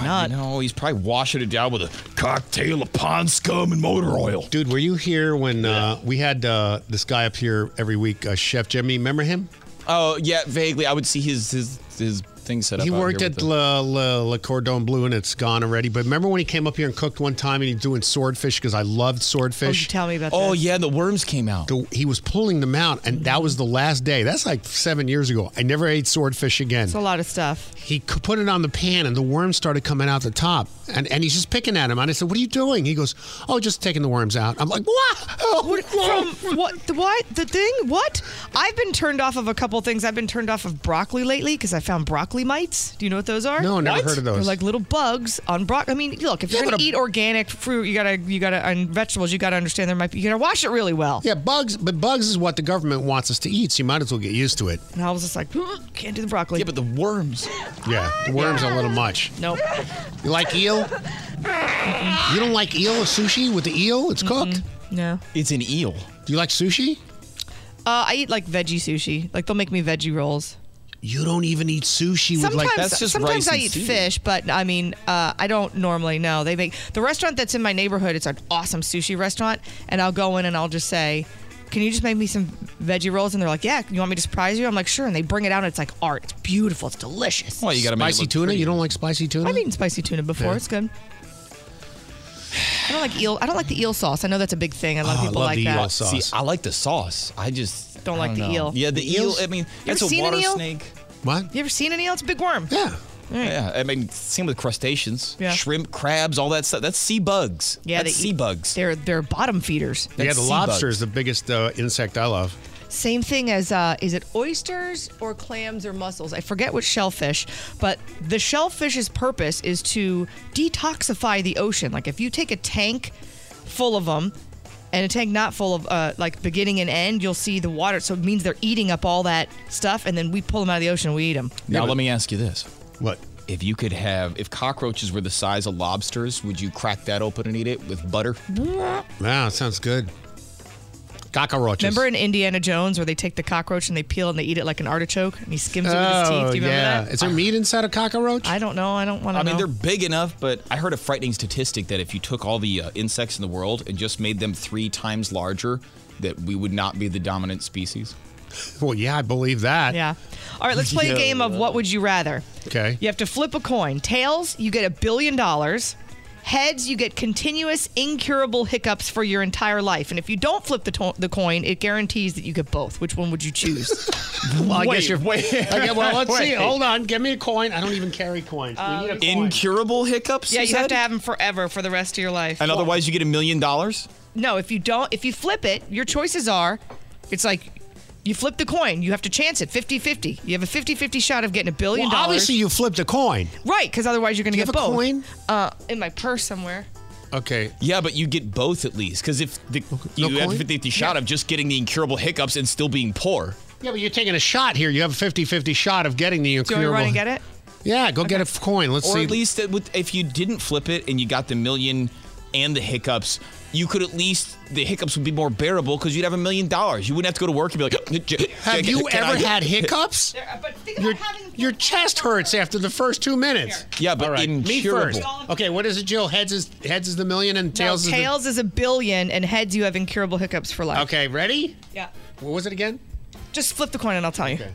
Not. No, he's probably washing it down with a cocktail of pond scum and motor oil. Dude, were you here when uh, we had uh, this guy up here every week, uh, Chef Jimmy? Remember him? Oh yeah, vaguely. I would see his his his thing set up. He out worked here at with the- La, La, La Cordon Bleu, and it's gone already. But remember when he came up here and cooked one time, and he was doing swordfish because I loved oh, swordfish. Oh, you tell me about Oh this. yeah, the worms came out. The- he was pulling them out, and that was the last day. That's like seven years ago. I never ate swordfish again. It's a lot of stuff. He put it on the pan, and the worms started coming out the top. And, and he's just picking at him. And I said, "What are you doing?" He goes, "Oh, just taking the worms out." I'm like, "What? Oh, What, from what? The what? The thing? What? I've been turned off of a couple things. I've been turned off of broccoli lately because I found broccoli mites. Do you know what those are? No, never heard of those. They're like little bugs on broccoli. I mean, look, if you're gonna a- eat organic fruit, you gotta, you gotta, and vegetables, you gotta understand there might be. You gotta wash it really well. Yeah, bugs. But bugs is what the government wants us to eat, so you might as well get used to it. And I was just like, can't do the broccoli. Yeah, but the worms. Yeah, the worms are a little much. Nope. You like eel? You don't like eel or sushi with the eel? It's cooked. No. It's an eel. Do you like sushi? Uh, I eat like veggie sushi. Like they'll make me veggie rolls. You don't even eat sushi with Sometimes, like sometimes I eat fish, but I mean, uh, I don't normally. No, they make the restaurant that's in my neighborhood. It's an awesome sushi restaurant, and I'll go in and I'll just say, "Can you just make me some veggie rolls?" And they're like, "Yeah, you want me to surprise you?" I'm like, "Sure." And they bring it out, and it's like art. It's beautiful. It's delicious. Well, you got to spicy tuna. pretty. You don't like spicy tuna? I've eaten spicy tuna before. Yeah. It's good. I don't like eel. I don't like the eel sauce. I know that's a big thing. A lot of Oh, I people love like the that. eel sauce. See, I like the sauce. I just Don't I like the know. eel. Yeah, the, The eel. I mean, You that's ever a seen an water eel? snake. What? You ever seen an eel? It's a big worm. Yeah. Yeah, I mean, same with crustaceans, Yeah. shrimp, crabs, all that stuff. That's sea bugs. Yeah, that's they sea eat- bugs. They're they're bottom feeders. yeah, the sea lobster bugs. is the biggest uh, insect I love. Same thing as uh, is it oysters or clams or mussels? I forget which shellfish, but the shellfish's purpose is to detoxify the ocean. Like if you take a tank full of them and a tank not full of uh, like beginning and end, you'll see the water. So it means they're eating up all that stuff, and then we pull them out of the ocean and we eat them. Now let me ask you this: What? If you could have, if cockroaches were the size of lobsters, would you crack that open and eat it with butter? Wow, sounds good. Cockroaches. Remember in Indiana Jones where they take the cockroach and they peel and they eat it like an artichoke and he skims it with his teeth? Oh, Do you remember yeah. that? Is there meat inside a cockroach? I don't know. I don't want to I know. mean, they're big enough, but I heard a frightening statistic that if you took all the uh, insects in the world and just made them three times larger, that we would not be the dominant species. Well, yeah, I believe that. Yeah. All right, let's play a game of what would you rather. Okay. You have to flip a coin. Tails, you get a billion dollars. Heads, you get continuous, incurable hiccups for your entire life. And if you don't flip the, to- the coin, it guarantees that you get both. Which one would you choose? Well, I Wait, guess you're. wait. Okay, well, let's see. Hold on. Give me a coin. I don't even carry coins. we need a coin. Incurable hiccups? yeah, you you have to have them forever for the rest of your life. And otherwise, you get a million dollars? No, if you don't, if you flip it, your choices are it's like you flip the coin. You have to chance it 50 50. You have a 50 50 shot of getting a billion Well, dollars. obviously, you flipped a coin. Right, because otherwise you're going to Do get you have a both. coin? Uh, in my purse somewhere. Okay. Yeah, but you get both at least. Because if the, No you have a coin? 50 shot of just getting the incurable hiccups and still being poor. Yeah, but you're taking a shot here. You have a 50 50 shot of getting the incurable. Do you incurable. want to run and get it? Yeah, go get a coin. Let's or see. at least it if you didn't flip it and you got the million and the hiccups, you could at least the hiccups would be more bearable because you'd have a million dollars. You wouldn't have to go to work and be like, Have you can I ever get-" had hiccups? Uh, your, your chest hurts after the first two minutes. Yeah, but All right, me incurable. first. Okay, what is it, Jill? Heads is heads is the million and tails no, is tails is a billion, and heads you have incurable hiccups for life. Okay, ready? Yeah. What was it again? Just flip the coin and I'll tell you. Okay.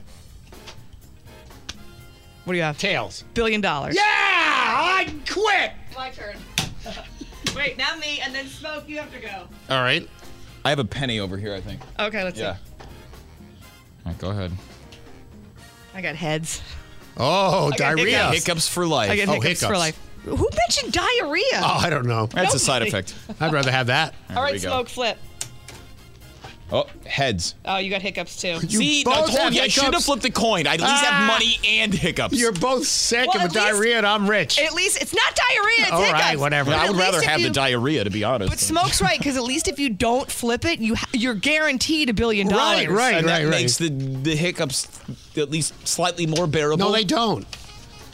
What do you have? Tails. Billion dollars. Yeah, I quit. My turn. Wait, now me, and then smoke. You have to go. All right. I have a penny over here, I think. Okay, let's Yeah. see. All right, go ahead. I got heads. Oh, I got diarrhea. hiccups. Hiccups for life. I get Oh, hiccups, for life. Who mentioned diarrhea? Oh, I don't know. That's a side effect. I'd rather have that. All There right, go. smoke, flip. Oh, heads. Oh, you got hiccups too. See, I both told have you I should have flipped the coin. I'd at least Ah. have money and hiccups. You're both sick Well, of at diarrhea, and I'm rich. At least it's not diarrhea. It's All hiccups. right, whatever. But I would rather if have the diarrhea, to be honest. But smoke's right because at least if you don't flip it, you ha- you're guaranteed a billion dollars. Right, right, and that right, right. makes the the hiccups at least slightly more bearable. no, they don't.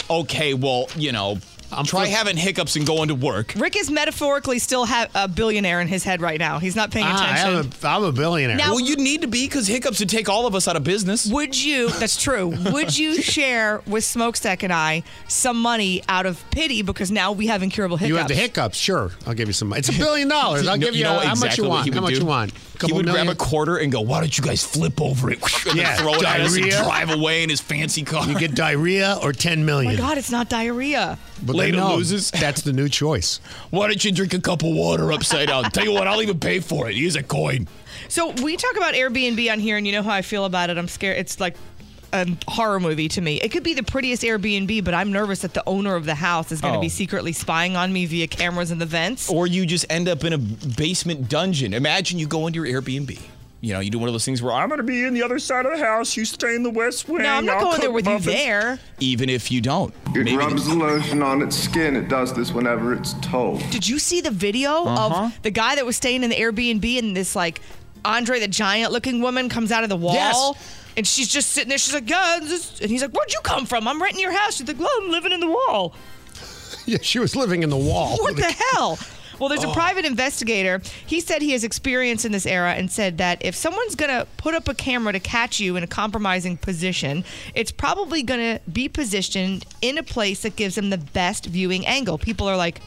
Okay, well, you know, try flip- having hiccups and going to work. Rick is metaphorically still ha- a billionaire in his head right now. He's not paying Ah, I attention. am a, I'm a billionaire. Now- Well, you need to be because hiccups would take all of us out of business. Would you? That's true. Would you share with Smokestack and I some money out of pity because now we have incurable hiccups? you have the hiccups. Sure, I'll give you some. Money. It's a billion dollars. I'll No, give you, know how much exactly you what want. he How much do? you want? He Couple would grab a quarter and go, "Why don't you guys flip over it?" And Yeah, then throw it at us and diarrhea. drive away in his fancy car. You get diarrhea or ten Oh million. my God, it's not diarrhea. But they Later know loses. that's the new choice. Why don't you drink a cup of water upside down? Tell you what, I'll even pay for it. Here's a coin. So we talk about Airbnb on here, and you know how I feel about it. I'm scared. It's like a horror movie to me. It could be the prettiest Airbnb, but I'm nervous that the owner of the house is going to Oh. be secretly spying on me via cameras in the vents. Or you just end up in a basement dungeon. Imagine you go into your Airbnb. You know, you do one of those things where I'm going to be in the other side of the house. You stay in the west wing. No, I'm not I'll going there cook with muffins." you there. Even if you don't. It Maybe rubs the lotion on its skin. It does this whenever it's told. Did you see the video Uh-huh. of the guy that was staying in the Airbnb and this like Andre the Giant looking woman comes out of the wall? Yes. And she's just sitting there. She's like, yeah. And he's like, where'd you come from? I'm renting your house. She's like, well, I'm living in the wall. Yeah, she was living in the wall. What the hell? Well, there's a oh. private investigator. He said he has experience in this era and said that if someone's going to put up a camera to catch you in a compromising position, it's probably going to be positioned in a place that gives them the best viewing angle. People are like,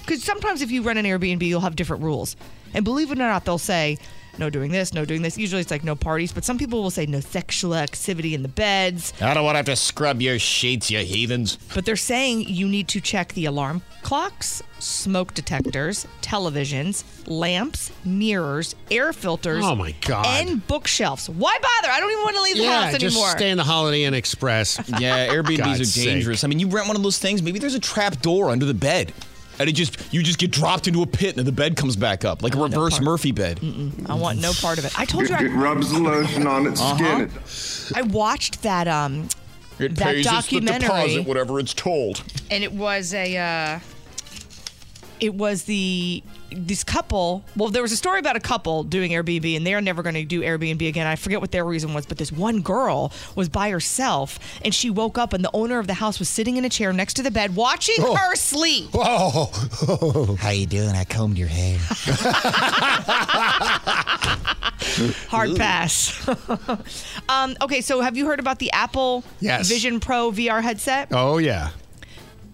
because sometimes if you run an Airbnb, you'll have different rules. And believe it or not, they'll say, no doing this, no doing this. Usually it's like no parties, but some people will say no sexual activity in the beds. I don't want to have to scrub your sheets, you heathens. But they're saying you need to check the alarm clocks, smoke detectors, televisions, lamps, mirrors, air filters. Oh, my God. And bookshelves. Why bother? I don't even want to leave the yeah, house just anymore. stay in the Holiday Inn Express. Yeah, Airbnbs God's are sake. dangerous. I mean, you rent one of those things, maybe there's a trap door under the bed. And it just you just get dropped into a pit and the bed comes back up like a reverse Murphy bed. I want no part of it. I told you It, it I, rubs the lotion on its Uh-huh. skin. It I watched that um It That pays us the documentary- deposit, whatever it's told. and it was a uh it was the this couple, well, there was a story about a couple doing Airbnb, and they're never going to do Airbnb again. I forget what their reason was, but this one girl was by herself, and she woke up, and the owner of the house was sitting in a chair next to the bed, watching Oh. her sleep. Whoa. How you doing? I combed your hair. Hard pass. um, okay, so have you heard about the Apple Yes. Vision Pro VR headset? Oh yeah.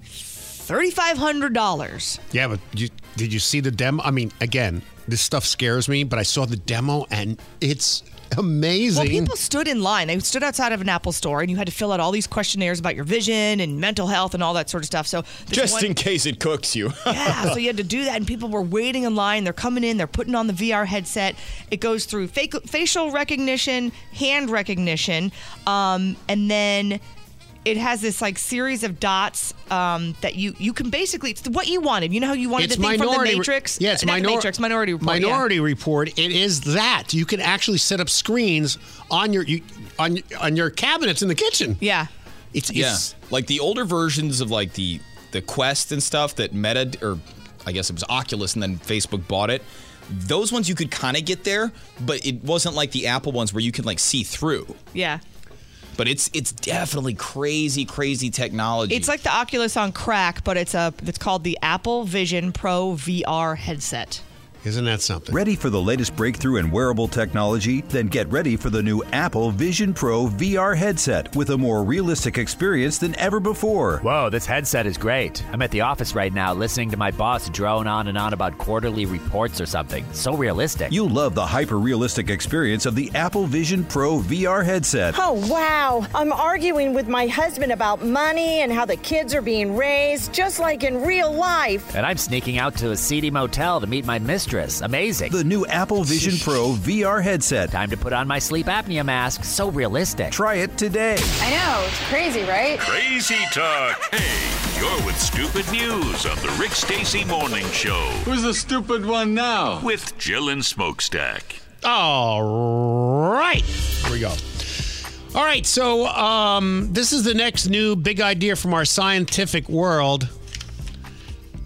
Thirty-five hundred dollars. Yeah, but you, did you see the demo? I mean, again, this stuff scares me, but I saw the demo and it's amazing. Well, people stood in line. They stood outside of an Apple store, and you had to fill out all these questionnaires about your vision and mental health and all that sort of stuff. So Just one- in case it cooks you. yeah, so you had to do that, and people were waiting in line. They're coming in, they're putting on the VR headset. It goes through fake, facial recognition, hand recognition, um, and then it has this like series of dots um, that you you can basically it's what you wanted. You know how you wanted it's the thing from the minority. Matrix? yeah, it's Not the minor- Matrix. Minority Report. yeah. Minority Report. It is that you can actually set up screens on your you, on on your cabinets in the kitchen. Yeah. It's, yeah, like the older versions of like the the Quest and stuff that Meta or I guess it was Oculus and then Facebook bought it. Those ones you could kind of get there, but it wasn't like the Apple ones where you can like see through. Yeah. But it's it's definitely crazy, crazy technology. It's like the Oculus on crack, but it's a it's called the Apple Vision Pro VR headset. Isn't that something? Ready for the latest breakthrough in wearable technology? Then get ready for the new Apple Vision Pro VR headset with a more realistic experience than ever before. Whoa, this headset is great. I'm at the office right now listening to my boss drone on and on about quarterly reports or something. So realistic. You'll love the hyper realistic experience of the Apple Vision Pro VR headset. Oh, wow. I'm arguing with my husband about money and how the kids are being raised, just like in real life. And I'm sneaking out to a seedy motel to meet my mistress. Amazing. The new Apple Vision Pro VR headset. Time to put on my sleep apnea mask. So realistic. Try it today. I know, it's crazy, right? Crazy talk. Hey, you're with stupid news on the Rick Stacy Morning Show. Who's the stupid one now? With Jill and Smokestack. All right. Here we go. All right, so um, this is the next new big idea from our scientific world.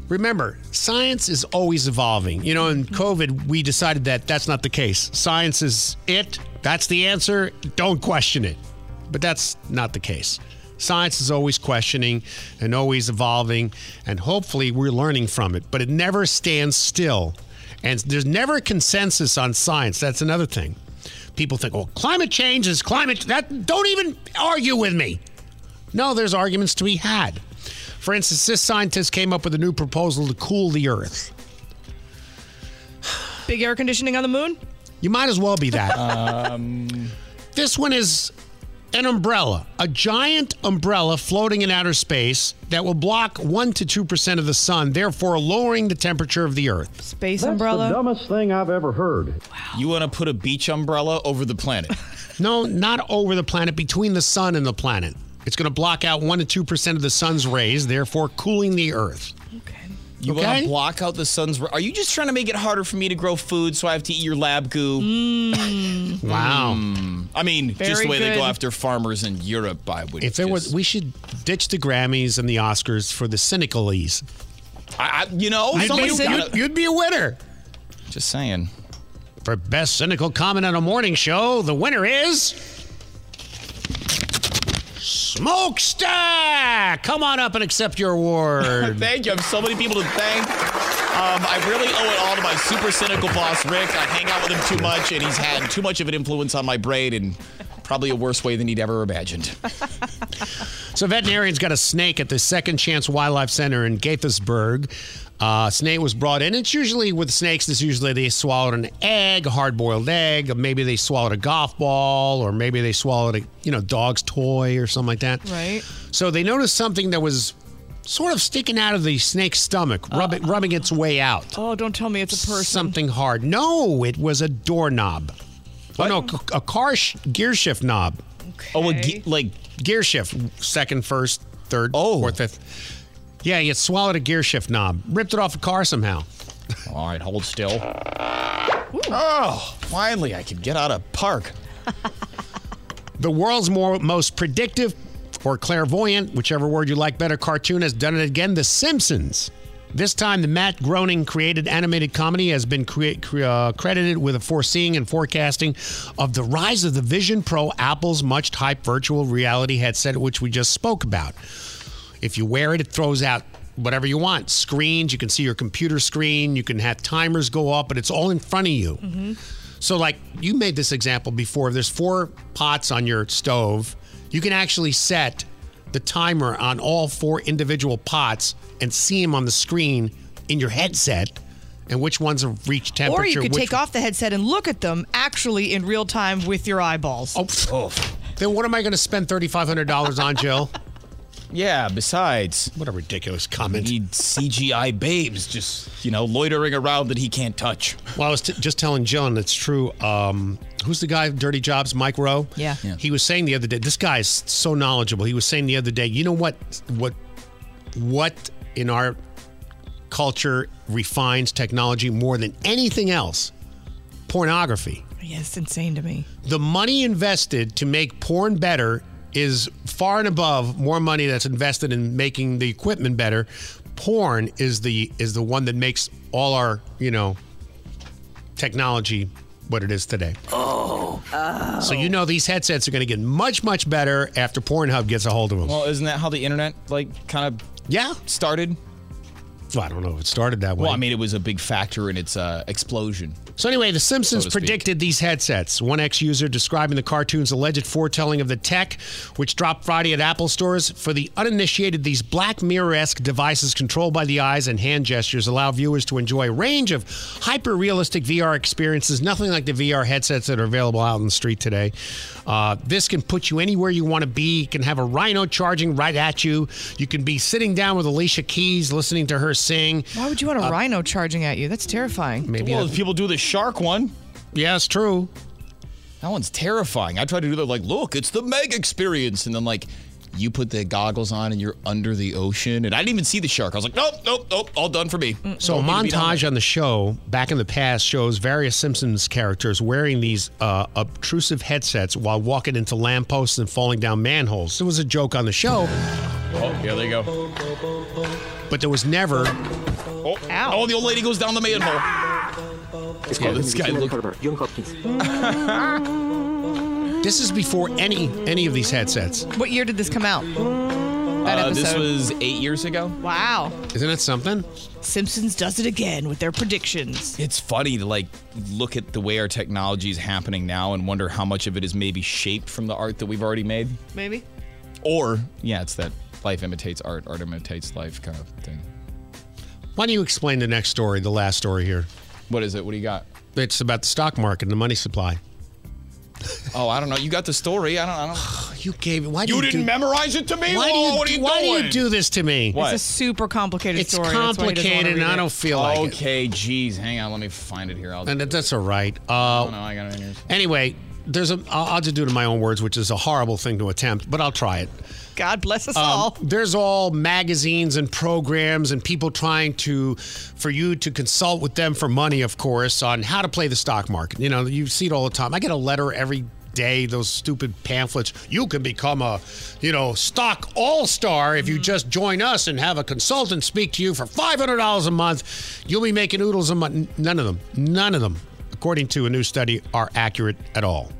Remember, science is always evolving. You know, in mm-hmm. COVID, we decided that that's not the case. Science is it, that's the answer, don't question it. But that's not the case. Science is always questioning and always evolving, and hopefully we're learning from it, but it never stands still. And there's never a consensus on science. That's another thing. People think, well, climate change is climate. That don't even argue with me. No, there's arguments to be had. For instance, this scientist came up with a new proposal to cool the Earth. Big air conditioning on the moon? You might as well be that. um, this one is an umbrella, a giant umbrella floating in outer space that will block 1 to 2% of the sun, therefore lowering the temperature of the Earth. Space umbrella? That's the dumbest thing I've ever heard. You want to put a beach umbrella over the planet? no, not over the planet, between the sun and the planet. It's going to block out 1 to 2% of the sun's rays, therefore cooling the Earth. Okay. You want Okay. to block out the sun's? Are you just trying to make it harder for me to grow food so I have to eat your lab goo? Wow. Mm. I mean, just the way they go after farmers in Europe, I would. If it was, we should ditch the Grammys and the Oscars for the cynicalese. I, I, you know, You'd be, somebody's you'd- you'd be a winner. Just saying. For best cynical comment on a morning show, the winner is Smokestack. Come on up and accept your award. thank you. I have so many people to thank. Um, I really owe it all to my super cynical boss, Rick. I hang out with him too much, and he's had too much of an influence on my brain in probably a worse way than he'd ever imagined. So veterinarians got a snake at the Second Chance Wildlife Center in Gaithersburg. Uh, snake was brought in. It's usually with snakes. this usually they swallowed an egg, a hard-boiled egg. Or maybe they swallowed a golf ball, or maybe they swallowed a you know dog's toy or something like that. Right. So they noticed something that was sort of sticking out of the snake's stomach, rubbing, rubbing its way out. Oh, don't tell me it's a person. Something hard. No, it was a doorknob. Oh no, a car sh- gear shift knob. Okay. Oh, a ge- like gear shift, second, first, third, oh. fourth, fifth. Yeah, you swallowed a gear shift knob, ripped it off a car somehow. All right, hold still. Oh, finally, I can get out of park. The world's more most predictive or clairvoyant, whichever word you like better, cartoon has done it again. The Simpsons. This time, the Matt Groening created animated comedy has been crea- cre- uh, credited with a foreseeing and forecasting of the rise of the Vision Pro, Apple's much hyped virtual reality headset, which we just spoke about. If you wear it, it throws out whatever you want screens. You can see your computer screen. You can have timers go up, but it's all in front of you. Mm-hmm. So, like you made this example before, there's four pots on your stove. You can actually set the timer on all four individual pots and see them on the screen in your headset and which ones have reached temperature. Or you could which- take off the headset and look at them actually in real time with your eyeballs. Oh, then what am I going to spend $3,500 on, Jill? Yeah, besides. What a ridiculous comment. Need CGI babes just, you know, loitering around that he can't touch. Well, I was t- just telling Jill, and it's true. Um, who's the guy, Dirty Jobs, Mike Rowe? Yeah. Yeah. He was saying the other day, this guy is so knowledgeable. He was saying the other day, you know what, what, what in our culture refines technology more than anything else? Pornography. Yeah, it's insane to me. The money invested to make porn better is far and above more money that's invested in making the equipment better. Porn is the is the one that makes all our, you know, technology what it is today. Oh. So you know these headsets are going to get much much better after Pornhub gets a hold of them. Well, isn't that how the internet, like, kind of yeah started? Well, I don't know if it started that way. Well, I mean, it was a big factor in its uh, explosion. So anyway, The Simpsons So predicted these headsets. One ex-user describing the cartoon's alleged foretelling of the tech, which dropped Friday at Apple stores. For the uninitiated, these Black Mirror-esque devices controlled by the eyes and hand gestures allow viewers to enjoy a range of hyper-realistic VR experiences, nothing like the VR headsets that are available out in the street today. Uh, this can put you anywhere you want to be. You can have a Rhino charging right at you. You can be sitting down with Alicia Keys, listening to her sing. Why would you want a Uh, rhino charging at you? That's terrifying. Maybe well, I- people do the shark one. Yeah, it's true. That one's terrifying. I tried to do that, like, look, it's the Meg experience. And then, like, you put the goggles on and you're under the ocean. And I didn't even see the shark. I was like, nope, nope, nope, all done for me. So a Don't need to be down montage on the show back in the past shows various Simpsons characters wearing these uh, obtrusive headsets while walking into lampposts and falling down manholes. It was a joke on the show. Oh, here they go. But there was never. Oh, Ow. oh, the old lady goes down the manhole. Oh, this guy looked. This is before any any of these headsets. What year did this come out? That Uh, this episode. was eight years ago. Wow. Isn't it something? Simpsons does it again with their predictions. It's funny to like look at the way our technology is happening now and wonder how much of it is maybe shaped from the art that we've already made. Maybe. Or, yeah, it's that life imitates art, art imitates life kind of thing. Why don't you explain the next story, the last story here? What is it? What do you got? It's about the stock market and the money supply. Oh, I don't know. You got the story. I don't. I don't. You gave it. Why You do didn't do- memorize it to me. Why do Oh, you, what are you why do you do this to me? What? It's a super complicated It's story. That's why he doesn't wanna complicated, and I don't feel like it. Okay, geez, hang on. Let me find it here. I'll. And that- that's all right. Uh, oh no, I got it in here. Anyway, there's a. I'll, I'll just do it in my own words, which is a horrible thing to attempt, but I'll try it. God bless us Um, all. there's all magazines and programs and people trying to, for you to consult with them for money, of course, on how to play the stock market. You know, you see it all the time. I get a letter every day, those stupid pamphlets. You can become a, you know, stock all star if you just join us and have a consultant speak to you for $500 a month. You'll be making oodles a month. None of them, none of them, according to a new study, are accurate at all.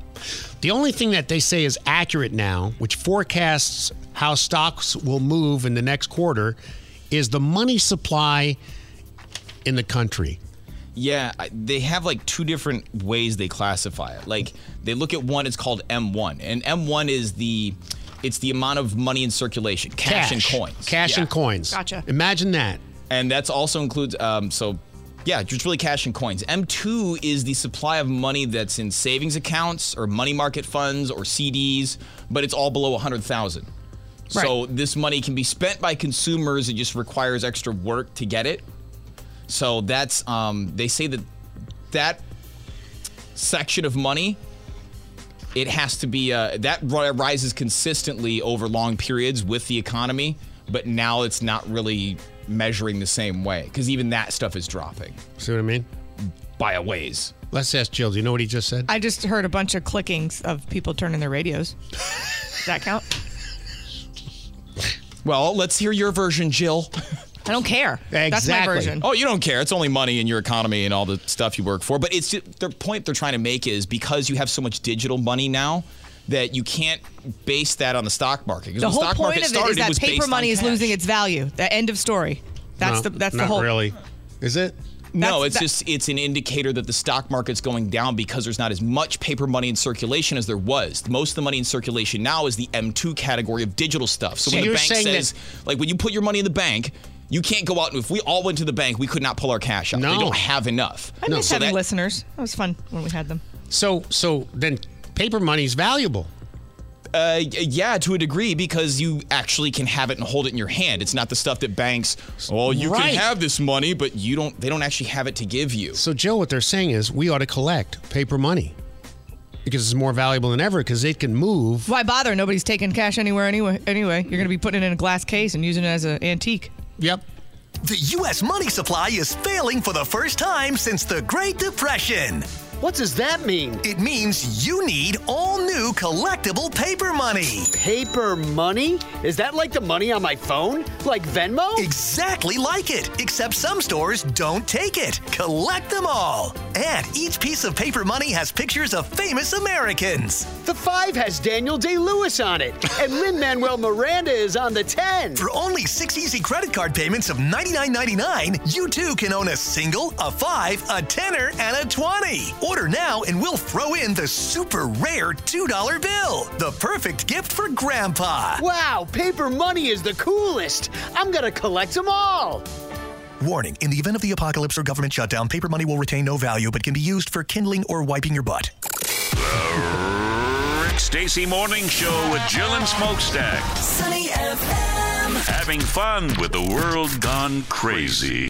The only thing that they say is accurate now, which forecasts how stocks will move in the next quarter, is the money supply in the country. Yeah, they have like two different ways they classify it. Like they look at one, it's called M1, and M1 is the it's the amount of money in circulation, cash, and coins. Cash and coins. Gotcha. Imagine that. And that's also includes um, so yeah, just really cash and coins. M2 is the supply of money that's in savings accounts or money market funds or CDs, but it's all below 100,000. So this money can be spent by consumers. It just requires extra work to get it. So that's um, they say that that section of money it has to be uh, that rises consistently over long periods with the economy, but now it's not really measuring the same way because even that stuff is dropping See what I mean? by a ways. Let's ask Jill. Do you know what he just said? I just heard a bunch of clickings of people turning their radios. Does that count? Well, let's hear your version, Jill. I don't care. That's my version. Oh, you don't care. It's only money in your economy and all the stuff you work for. But it's the point they're trying to make is because you have so much digital money now that you can't base that on the stock market. 'Cause The when whole stock point of it started, is that was paper money is cash. losing its value. The end of story. That's No, the that's the not whole. really. Is it? No, it's that- just it's an indicator that the stock market's going down because there's not as much paper money in circulation as there was. Most of the money in circulation now is the M2 category of digital stuff. So So when the you're bank saying that- says, like when you put your money in the bank, you can't go out and if we all went to the bank, we could not pull our cash out. They No. don't have enough. I miss So having that- listeners. That was fun when we had them. So so then paper money's valuable. Uh, yeah, to a degree, because you actually can have it and hold it in your hand. It's not the stuff that banks. Well, you Right. can have this money, but you don't. They don't actually have it to give you. So Jill, what they're saying is we ought to collect paper money because it's more valuable than ever because it can move. Why bother? Nobody's taking cash anywhere anyway. Anyway, you're going to be putting it in a glass case and using it as an antique. Yep. The U.S. money supply is failing for the first time since the Great Depression. What does that mean? It means you need all new collectible paper money. Paper money? Is that like the money on my phone? Like Venmo? Exactly like it, except some stores don't take it. Collect them all. And each piece of paper money has pictures of famous Americans. The five has Daniel Day Lewis on it, and Lin Manuel Miranda is on the 10. For only six easy credit card payments of $99.99, you too can own a single, a five, a tenner, and a 20. Order now and we'll throw in the super rare $2 bill. The perfect gift for Grandpa. Wow, paper money is the coolest. I'm gonna collect them all. Warning In the event of the apocalypse or government shutdown, paper money will retain no value but can be used for kindling or wiping your butt. The Rick Stacy Morning Show with Jill and Smokestack. Sunny FM. Having fun with the world gone crazy.